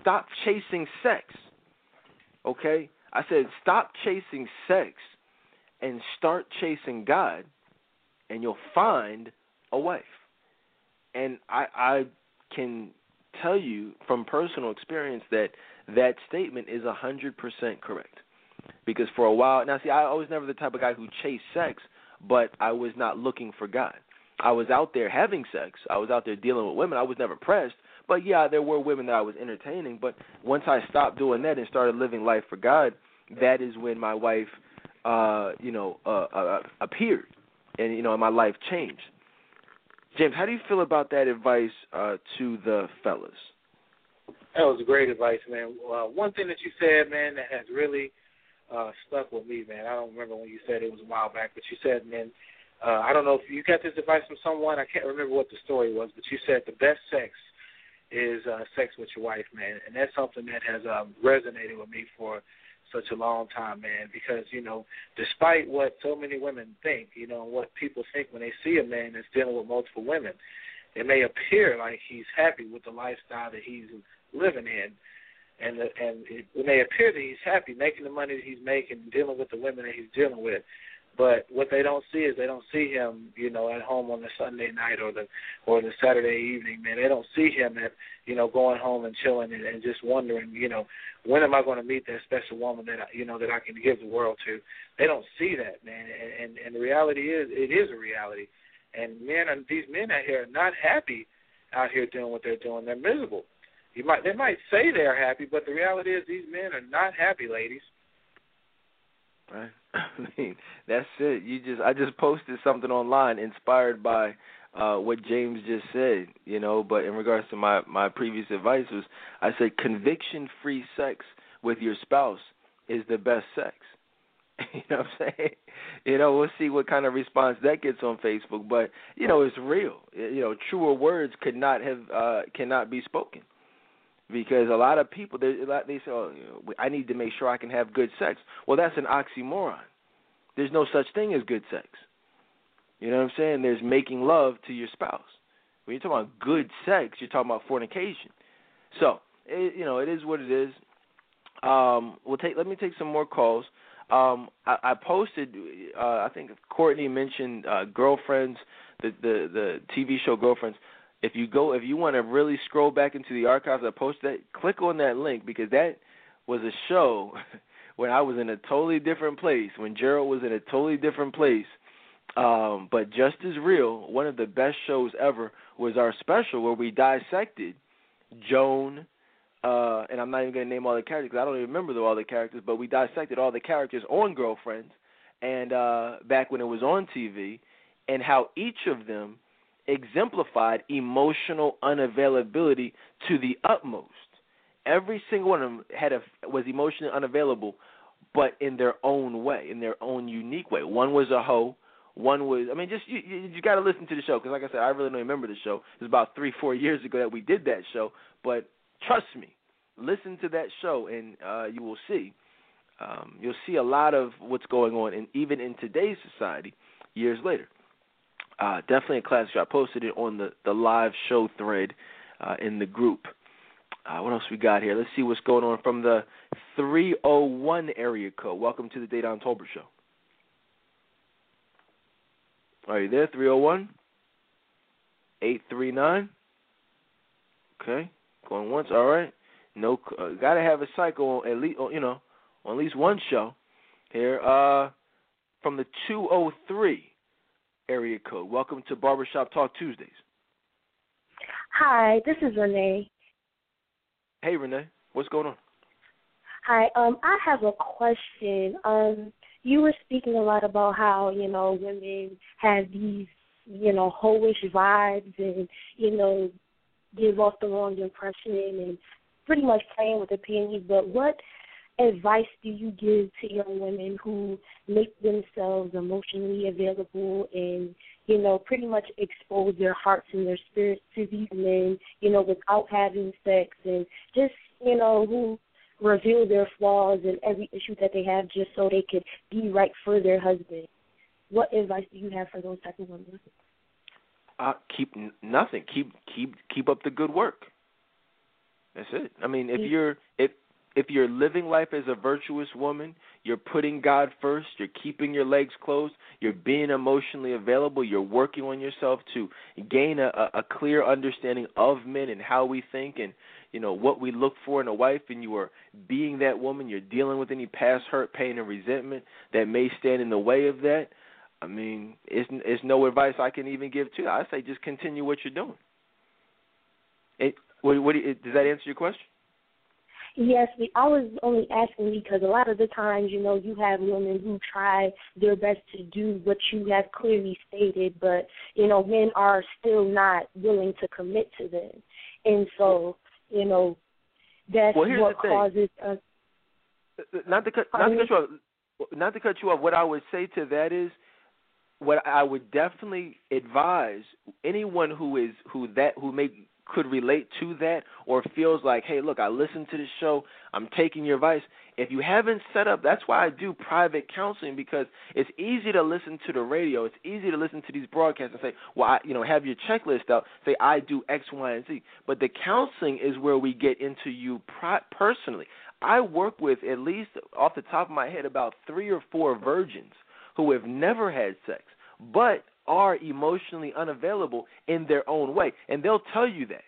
stop chasing sex. Okay? I said, stop chasing sex and start chasing God and you'll find a wife. And I I can tell you from personal experience that that statement is a hundred percent correct. Because for a while, now see, I was never the type of guy who chased sex, but I was not looking for God. I was out there having sex. I was out there dealing with women. I was never pressed, but yeah, there were women that I was entertaining. But once I stopped doing that and started living life for God, that is when my wife, uh, you know, uh, uh, appeared, and you know, my life changed. James, how do you feel about that advice uh, to the fellas? That was great advice, man. Uh, one thing that you said, man, that has really uh, stuck with me, man. I don't remember when you said it was a while back, but you said, man, uh, I don't know if you got this advice from someone. I can't remember what the story was, but you said the best sex is uh, sex with your wife, man, and that's something that has um, resonated with me for such a long time, man, because, you know, despite what so many women think, you know, what people think when they see a man that's dealing with multiple women, it may appear like he's happy with the lifestyle that he's living in. And and it, it may appear that he's happy making the money that he's making, dealing with the women that he's dealing with. But what they don't see is they don't see him, you know, at home on the Sunday night or the or the Saturday evening. Man, they don't see him at, you know, going home and chilling and, and just wondering, you know, when am I going to meet that special woman that I, you know that I can give the world to? They don't see that, man. And and, and the reality is, it is a reality. And men, and these men out here are not happy out here doing what they're doing. They're miserable. You might they might say they're happy, but the reality is these men are not happy, ladies. Right. I mean, that's it. You just I just posted something online inspired by uh what James just said, you know, but in regards to my my previous advice was I said conviction free sex with your spouse is the best sex. you know what I'm saying? You know, we'll see what kind of response that gets on Facebook, but you know, it's real. You know, truer words could not have uh cannot be spoken because a lot of people they they say, "Oh, I need to make sure I can have good sex." Well, that's an oxymoron. There's no such thing as good sex. You know what I'm saying? There's making love to your spouse. When you're talking about good sex, you're talking about fornication. So, it, you know, it is what it is. Um, we'll take. Let me take some more calls. Um, I, I posted. Uh, I think Courtney mentioned uh, girlfriends, the the the TV show Girlfriends if you go if you want to really scroll back into the archives, I posted that. Click on that link because that was a show when I was in a totally different place. When Gerald was in a totally different place. Um, but just as real, one of the best shows ever was our special where we dissected Joan, uh, and I'm not even going to name all the characters because I don't even remember all the characters, but we dissected all the characters on Girlfriends and uh, back when it was on TV, and how each of them exemplified emotional unavailability to the utmost. Every single one of them had a was emotionally unavailable, but in their own way, in their own unique way. One was a hoe. One was, I mean, just you, you, you got to listen to the show because, like I said, I really don't remember the show. It was about three, four years ago that we did that show. But trust me, listen to that show and uh, you will see. Um, you'll see a lot of what's going on, and even in today's society, years later. Uh, definitely a classic. I posted it on the the live show thread uh, in the group. Uh, what else we got here? Let's see what's going on from the 301 area code. Welcome to the Dedan Tolbert Show. Are you there? 301? 839? Okay. Going once. All right. No, uh, got to have a cycle at least, you know, on at least one show. Here, uh, from the 203 area code. Welcome to Barbershop Talk Tuesdays. Hi, this is Renee. Hey, Renee. What's going on? Hi. Um, I have a question. Um, you were speaking a lot about how you know women have these you know hoish vibes and you know give off the wrong impression and pretty much playing with opinions. But what advice do you give to young women who make themselves emotionally available and you know pretty much expose their hearts and their spirits to these men you know without having sex and just you know who reveal their flaws and every issue that they have just so they could be right for their husband? What advice do you have for those type of women? Uh keep nothing. Keep keep keep up the good work. That's it. I mean if you're if if you're living life as a virtuous woman, you're putting God first, you're keeping your legs closed, you're being emotionally available, you're working on yourself to gain a, a clear understanding of men and how we think and you know what we look for in a wife and you are being that woman, you're dealing with any past hurt, pain and resentment that may stand in the way of that. I mean, it's it's no advice I can even give to you. I say just continue what you're doing. It, what, what does that answer your question? Yes, I was only asking because a lot of the times, you know, you have women who try their best to do what you have clearly stated, but you know, men are still not willing to commit to them, and so you know, that's well, what causes us. Uh, not to cut, not to cut you off. Not to cut you off. What I would say to that is, what I would definitely advise anyone who is who that who may could relate to that or feels like, hey, look, I listened to the show, I'm taking your advice. If you haven't set up, that's why I do private counseling because it's easy to listen to the radio. It's easy to listen to these broadcasts and say, well, I, you know, have your checklist out. Say I do X, Y, and Z. But the counseling is where we get into you personally. I work with at least off the top of my head about three or four virgins who have never had sex, but are emotionally unavailable in their own way. And they'll tell you that.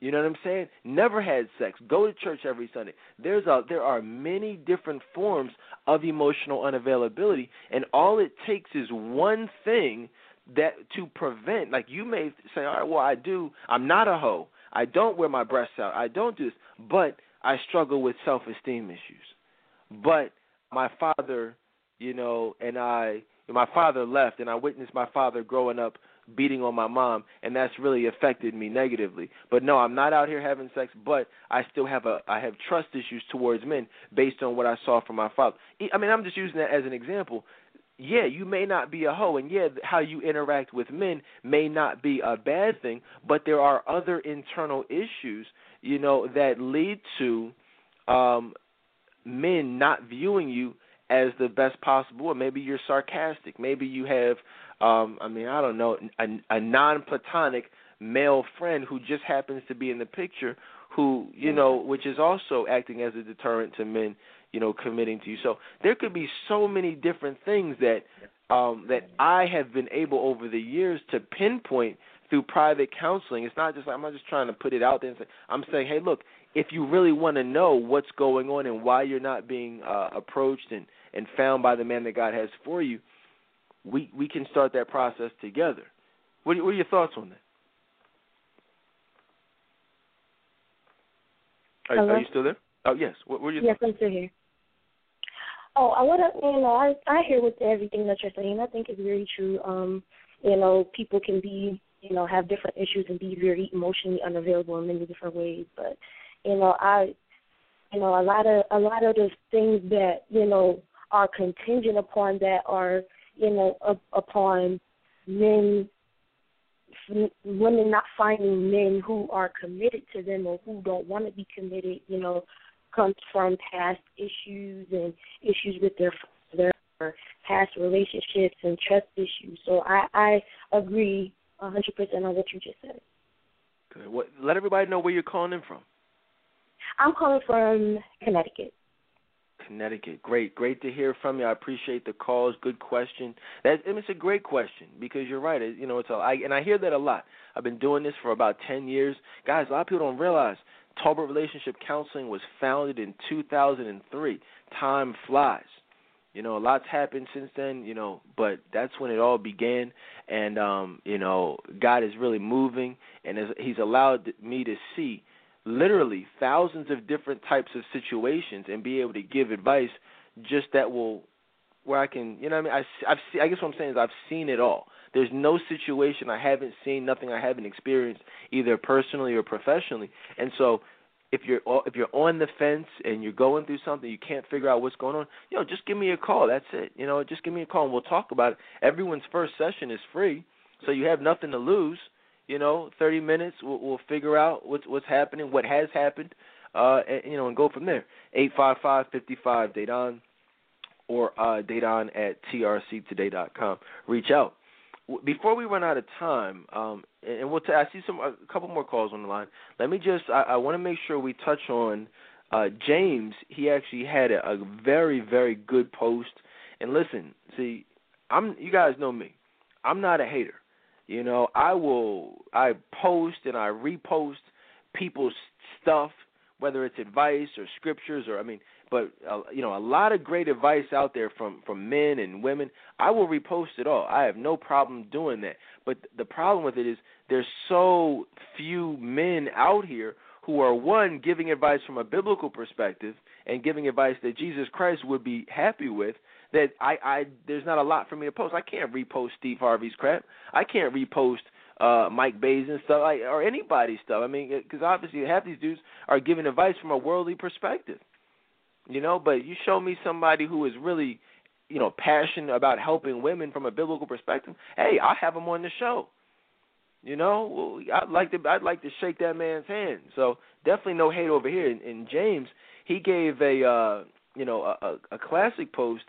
You know what I'm saying? Never had sex. Go to church every Sunday. There's a there are many different forms of emotional unavailability and all it takes is one thing that to prevent like you may say, All right, well I do I'm not a hoe. I don't wear my breasts out. I don't do this, but I struggle with self esteem issues. But my father, you know, and I my father left, and I witnessed my father growing up beating on my mom, and that's really affected me negatively. But no, I'm not out here having sex, but I still have a I have trust issues towards men based on what I saw from my father. I mean, I'm just using that as an example. Yeah, you may not be a hoe, and yeah, how you interact with men may not be a bad thing, but there are other internal issues, you know, that lead to um men not viewing you as the best possible or maybe you're sarcastic. Maybe you have um i mean i don't know a, a non-platonic male friend who just happens to be in the picture who you know which is also acting as a deterrent to men you know committing to you. So there could be so many different things that um that i have been able over the years to pinpoint through private counseling. It's not just I'm not just trying to put it out there and say I'm saying, hey, look, if you really want to know what's going on and why you're not being uh, approached and and found by the man that God has for you, we we can start that process together. What are, what are your thoughts on that? Are, are, you still there? Oh yes. What were you? Yes, I'm still here. Oh, I want to, you know, I I hear with everything that you're saying. I think it's very true. Um, you know, people can be, you know, have different issues and be very emotionally unavailable in many different ways. But, you know, I, you know, a lot of a lot of the things that you know are contingent upon that are, you know, up, upon men women not finding men who are committed to them or who don't want to be committed, you know, comes from past issues and issues with their their past relationships and trust issues. So I I agree a hundred percent on what you just said. Good. What, let everybody know where you're calling in from. I'm calling from Connecticut. Connecticut. Great, great to hear from you. I appreciate the calls. Good question. That it's a great question because you're right. You know, it's a, I, and I hear that a lot. I've been doing this for about ten years, guys. A lot of people don't realize Tolbert Relationship Counseling was founded in 2003. Time flies. You know, a lot's happened since then, you know, but that's when it all began and um, you know, God is really moving and he's allowed me to see literally thousands of different types of situations and be able to give advice just that will where I can, you know what I mean? I I've see, I guess what I'm saying is I've seen it all. There's no situation I haven't seen, nothing I haven't experienced either personally or professionally. And so if you're if you're on the fence and you're going through something you can't figure out what's going on, you know, just give me a call. That's it. You know, just give me a call and we'll talk about it. Everyone's first session is free, so you have nothing to lose. You know, 30 minutes we'll, we'll figure out what's what's happening, what has happened, uh, and, you know, and go from there. Eight five five fifty five Dedan or uh, Dedan at trctoday.com. Reach out before we run out of time, um, and we'll t- I see some a couple more calls on the line. Let me just I, I want to make sure we touch on uh, James. He actually had a, a very very good post. And listen, see, I'm you guys know me. I'm not a hater. You know, I will I post and I repost people's stuff, whether it's advice or scriptures or I mean but uh, you know a lot of great advice out there from from men and women. I will repost it all. I have no problem doing that. But the problem with it is there's so few men out here who are one giving advice from a biblical perspective and giving advice that jesus christ would be happy with that i i there's not a lot for me to post i can't repost steve harvey's crap i can't repost uh Mike Baisden stuff like or anybody's stuff. I mean, because obviously half these dudes are giving advice from a worldly perspective you know. But you show me somebody who is really, you know, passionate about helping women from a biblical perspective. Hey, I'll have them on the show. You know, I'd like to I'd like to shake that man's hand. So definitely no hate over here. And, and James, he gave a uh, you know a, a classic post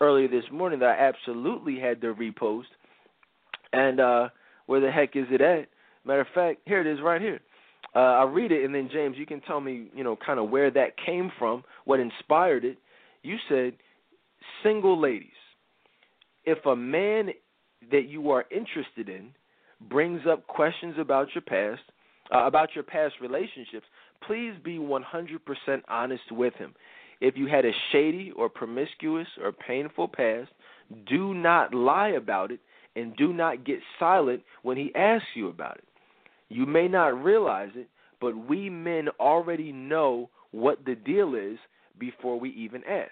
earlier this morning that I absolutely had to repost. And uh, where the heck is it at? Matter of fact, here it is right here. Uh, I'll read it, and then James, you can tell me, you know, kind of where that came from, what inspired it. You said, single ladies, if a man that you are interested in brings up questions about your past, uh, about your past relationships, please be 100% honest with him. If you had a shady or promiscuous or painful past, do not lie about it and do not get silent when he asks you about it. You may not realize it, but we men already know what the deal is before we even ask.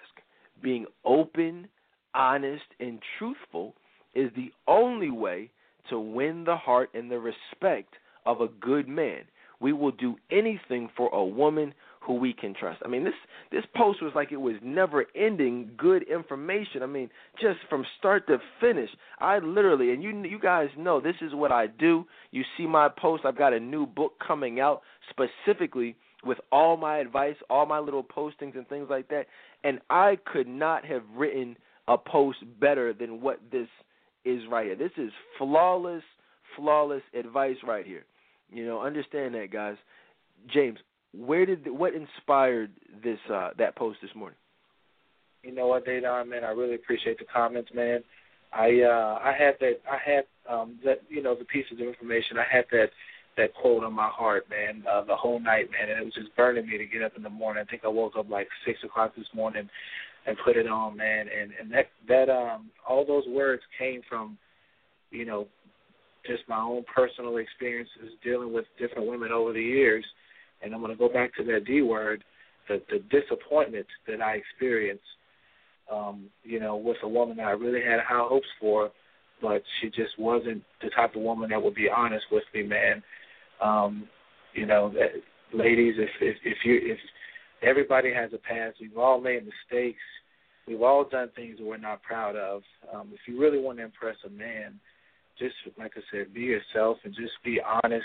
Being open, honest, and truthful is the only way to win the heart and the respect of a good man. We will do anything for a woman who we can trust. I mean, this this post was like it was never ending good information. I mean, just from start to finish. I literally, and you you guys know this is what I do. You see my post. I've got a new book coming out specifically with all my advice, all my little postings and things like that. And I could not have written a post better than what this is right here. This is flawless, flawless advice right here. You know, understand that, guys. James, where did what inspired this uh, that post this morning? You know what, Dedan, man, I really appreciate the comments, man. I uh, I had that I had um, that you know the pieces of information. I had that that quote on my heart, man, uh, the whole night, man, and it was just burning me to get up in the morning. I think I woke up like six o'clock this morning and put it on, man, and and that that um all those words came from, you know, just my own personal experiences dealing with different women over the years, and I'm going to go back to that D word, the the disappointment that I experienced um, you know, with a woman that I really had high hopes for, but she just wasn't the type of woman that would be honest with me, man. Um, you know, that, ladies, if if if you if everybody has a past, we've all made mistakes, we've all done things that we're not proud of. Um, if you really want to impress a man, just like I said, be yourself and just be honest,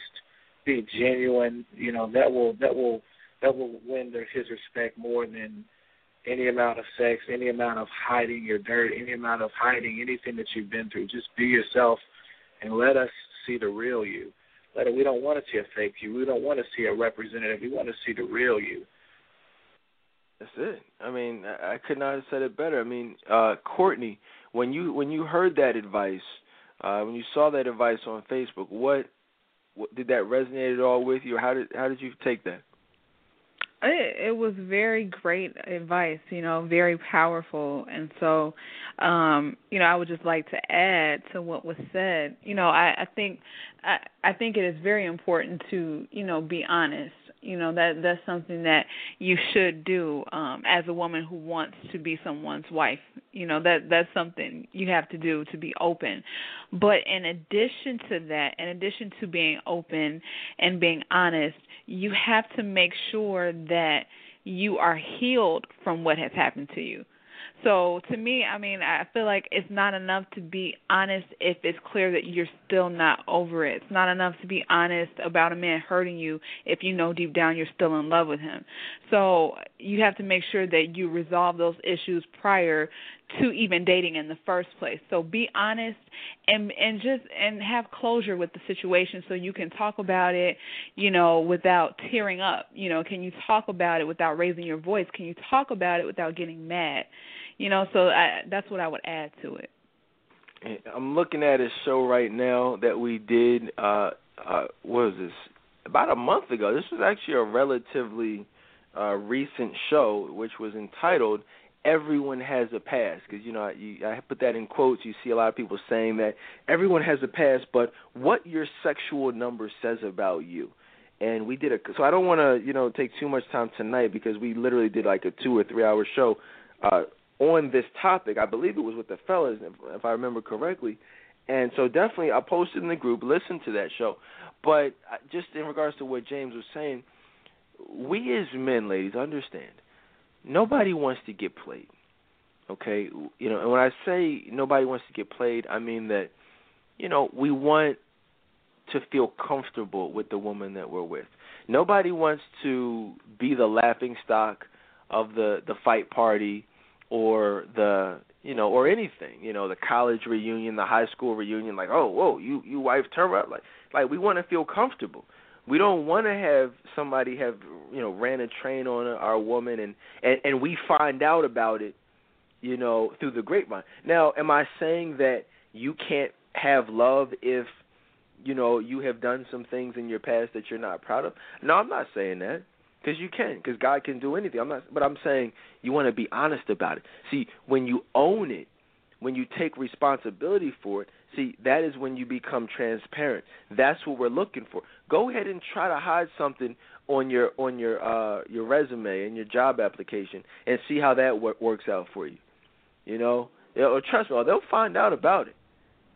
be genuine. You know, that will that will that will win his respect more than any amount of sex, any amount of hiding your dirt, any amount of hiding anything that you've been through. Just be yourself and let us see the real you. Let it, we don't want to see a fake you. We don't want to see a representative. We want to see the real you. That's it. I mean, I could not have said it better. I mean, uh Courtney, when you when you heard that advice, uh when you saw that advice on Facebook, what, what did that resonate at all with you? How did how did you take that? It, it was very great advice, you know, very powerful. And so, um, you know, I would just like to add to what was said. You know, I, I think I, I think it is very important to, you know, be honest you know that that's something that you should do um as a woman who wants to be someone's wife. You know that that's something you have to do to be open. But in addition to that in addition to being open and being honest you have to make sure that you are healed from what has happened to you so to me, I mean, I feel like it's not enough to be honest if it's clear that you're still not over it. It's not enough to be honest about a man hurting you if you know deep down you're still in love with him. So you have to make sure that you resolve those issues prior to even dating in the first place. So be honest and and just and have closure with the situation so you can talk about it, you know, without tearing up. You know, can you talk about it without raising your voice? Can you talk about it without getting mad? You know, so I, that's what I would add to it. I'm looking at a show right now that we did. Uh, uh, what was this? About a month ago. This was actually a relatively uh, recent show, which was entitled "Everyone Has a Past." Because you know, you, I put that in quotes. You see a lot of people saying that everyone has a past, but what your sexual number says about you. And we did a. So I don't want to, you know, take too much time tonight because we literally did like a two or three hour show. Uh, on this topic. I believe it was with the fellas, if, if I remember correctly. And so definitely, I posted in the group. Listen to that show. But uh, just in regards to what James was saying, we as men, ladies, understand. Nobody wants to get played. Okay, you know, and when I say nobody wants to get played, I mean that, you know, we want to feel comfortable with the woman that we're with. Nobody wants to be the laughing stock of the the fight party or the you know or anything you know the college reunion the high school reunion like oh whoa you you wife turn up like like we want to feel comfortable we don't want to have somebody have you know ran a train on our woman and and and we find out about it you know through the grapevine now am i saying that you can't have love if you know you have done some things in your past that you're not proud of no i'm not saying that because you can, because God can do anything. I'm not, but I'm saying you want to be honest about it. See, when you own it, when you take responsibility for it, see, that is when you become transparent. That's what we're looking for. Go ahead and try to hide something on your on your uh your resume and your job application and see how that wor- works out for you. You know, or trust me, they'll find out about it.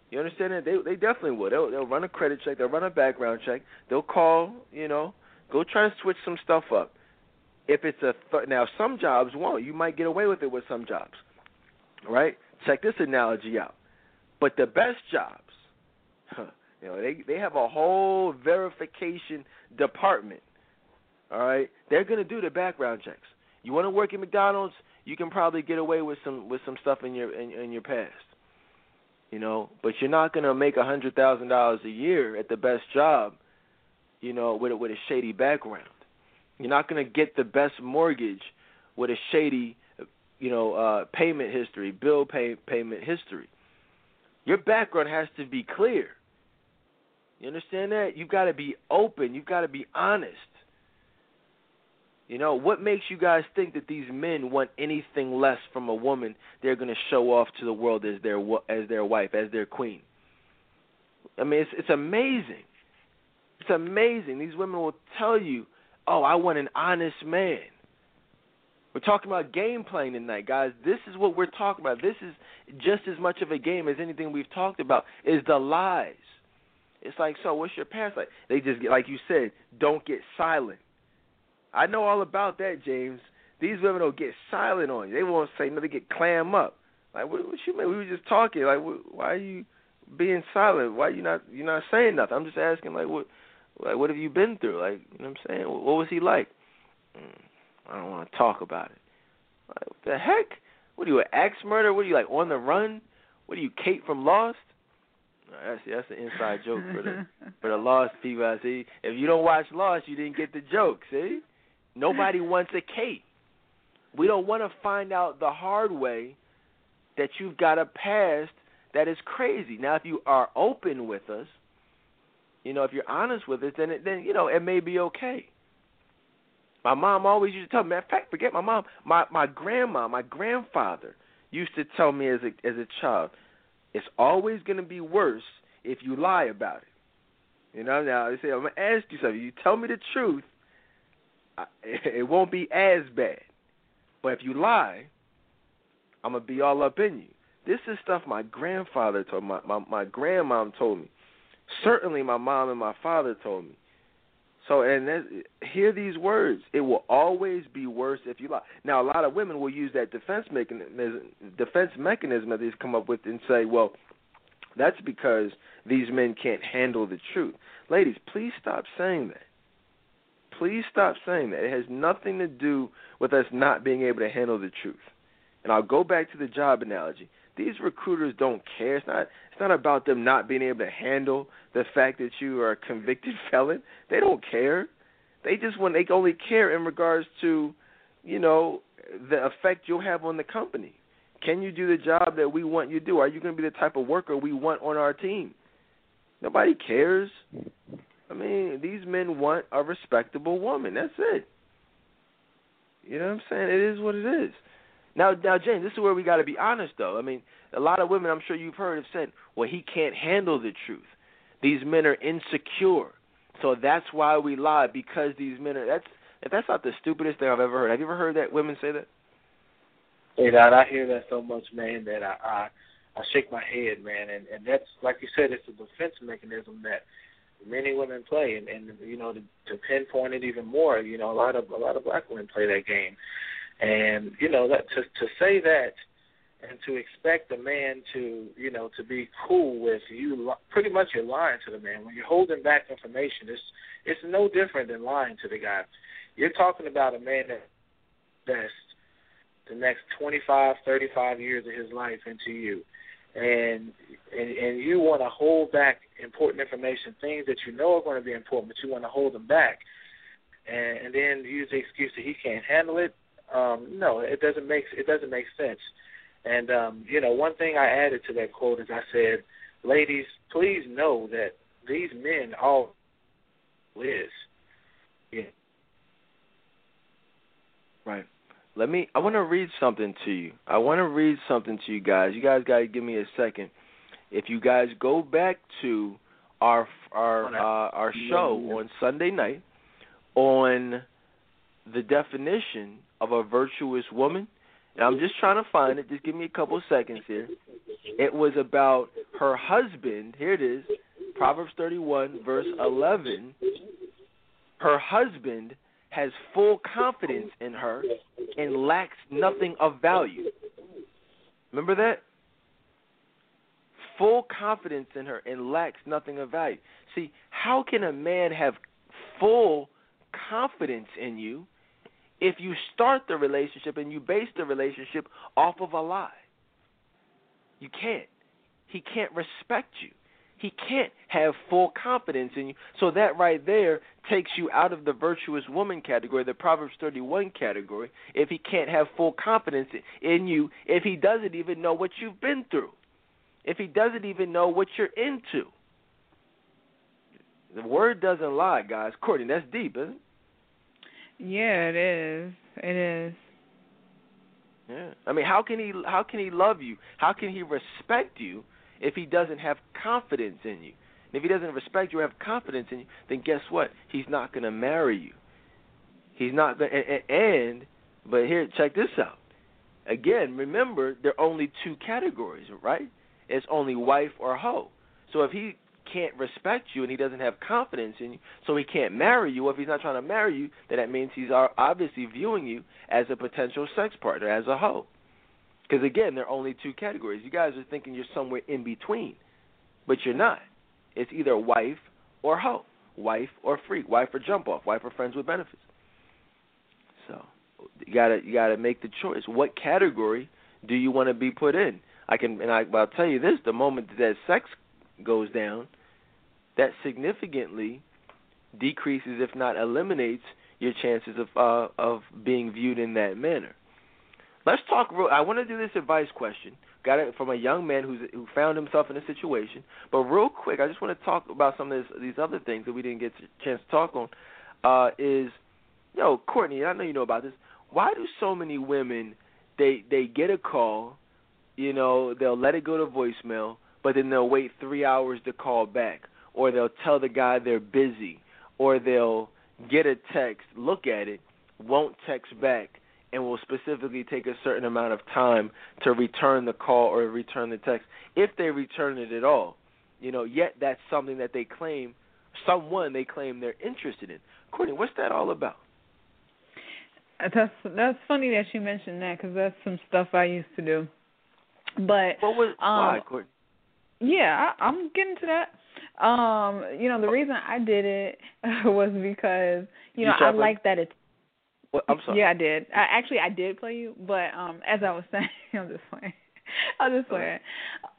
You understand that? They they definitely will. They'll they'll run a credit check. They'll run a background check. They'll call. You know Go try and switch some stuff up. If it's a th- now, some jobs won't. You might get away with it with some jobs, right? Check this analogy out. But the best jobs, huh, you know, they they have a whole verification department. All right, they're going to do the background checks. You want to work at McDonald's? You can probably get away with some with some stuff in your in, in your past. You know, but you're not going to make a hundred thousand dollars a year at the best job you know, with a, with a shady background. You're not going to get the best mortgage with a shady, you know, uh, payment history, bill pay payment history. Your background has to be clear. You understand that? You've got to be open. You've got to be honest. You know, what makes you guys think that these men want anything less from a woman they're going to show off to the world as their as their wife, as their queen? I mean, it's it's amazing. It's amazing. These women will tell you, "Oh, I want an honest man." We're talking about game playing tonight, guys. This is what we're talking about. This is just as much of a game as anything we've talked about. Is the lies. It's like, so what's your past like? They just get, like you said, don't get silent. I know all about that, James. These women don't get silent on you. They won't say nothing. They get clam up. Like, what, what you mean? We were just talking. Like, why are you being silent? Why you not you not saying nothing? I'm just asking, like, what, like, what have you been through? Like, you know what I'm saying? What, what was he like? Mm. I don't want to talk about it. Like, what the heck? What are you, an axe murder? What are you like on the run? What are you, Kate from Lost? that's that's an inside joke for the for the Lost people. I see. If you don't watch Lost, you didn't get the joke. See, nobody wants a Kate. We don't want to find out the hard way that you've got a past that is crazy. Now, if you are open with us, you know, if you're honest with us, then it, then you know it may be okay. My mom always used to tell me. Matter of fact, forget my mom. My my grandma, my grandfather used to tell me as a as a child, it's always going to be worse if you lie about it. You know. Now they say I'm gonna ask you something. You tell me the truth, it won't be as bad. But if you lie, I'm gonna be all up in you. This is stuff my grandfather told my my, my grandmom told me. Certainly, my mom and my father told me. So, and hear these words. It will always be worse if you lie. Now, a lot of women will use that defense mechanism, defense mechanism that they've come up with, and say, "Well, that's because these men can't handle the truth." Ladies, please stop saying that. Please stop saying that. It has nothing to do with us not being able to handle the truth. And I'll go back to the job analogy these recruiters don't care. It's not it's not about them not being able to handle the fact that you are a convicted felon. They don't care. They just want they only care in regards to, you know, the effect you'll have on the company. Can you do the job that we want you to do? Are you going to be the type of worker we want on our team? Nobody cares. I mean, these men want a respectable woman. That's it. You know what I'm saying? It is what it is. Now, now, James, this is where we got to be honest, though. I mean, a lot of women, I'm sure you've heard, have said, "Well, he can't handle the truth. These men are insecure, so that's why we lie because these men are." That's if that's not the stupidest thing I've ever heard. Have you ever heard that women say that? Hey, Don, I hear that so much, man, that I I, I shake my head, man, and and that's like you said, it's a defense mechanism that many women play, and, and you know to, to pinpoint it even more, you know, a lot of a lot of black women play that game and you know that to to say that and to expect a man to you know to be cool with you pretty much you're lying to the man. When you're holding back information it's it's no different than lying to the guy. You're talking about a man that best the next 25 35 years of his life into you. And and, and you want to hold back important information things that you know are going to be important but you want to hold them back. And, and then use the excuse that he can't handle it um, no, it doesn't make it doesn't make sense. And um, you know, one thing I added to that quote is I said, "Ladies, please know that these men all is." Yeah. Right. Let me. I want to read something to you. I want to read something to you guys. You guys got to give me a second. If you guys go back to our our uh, our show on Sunday night on the definition of a virtuous woman. And I'm just trying to find it. Just give me a couple seconds here. It was about her husband. Here it is. Proverbs 31, verse 11. Her husband has full confidence in her and lacks nothing of value. Remember that? Full confidence in her and lacks nothing of value. See, how can a man have full confidence in you if you start the relationship and you base the relationship off of a lie. You can't. He can't respect you. He can't have full confidence in you. So that right there takes you out of the virtuous woman category, the Proverbs 31 category, if he can't have full confidence in you, if he doesn't even know what you've been through. if he doesn't even know what you're into? The word doesn't lie, guys. Courtney, that's deep, isn't it? Yeah, it is. It is. Yeah. I mean, how can he how can he love you? How can he respect you if he doesn't have confidence in you? And if he doesn't respect you or have confidence in you, then guess what? He's not going to marry you. He's not going and, and but here check this out. Again, remember there are only two categories, right? It's only wife or hoe. So if he can't respect you and he doesn't have confidence in you, so he can't marry you. If he's not trying to marry you, then that means he's obviously viewing you as a potential sex partner, as a hoe. Because again, there are only two categories. You guys are thinking you're somewhere in between, but you're not. It's either wife or hoe, wife or freak, wife or jump off, wife or friends with benefits. So you gotta you gotta make the choice. What category do you want to be put in? I can and I, I'll tell you this: the moment that sex goes down, that significantly decreases, if not eliminates, your chances of uh, of being viewed in that manner. Let's talk. Real, I want to do this advice question. Got it from a young man who's who found himself in a situation. But real quick, I just want to talk about some of this, these other things that we didn't get a chance to talk on. Uh, is know, Courtney, I know you know about this. Why do so many women they they get a call, you know, they'll let it go to voicemail, but then they'll wait three hours to call back, or they'll tell the guy they're busy, or they'll get a text, look at it, won't text back, and will specifically take a certain amount of time to return the call or return the text, if they return it at all. You know, yet that's something that they claim, someone they claim they're interested in. Courtney, what's that all about? That's that's funny that you mentioned that because that's some stuff I used to do. But what was um, why, Courtney? Yeah, I, I'm getting to that. Um, you know, the reason I did it was because you know I like that it's. Well, I'm sorry. Yeah, I did. I, actually, I did play you, but um, as I was saying, I'm just playing. I'm just playing.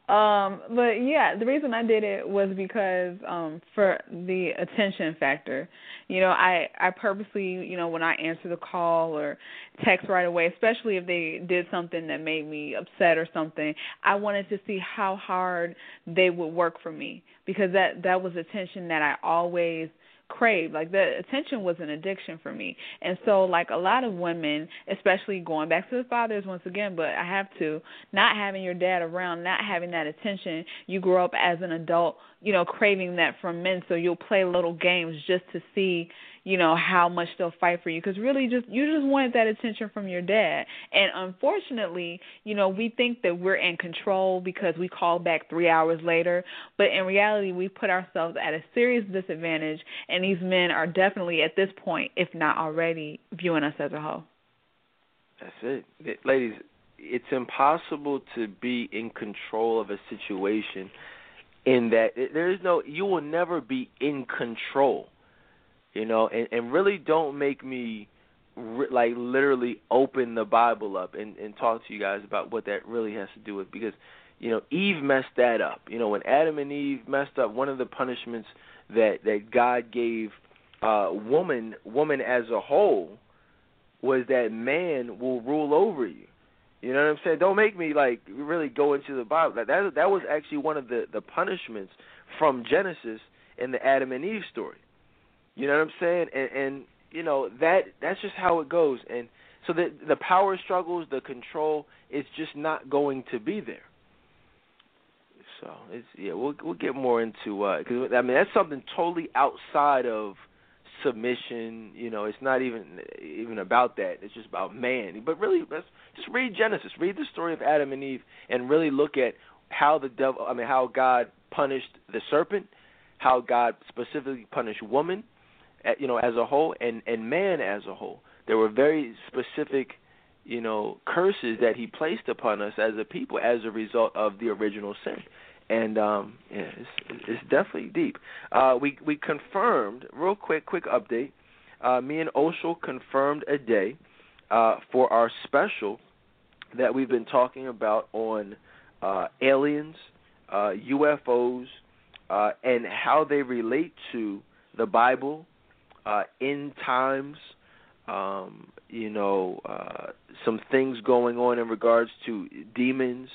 Um, but yeah, the reason I did it was because um for the attention factor. You know, I I purposely, you know, when I answer the call or text right away, especially if they did something that made me upset or something, I wanted to see how hard they would work for me because that that was attention that I always craved. Like the attention was an addiction for me. And so like a lot of women, especially going back to the fathers once again, but I have to, not having your dad around, not having that attention, you grow up as an adult, you know, craving that from men. So you'll play little games just to see you know how much they'll fight for you because really just you just wanted that attention from your dad. And unfortunately you know we think that we're in control because we call back three hours later. But in reality we put ourselves at a serious disadvantage and these men are definitely at this point if not already viewing us as a hoe. That's it, it ladies it's impossible to be in control of a situation in that there is no you will never be in control you know, and and really don't make me re- like literally open the Bible up and and talk to you guys about what that really has to do with because you know Eve messed that up. You know, when Adam and Eve messed up, one of the punishments that that God gave uh woman woman as a whole was that man will rule over you. You know what I'm saying? Don't make me like really go into the Bible. That that, that was actually one of the the punishments from Genesis in the Adam and Eve story. You know what I'm saying? And, and you know that that's just how it goes. And so the the power struggles, the control is just not going to be there. So it's yeah, we'll we'll get more into uh cuz I mean that's something totally outside of submission, you know, it's not even even about that. It's just about man. But really let's just read Genesis, read the story of Adam and Eve and really look at how the devil I mean how God punished the serpent, how God specifically punished woman, you know, as a whole, and and man as a whole. There were very specific, you know, curses that he placed upon us as a people as a result of the original sin. And um, yeah, it's, it's definitely deep. Uh, we we confirmed real quick, quick update. Uh, me and Oshel confirmed a day uh, for our special that we've been talking about on uh, aliens, uh, UFOs, uh, and how they relate to the Bible, uh, end times, um, you know, uh, some things going on in regards to demons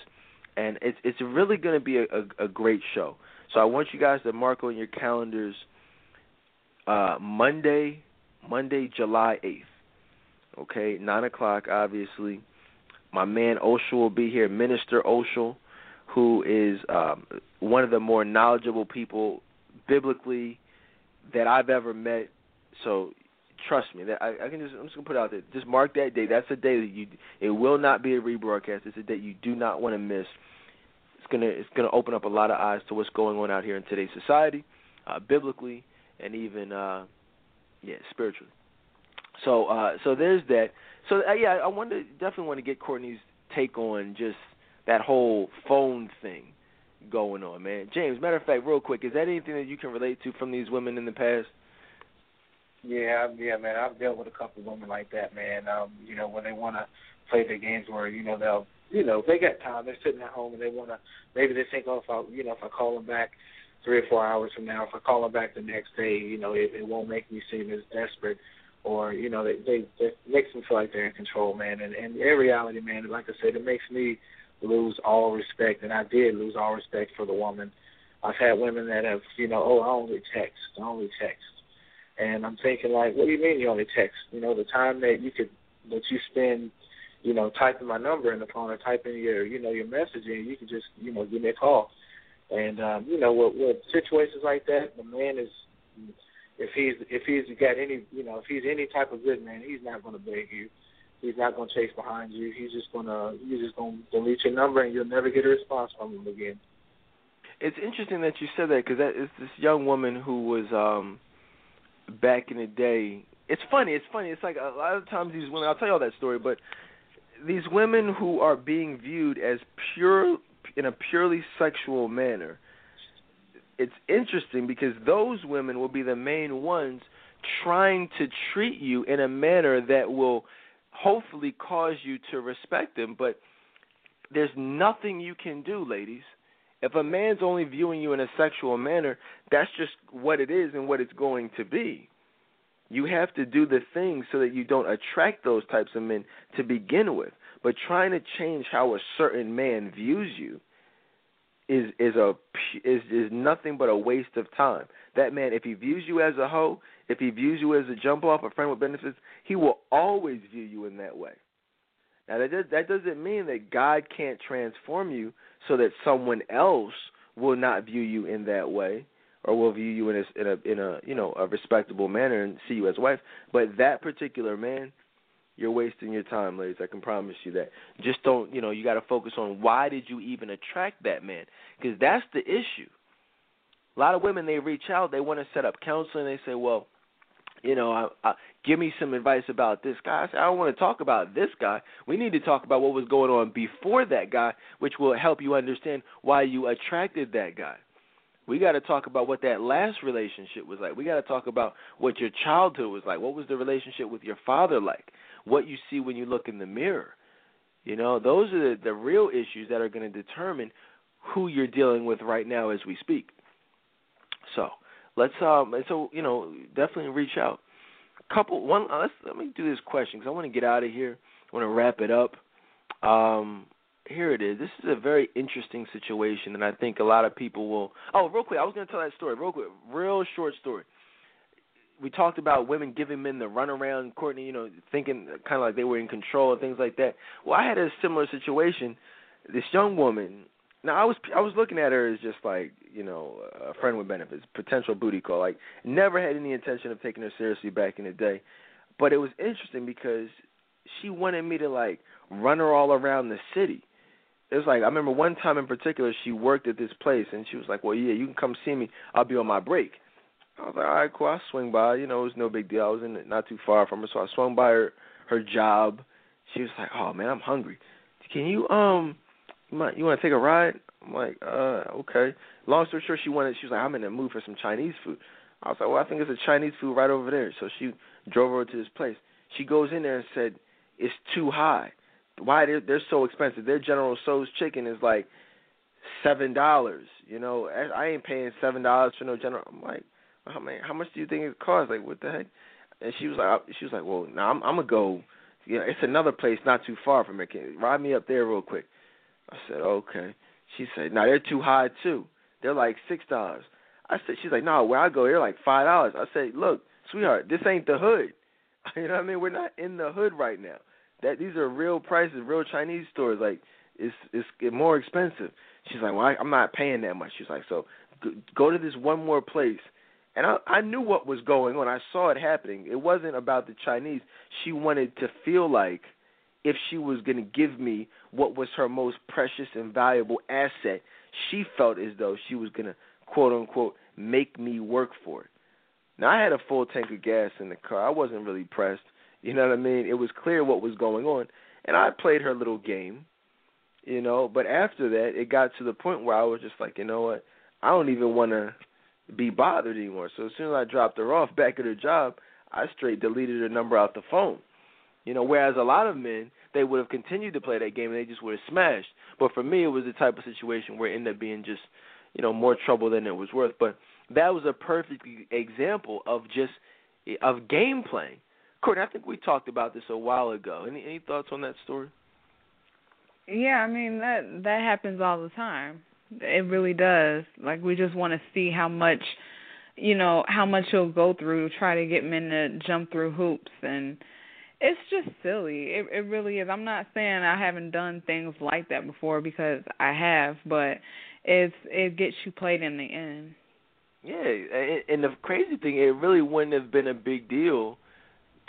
and it's it's really going to be a, a, a great show. So I want you guys to mark on your calendars uh, Monday, Monday, July eighth. Okay, nine o'clock, obviously. My man Oshel will be here, Minister Oshel, who is um, one of the more knowledgeable people biblically that I've ever met. So trust me, that I, I can just I'm just gonna put out there. Just mark that day. That's a day that you it will not be a rebroadcast. It's a day you do not want to miss. It's gonna it's gonna open up a lot of eyes to what's going on out here in today's society, uh, biblically and even uh, yeah spiritually. So uh, so there's that. So uh, yeah, I want to definitely want to get Courtney's take on just that whole phone thing going on, man. James, matter of fact, real quick, is that anything that you can relate to from these women in the past? Yeah, yeah, man. I've dealt with a couple of women like that, man. Um, you know, when they want to play the games where you know they'll, you know, they got time. They're sitting at home and they want to. Maybe they think, oh, if I, you know, if I call them back three or four hours from now, if I call them back the next day, you know, it, it won't make me seem as desperate, or you know, they, they, it makes them feel like they're in control, man. And, and in reality, man, like I said, it makes me lose all respect, and I did lose all respect for the woman. I've had women that have, you know, oh, I only text, I only text and I'm thinking like, what do you mean you only text? You know, the time that you could that you spend, you know, typing my number in the phone or typing your, you know, your message in, you can just, you know, give me a call. And um, you know, with, with situations like that, the man is if he's if he's got any you know, if he's any type of good man, he's not gonna beg you. He's not gonna chase behind you. He's just gonna he's just gonna delete your number and you'll never get a response from him again. It's interesting that you said that because that is this young woman who was um back in the day. It's funny. It's funny. It's like a lot of times these women. I'll tell you all that story, but these women who are being viewed as pure in a purely sexual manner. It's interesting because those women will be the main ones trying to treat you in a manner that will hopefully cause you to respect them, but there's nothing you can do, ladies. If a man's only viewing you in a sexual manner, that's just what it is and what it's going to be. You have to do the things so that you don't attract those types of men to begin with. But trying to change how a certain man views you is is a is is nothing but a waste of time. That man, if he views you as a hoe, if he views you as a jump off, a friend with benefits, he will always view you in that way. Now that does, that doesn't mean that God can't transform you so that someone else will not view you in that way or will view you in a in a in a you know a respectable manner and see you as wife. But that particular man, you're wasting your time, ladies. I can promise you that. Just don't you know you got to focus on why did you even attract that man because that's the issue. A lot of women they reach out, they want to set up counseling. They say, well, you know, I, I, give me some advice about this guy. I said, I don't want to talk about this guy. We need to talk about what was going on before that guy, which will help you understand why you attracted that guy. We got to talk about what that last relationship was like. We got to talk about what your childhood was like. What was the relationship with your father like? What you see when you look in the mirror. You know, those are the, the real issues that are going to determine who you're dealing with right now as we speak. So, let's um so you know definitely reach out. Couple one uh, let's let me do this question because I want to get out of here. I want to wrap it up. Um, here it is. This is a very interesting situation, and I think a lot of people will. Oh, real quick, I was going to tell that story. Real quick, real short story. We talked about women giving men the runaround, Courtney. You know, thinking kind of like they were in control and things like that. Well, I had a similar situation. This young woman, now I was I was looking at her as just like you know a friend with benefits, potential booty call. Like never had any intention of taking her seriously back in the day, but it was interesting because she wanted me to like run her all around the city. It was like I remember one time in particular she worked at this place and she was like, "Well, yeah, you can come see me. I'll be on my break." I was like, "All right, cool. I'll swing by. You know, it was no big deal. I was in not too far from her, so I swung by her her job. She was like, "Oh man, I'm hungry. Can you um?" You want to take a ride? I'm like, uh, okay. Long story short, she wanted. She was like, I'm in the mood for some Chinese food. I was like, well, I think it's a Chinese food right over there. So she drove over to this place. She goes in there and said, it's too high. Why they're they're so expensive? Their General Tso's chicken is like seven dollars. You know, I ain't paying seven dollars for no General. I'm like, how many? How much do you think it costs? Like, what the heck? And she was like, she was like, well, now I'm, I'm gonna go. You know, it's another place not too far from here. Ride me up there real quick. I said, okay. She said, no, they're too high too. They're like six dollars. I said, she's like, no, where I go, they're like five dollars. I said, look, sweetheart, this ain't the hood. You know what I mean? We're not in the hood right now. That these are real prices, real Chinese stores. Like it's it's more expensive. She's like, well, I, I'm not paying that much. She's like, so go to this one more place. And I, I knew what was going on. I saw it happening. It wasn't about the Chinese. She wanted to feel like if she was going to give me what was her most precious and valuable asset, she felt as though she was going to, quote unquote, make me work for it. Now, I had a full tank of gas in the car. I wasn't really pressed. You know what I mean? It was clear what was going on. And I played her little game, you know, but after that, it got to the point where I was just like, you know what? I don't even want to be bothered anymore. So as soon as I dropped her off back at her job, I straight deleted her number out the phone. You know, whereas a lot of men they would have continued to play that game and they just would have smashed. But for me, it was the type of situation where it ended up being just, you know, more trouble than it was worth. But that was a perfect example of just of game playing. Courtney, I think we talked about this a while ago. Any any thoughts on that story? Yeah, I mean that that happens all the time. It really does. Like we just want to see how much, you know, how much you'll go through to try to get men to jump through hoops and it's just silly. It it really is. I'm not saying I haven't done things like that before because I have, but it's it gets you played in the end. Yeah, and the crazy thing, it really wouldn't have been a big deal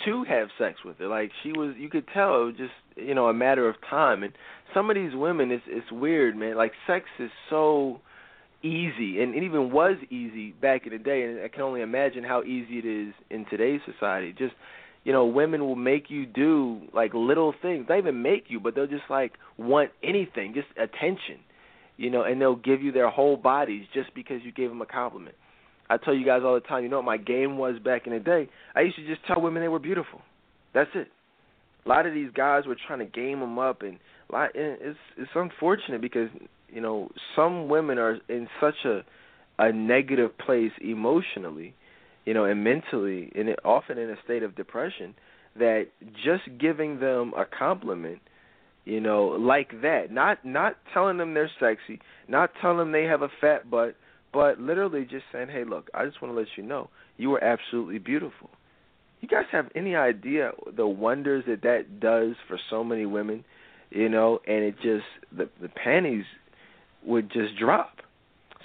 to have sex with her. Like she was, you could tell it was just you know a matter of time. And some of these women, it's it's weird, man. Like sex is so easy, and it even was easy back in the day. And I can only imagine how easy it is in today's society. Just you know, women will make you do like little things. They even make you, but they'll just like want anything, just attention, you know, and they'll give you their whole bodies just because you gave them a compliment. I tell you guys all the time, you know what my game was back in the day? I used to just tell women they were beautiful. That's it. A lot of these guys were trying to game them up, and it's it's unfortunate because you know some women are in such a a negative place emotionally you know, and mentally, and often in a state of depression, that just giving them a compliment, you know, like that, not not telling them they're sexy, not telling them they have a fat butt, but literally just saying, "Hey, look, I just want to let you know you are absolutely beautiful." You guys have any idea the wonders that that does for so many women, you know? And it just the the panties would just drop.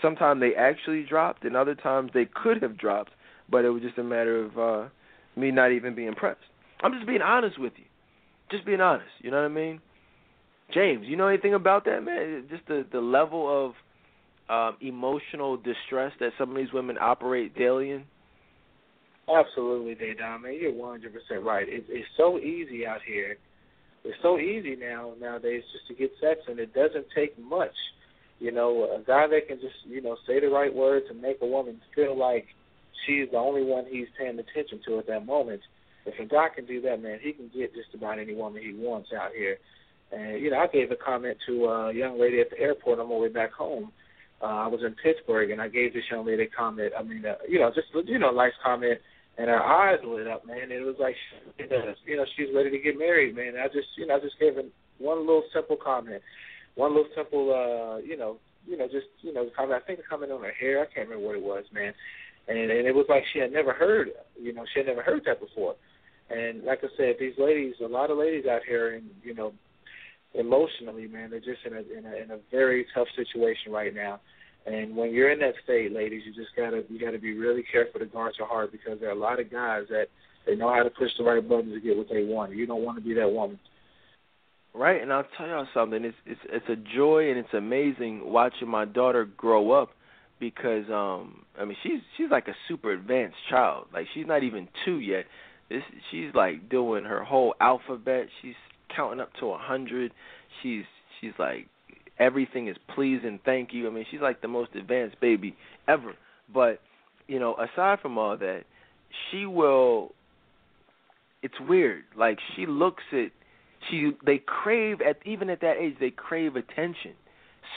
Sometimes they actually dropped, and other times they could have dropped but it was just a matter of uh me not even being impressed. I'm just being honest with you. Just being honest, you know what I mean? James, you know anything about that, man? Just the the level of um emotional distress that some of these women operate daily in? Absolutely, Dedan, man. You're 100% right. It, it's so easy out here. It's so easy now nowadays just to get sex, and it doesn't take much. You know, a guy that can just you know say the right words and make a woman feel like she's the only one he's paying attention to at that moment. If a guy can do that, man, he can get just about any woman he wants out here. And you know, I gave a comment to a young lady at the airport on my way back home. Uh, I was in Pittsburgh, and I gave this young lady a comment. I mean, uh, you know, just you know, nice comment, and her eyes lit up, man. It was like, you know, she's ready to get married, man. I just, you know, I just gave her one little simple comment, one little simple, uh, you know, you know, just you know, comment. I think a comment on her hair. I can't remember what it was, man and and it was like she had never heard, you know, she had never heard that before. And like I said, these ladies, a lot of ladies out here, and you know, emotionally, man, they're just in a in a in a very tough situation right now. And when you're in that state, ladies, you just gotta you gotta be really careful to guard your heart because there are a lot of guys that they know how to push the right buttons to get what they want. You don't want to be that woman. Right, and I'll tell y'all something. It's it's it's a joy and it's amazing watching my daughter grow up because um I mean she's she's like a super advanced child. Like she's not even two yet. This she's like doing her whole alphabet. She's counting up to a hundred. She's she's like everything is please and thank you. I mean she's like the most advanced baby ever. But you know aside from all that, she will. It's weird. Like she looks at she they crave at even at that age they crave attention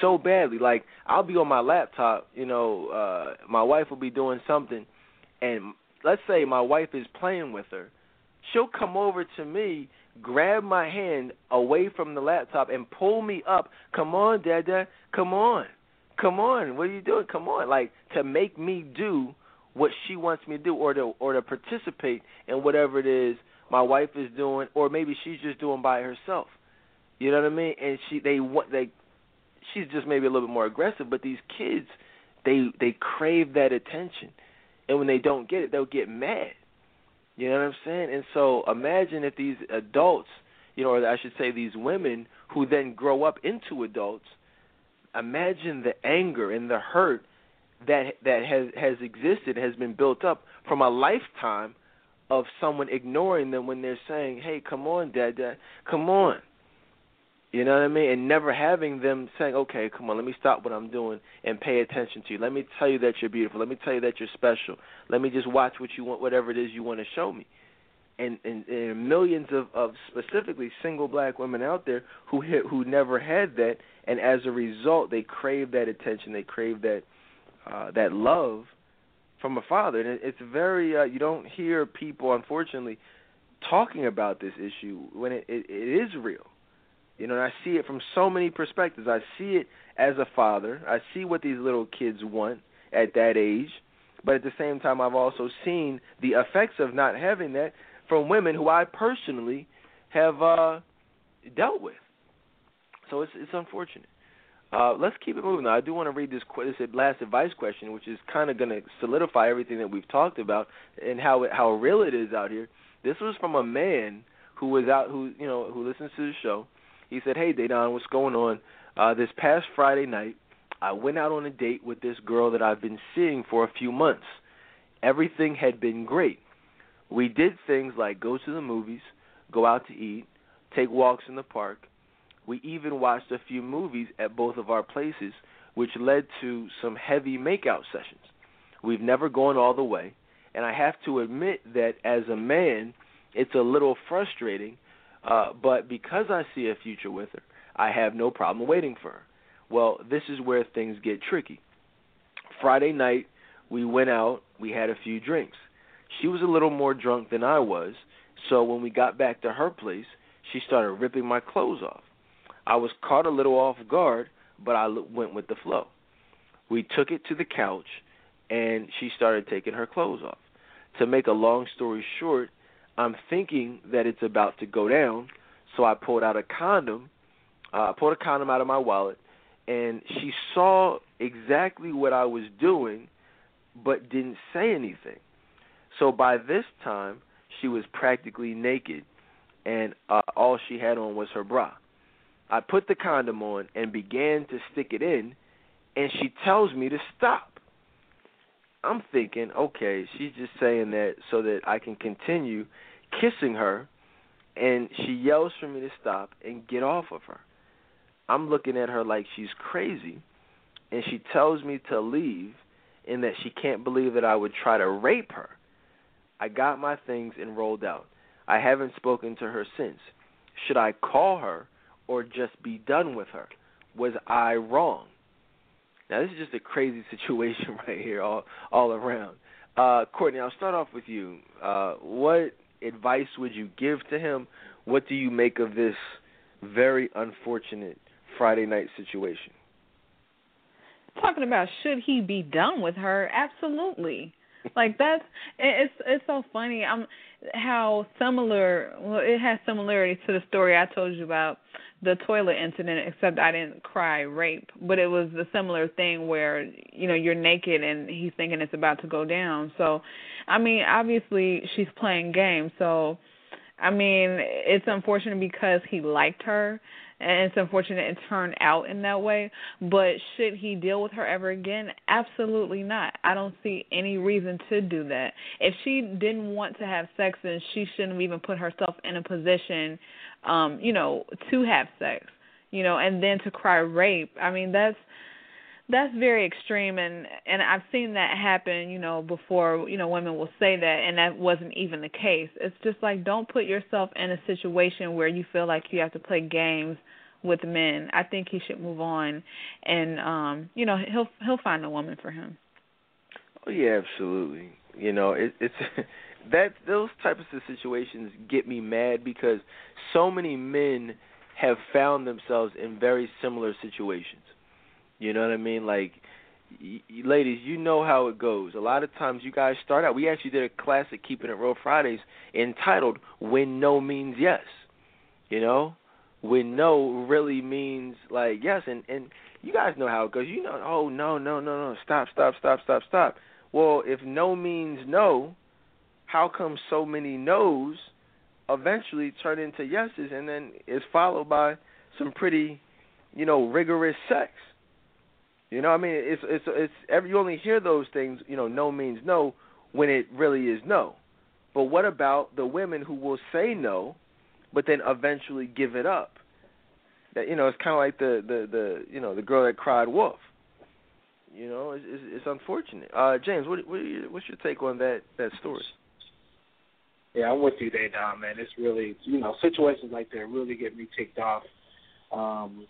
so badly. Like I'll be on my laptop, you know, uh my wife will be doing something and let's say my wife is playing with her she'll come over to me, grab my hand away from the laptop, and pull me up. Come on, Dada, come on, come on. What are you doing? Come on, like to make me do what she wants me to do, or to or to participate in whatever it is my wife is doing, or maybe she's just doing by herself. You know what I mean? And she they want they she's just maybe a little bit more aggressive, but these kids they they crave that attention. And when they don't get it, they'll get mad. You know what I'm saying? And so imagine if these adults, you know, or I should say these women who then grow up into adults, imagine the anger and the hurt that that has has existed, has been built up from a lifetime of someone ignoring them when they're saying, "Hey, come on, dad, dad, come on." You know what I mean? And never having them saying, "Okay, come on, let me stop what I'm doing and pay attention to you. Let me tell you that you're beautiful. Let me tell you that you're special. Let me just watch what you want, whatever it is you want to show me." And and, and millions of, of specifically single black women out there who hit, who never had that, and as a result, they crave that attention. They crave that uh, that love from a father, and it, it's very uh, you don't hear people, unfortunately, talking about this issue when it, it, it is real. You know, and I see it from so many perspectives. I see it as a father. I see what these little kids want at that age, but at the same time, I've also seen the effects of not having that from women who I personally have uh, dealt with. So it's it's unfortunate. Uh, let's keep it moving. Now, I do want to read this, this last advice question, which is kind of going to solidify everything that we've talked about and how it, how real it is out here. This was from a man who was out, who you know, who listens to the show. He said, "Hey, Dedan, what's going on? Uh, this past Friday night, I went out on a date with this girl that I've been seeing for a few months. Everything had been great. We did things like go to the movies, go out to eat, take walks in the park." We even watched a few movies at both of our places, which led to some heavy makeout sessions. We've never gone all the way, and I have to admit that as a man, it's a little frustrating, uh, but because I see a future with her, I have no problem waiting for her. Well, this is where things get tricky. Friday night, we went out, we had a few drinks. She was a little more drunk than I was, so when we got back to her place, she started ripping my clothes off. I was caught a little off guard, but I went with the flow. We took it to the couch, and she started taking her clothes off. To make a long story short, I'm thinking that it's about to go down, so I pulled out a condom. Uh, I pulled a condom out of my wallet, and she saw exactly what I was doing, but didn't say anything. So by this time, she was practically naked, and uh, all she had on was her bra. I put the condom on and began to stick it in, and she tells me to stop. I'm thinking, okay, she's just saying that so that I can continue kissing her, and she yells for me to stop and get off of her. I'm looking at her like she's crazy, and she tells me to leave and that she can't believe that I would try to rape her. I got my things and rolled out. I haven't spoken to her since. Should I call her or just be done with her? Was I wrong? Now this is just a crazy situation right here, all all around. Uh, Courtney, I'll start off with you. Uh, what advice would you give to him? What do you make of this very unfortunate Friday night situation? Talking about should he be done with her? Absolutely. like that's it's it's so funny. I'm how similar well it has similarity to the story I told you about the toilet incident except I didn't cry rape, but it was a similar thing where you know you're naked and he's thinking it's about to go down. So, I mean, obviously she's playing games. So, I mean, it's unfortunate because he liked her and it's unfortunate it turned out in that way. But should he deal with her ever again? Absolutely not. I don't see any reason to do that. If she didn't want to have sex, then she shouldn't have even put herself in a position, um, you know, to have sex. You know, and then to cry rape. I mean, that's that's very extreme and and I've seen that happen, you know, before, you know, women will say that and that wasn't even the case. It's just like don't put yourself in a situation where you feel like you have to play games with men. I think he should move on and um, you know, he'll he'll find a woman for him. Oh yeah, absolutely. You know, it, it's that those types of situations get me mad because so many men have found themselves in very similar situations. You know what I mean? Like y- ladies, you know how it goes. A lot of times you guys start out. We actually did a classic Keeping It Real Fridays entitled "When No Means Yes." You know, when no really means like yes, and and you guys know how it goes. You know, oh no, no, no, no, stop, stop, stop, stop, stop. Well, if no means no, how come so many no's eventually turn into yeses, and then is followed by some pretty, you know, rigorous sex? You know, I mean, it's it's it's every you only hear those things. You know, no means no when it really is no. But what about the women who will say no, but then eventually give it up? That you know, it's kind of like the the the you know the girl that cried wolf. You know, it's it's, it's unfortunate. Uh, James, what what what's your take on that that story? Yeah, I'm with you there, Don. Man, it's really you know situations like that really get me ticked off. Um,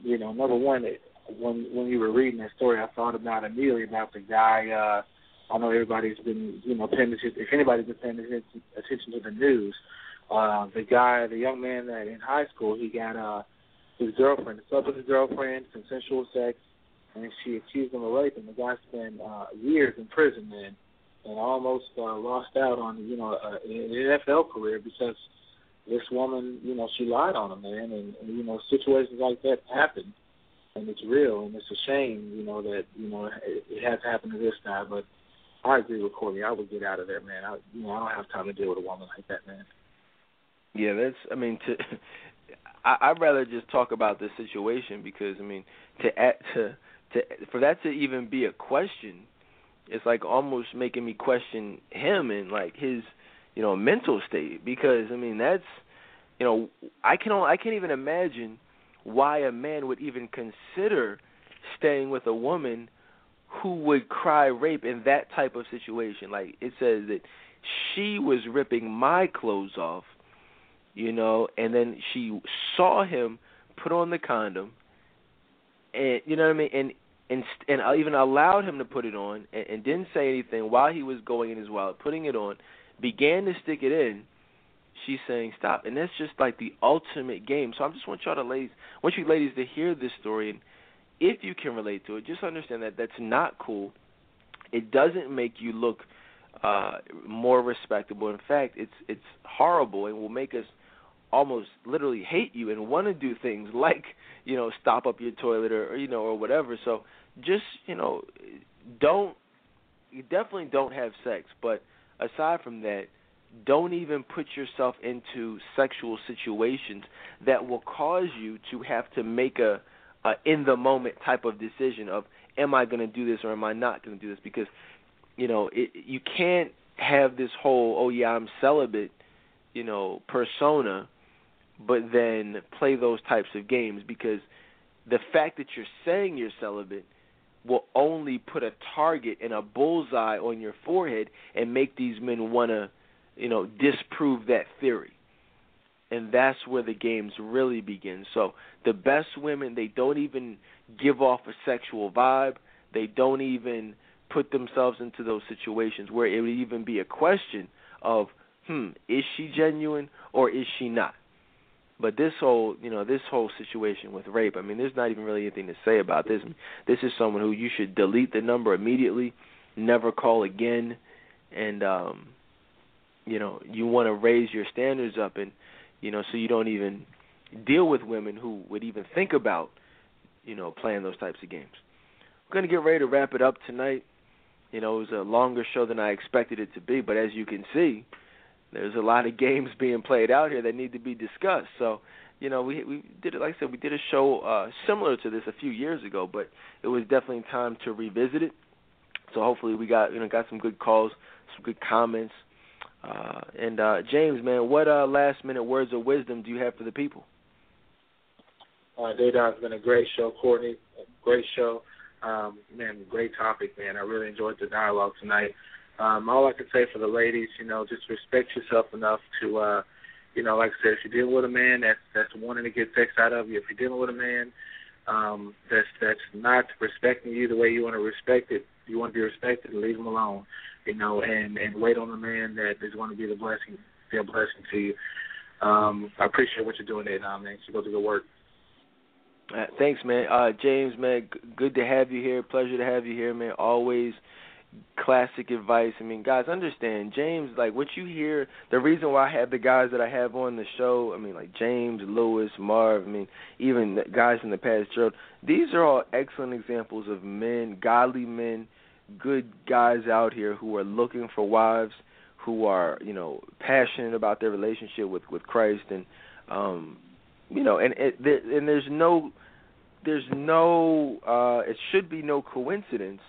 you know, number one, it, when when you were reading that story, I thought about immediately about the guy. uh I know everybody's been, you know, paying attention. If anybody's been paying attention to the news, uh, the guy, the young man that in high school, he got uh, his girlfriend, slept with his girlfriend, consensual sex, and she accused him of rape. And the guy spent uh, years in prison, man, and almost uh, lost out on, you know, uh, an NFL career because this woman, you know, she lied on him, man. And, and you know, situations like that happen and it's real, and it's a shame, you know, that you know it, it has happened to this guy. But I agree with Courtney. I would get out of there, man. I, you know, I don't have time to deal with a woman like that, man. Yeah, that's. I mean, to I, I'd rather just talk about this situation because I mean, to add, to to for that to even be a question, it's like almost making me question him and like his, you know, mental state because I mean that's, you know, I can only, I can't even imagine why a man would even consider staying with a woman who would cry rape in that type of situation. Like it says that she was ripping my clothes off, you know, and then she saw him put on the condom, and you know what I mean, and and and even allowed him to put it on, and, and didn't say anything while he was going in his wallet, putting it on, began to stick it in, she's saying stop, and that's just like the ultimate game. So I just want y'all to ladies, want you ladies to hear this story, and if you can relate to it, just understand that that's not cool. It doesn't make you look uh more respectable. In fact, it's it's horrible and will make us almost literally hate you and want to do things like you know stop up your toilet or, or you know or whatever. So just you know don't you definitely don't have sex, but aside from that don't even put yourself into sexual situations that will cause you to have to make a, a in the moment type of decision of am I going to do this or am I not going to do this? Because you know it, you can't have this whole oh yeah I'm celibate you know persona but then play those types of games because the fact that you're saying you're celibate will only put a target and a bullseye on your forehead and make these men want to you know, disprove that theory. And that's where the games really begin. So the best women, they don't even give off a sexual vibe. They don't even put themselves into those situations where it would even be a question of, hmm, is she genuine or is she not? But this whole, you know, this whole situation with rape, I mean, there's not even really anything to say about this. This is someone who you should delete the number immediately, never call again, and um you know you want to raise your standards up and you know so you don't even deal with women who would even think about you know playing those types of games. We're going to get ready to wrap it up tonight. You know it was a longer show than i expected it to be but as you can see there's a lot of games being played out here that need to be discussed. So you know we we did it like i said we did a show uh similar to this a few years ago but it was definitely time to revisit it. So hopefully we got you know got some good calls some good comments uh, and uh, James, man, what uh, last minute words of wisdom do you have for the people? Uh, Dedan, it's been a great show, Courtney. Great show. Um, man, great topic, man. I really enjoyed the dialogue tonight. Um, all I can say for the ladies, you know, just respect yourself enough to, uh, you know, like I said, if you're dealing with a man that's that's wanting to get sex out of you, if you're dealing with a man um, that's that's not respecting you the way you want to respect it, you want to be respected, leave him alone you know, and and wait on the man that is going to be the blessing, be a blessing to you. Um, I appreciate what you're doing there, Dom. Man, keep up the good work. Uh, thanks, man. Uh, James, man, g- good to have you here. Pleasure to have you here, man. Always classic advice. I mean, guys, understand, James, like what you hear, the reason why I have the guys that I have on the show, I mean, like James, Lewis, Marv, I mean, even guys in the past, Gerald, these are all excellent examples of men, godly men, good guys out here who are looking for wives, who are, you know, passionate about their relationship with with Christ and um you know, and it, there, and there's no there's no uh it should be no coincidence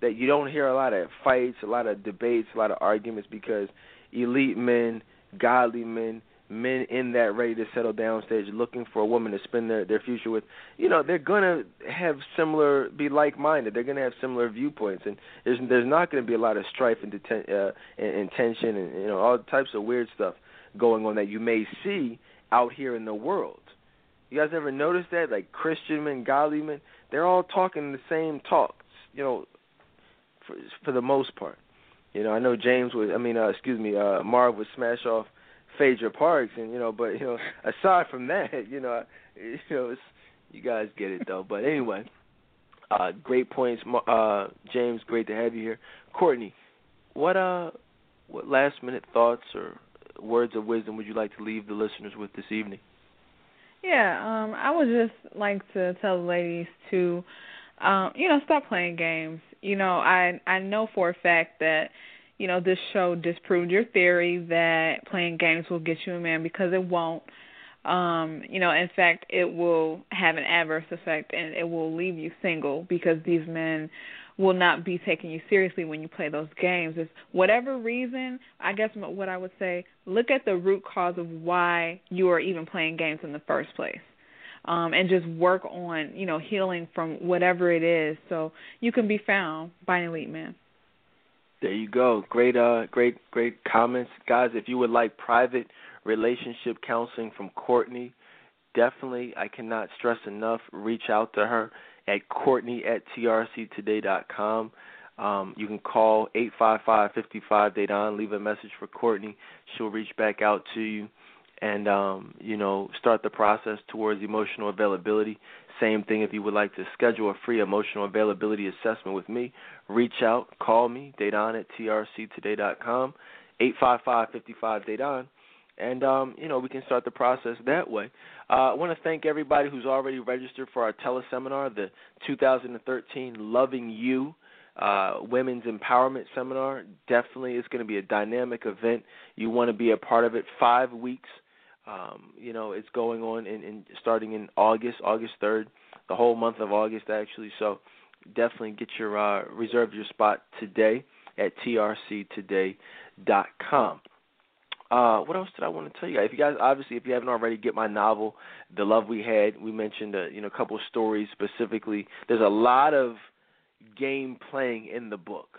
that you don't hear a lot of fights, a lot of debates, a lot of arguments because elite men, godly men, men in that ready to settle down stage looking for a woman to spend their their future with, you know, they're gonna have similar be like minded. They're gonna have similar viewpoints and there's there's not gonna be a lot of strife and, deten- uh, and, and tension and you know, all types of weird stuff going on that you may see out here in the world. You guys ever notice that? Like Christian men, godly men, they're all talking the same talk. You know, for for the most part. You know, I know James would. I mean, uh, excuse me, uh, Marv would smash off Phaedra Parks, and you know, but you know, aside from that, you know, you know, it's, you guys get it though. But anyway, uh, great points, uh, James. Great to have you here, Courtney. What uh, what last minute thoughts or words of wisdom would you like to leave the listeners with this evening? Yeah, um, I would just like to tell the ladies to, um, you know, stop playing games. You know, I I know for a fact that, you know, this show disproved your theory that playing games will get you a man because it won't. Um, you know, in fact, it will have an adverse effect and it will leave you single because these men will not be taking you seriously when you play those games. If whatever reason, I guess what I would say, look at the root cause of why you are even playing games in the first place. Um, and just work on, you know, healing from whatever it is so you can be found by an elite man. There you go. Great uh great great comments. Guys, if you would like private relationship counseling from Courtney, definitely I cannot stress enough, reach out to her at Courtney at trctoday.com. Um, you can call eight five five fifty five Dedan, leave a message for Courtney. She'll reach back out to you and um, you know, start the process towards emotional availability. Same thing if you would like to schedule a free emotional availability assessment with me, reach out, call me, Dedan at trctoday.com, eight five five fifty five Dedan and um, you know we can start the process that way. Uh, I want to thank everybody who's already registered for our teleseminar, the 2013 Loving You uh, Women's Empowerment Seminar. Definitely, it's going to be a dynamic event. You want to be a part of it. Five weeks. Um, you know, it's going on in, in starting in August, August 3rd, the whole month of August actually. So definitely get your uh, reserve your spot today at trctoday.com. Uh, what else did I want to tell you guys? If you guys obviously, if you haven't already, get my novel, The Love We Had. We mentioned, uh, you know, a couple of stories specifically. There's a lot of game playing in the book.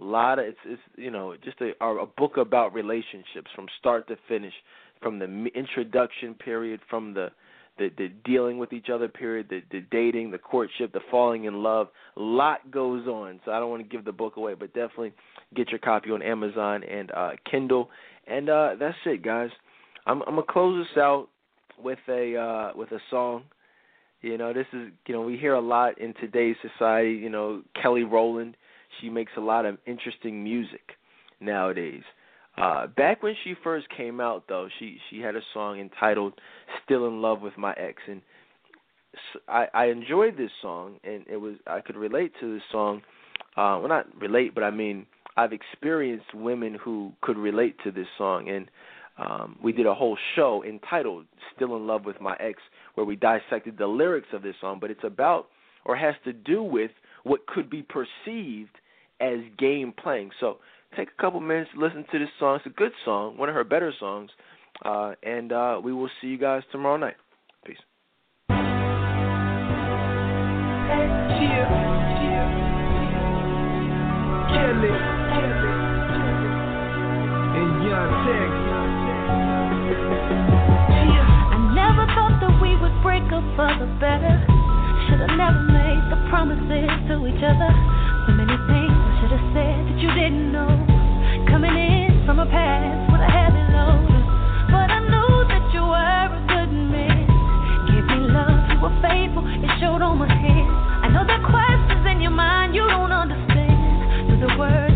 A lot of it's, it's you know, just a, a book about relationships from start to finish, from the introduction period, from the the, the dealing with each other period, the, the dating, the courtship, the falling in love. A lot goes on. So I don't want to give the book away, but definitely get your copy on Amazon and uh, Kindle. And uh, that's it, guys. I'm, I'm gonna close this out with a uh, with a song. You know, this is you know we hear a lot in today's society. You know, Kelly Rowland, she makes a lot of interesting music nowadays. Uh, back when she first came out, though, she she had a song entitled "Still in Love with My Ex," and I, I enjoyed this song, and it was I could relate to this song. Uh, well, not relate, but I mean I've experienced women who could relate to this song, and um, we did a whole show entitled "Still in Love with My Ex," where we dissected the lyrics of this song. But it's about or has to do with what could be perceived as game playing. So take a couple minutes to listen to this song. It's a good song, one of her better songs, uh, and uh, we will see you guys tomorrow night. Peace. I never thought that we would break up for the better. Should've never made the promises to each other. So many things you didn't know. Coming in from a past with a heavy load. But I knew that you were a good man. Me love, you were faithful, it showed on my. I know in your mind, you don't understand. Through the word.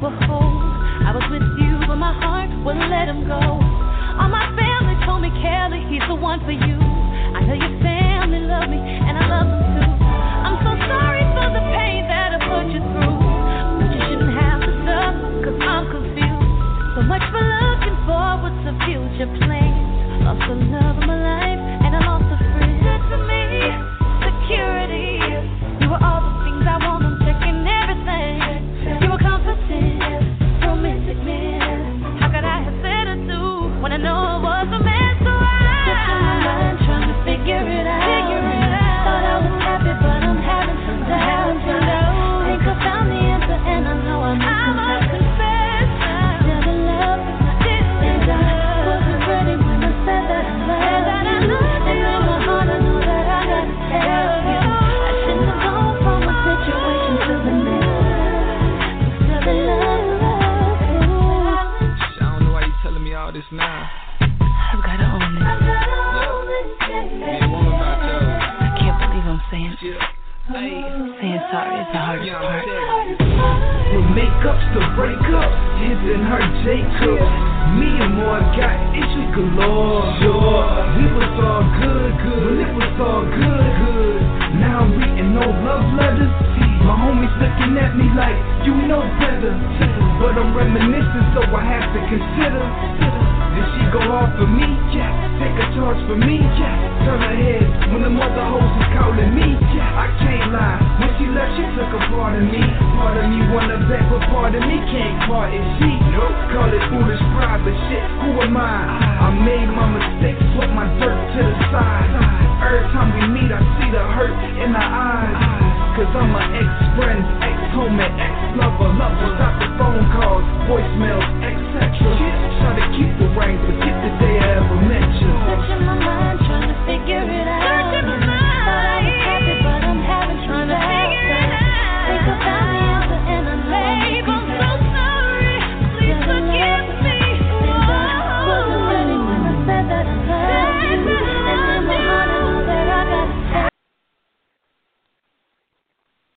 I was with you, but my heart wouldn't let him go. All my family told me, Kelly, he's the one for you. I your family love me, and I love them too. I'm so sorry for the pain that I put you through. But you shouldn't have to I'm confused. So much for looking forward to future plans. Lost the love of my life, the hardest part. With makeups to break up, his and her Jacob. Me and more got issues galore. Sure, we was all good, good. When it was all good, good. Now I'm reading no love letters. My homies looking at me like you know better. But I'm reminiscing, so I have to consider. Did she go off for me? Yeah. Take a charge for me? Yeah turn her head when the mother hoes is calling me. I can't lie. When she left, she took a part of me. Part of me wanna back, but part of me can't part it. She nope. call it foolish pride, but shit, who am I? I made my mistakes, put my dirt to the side. Every time we meet, I see the hurt in her eyes. Cause I'm an ex-friend, ex-homie, ex-lover, lover. Stop the phone calls, voicemails, etc. Try to keep the ring, forget the day I ever met you figure it out.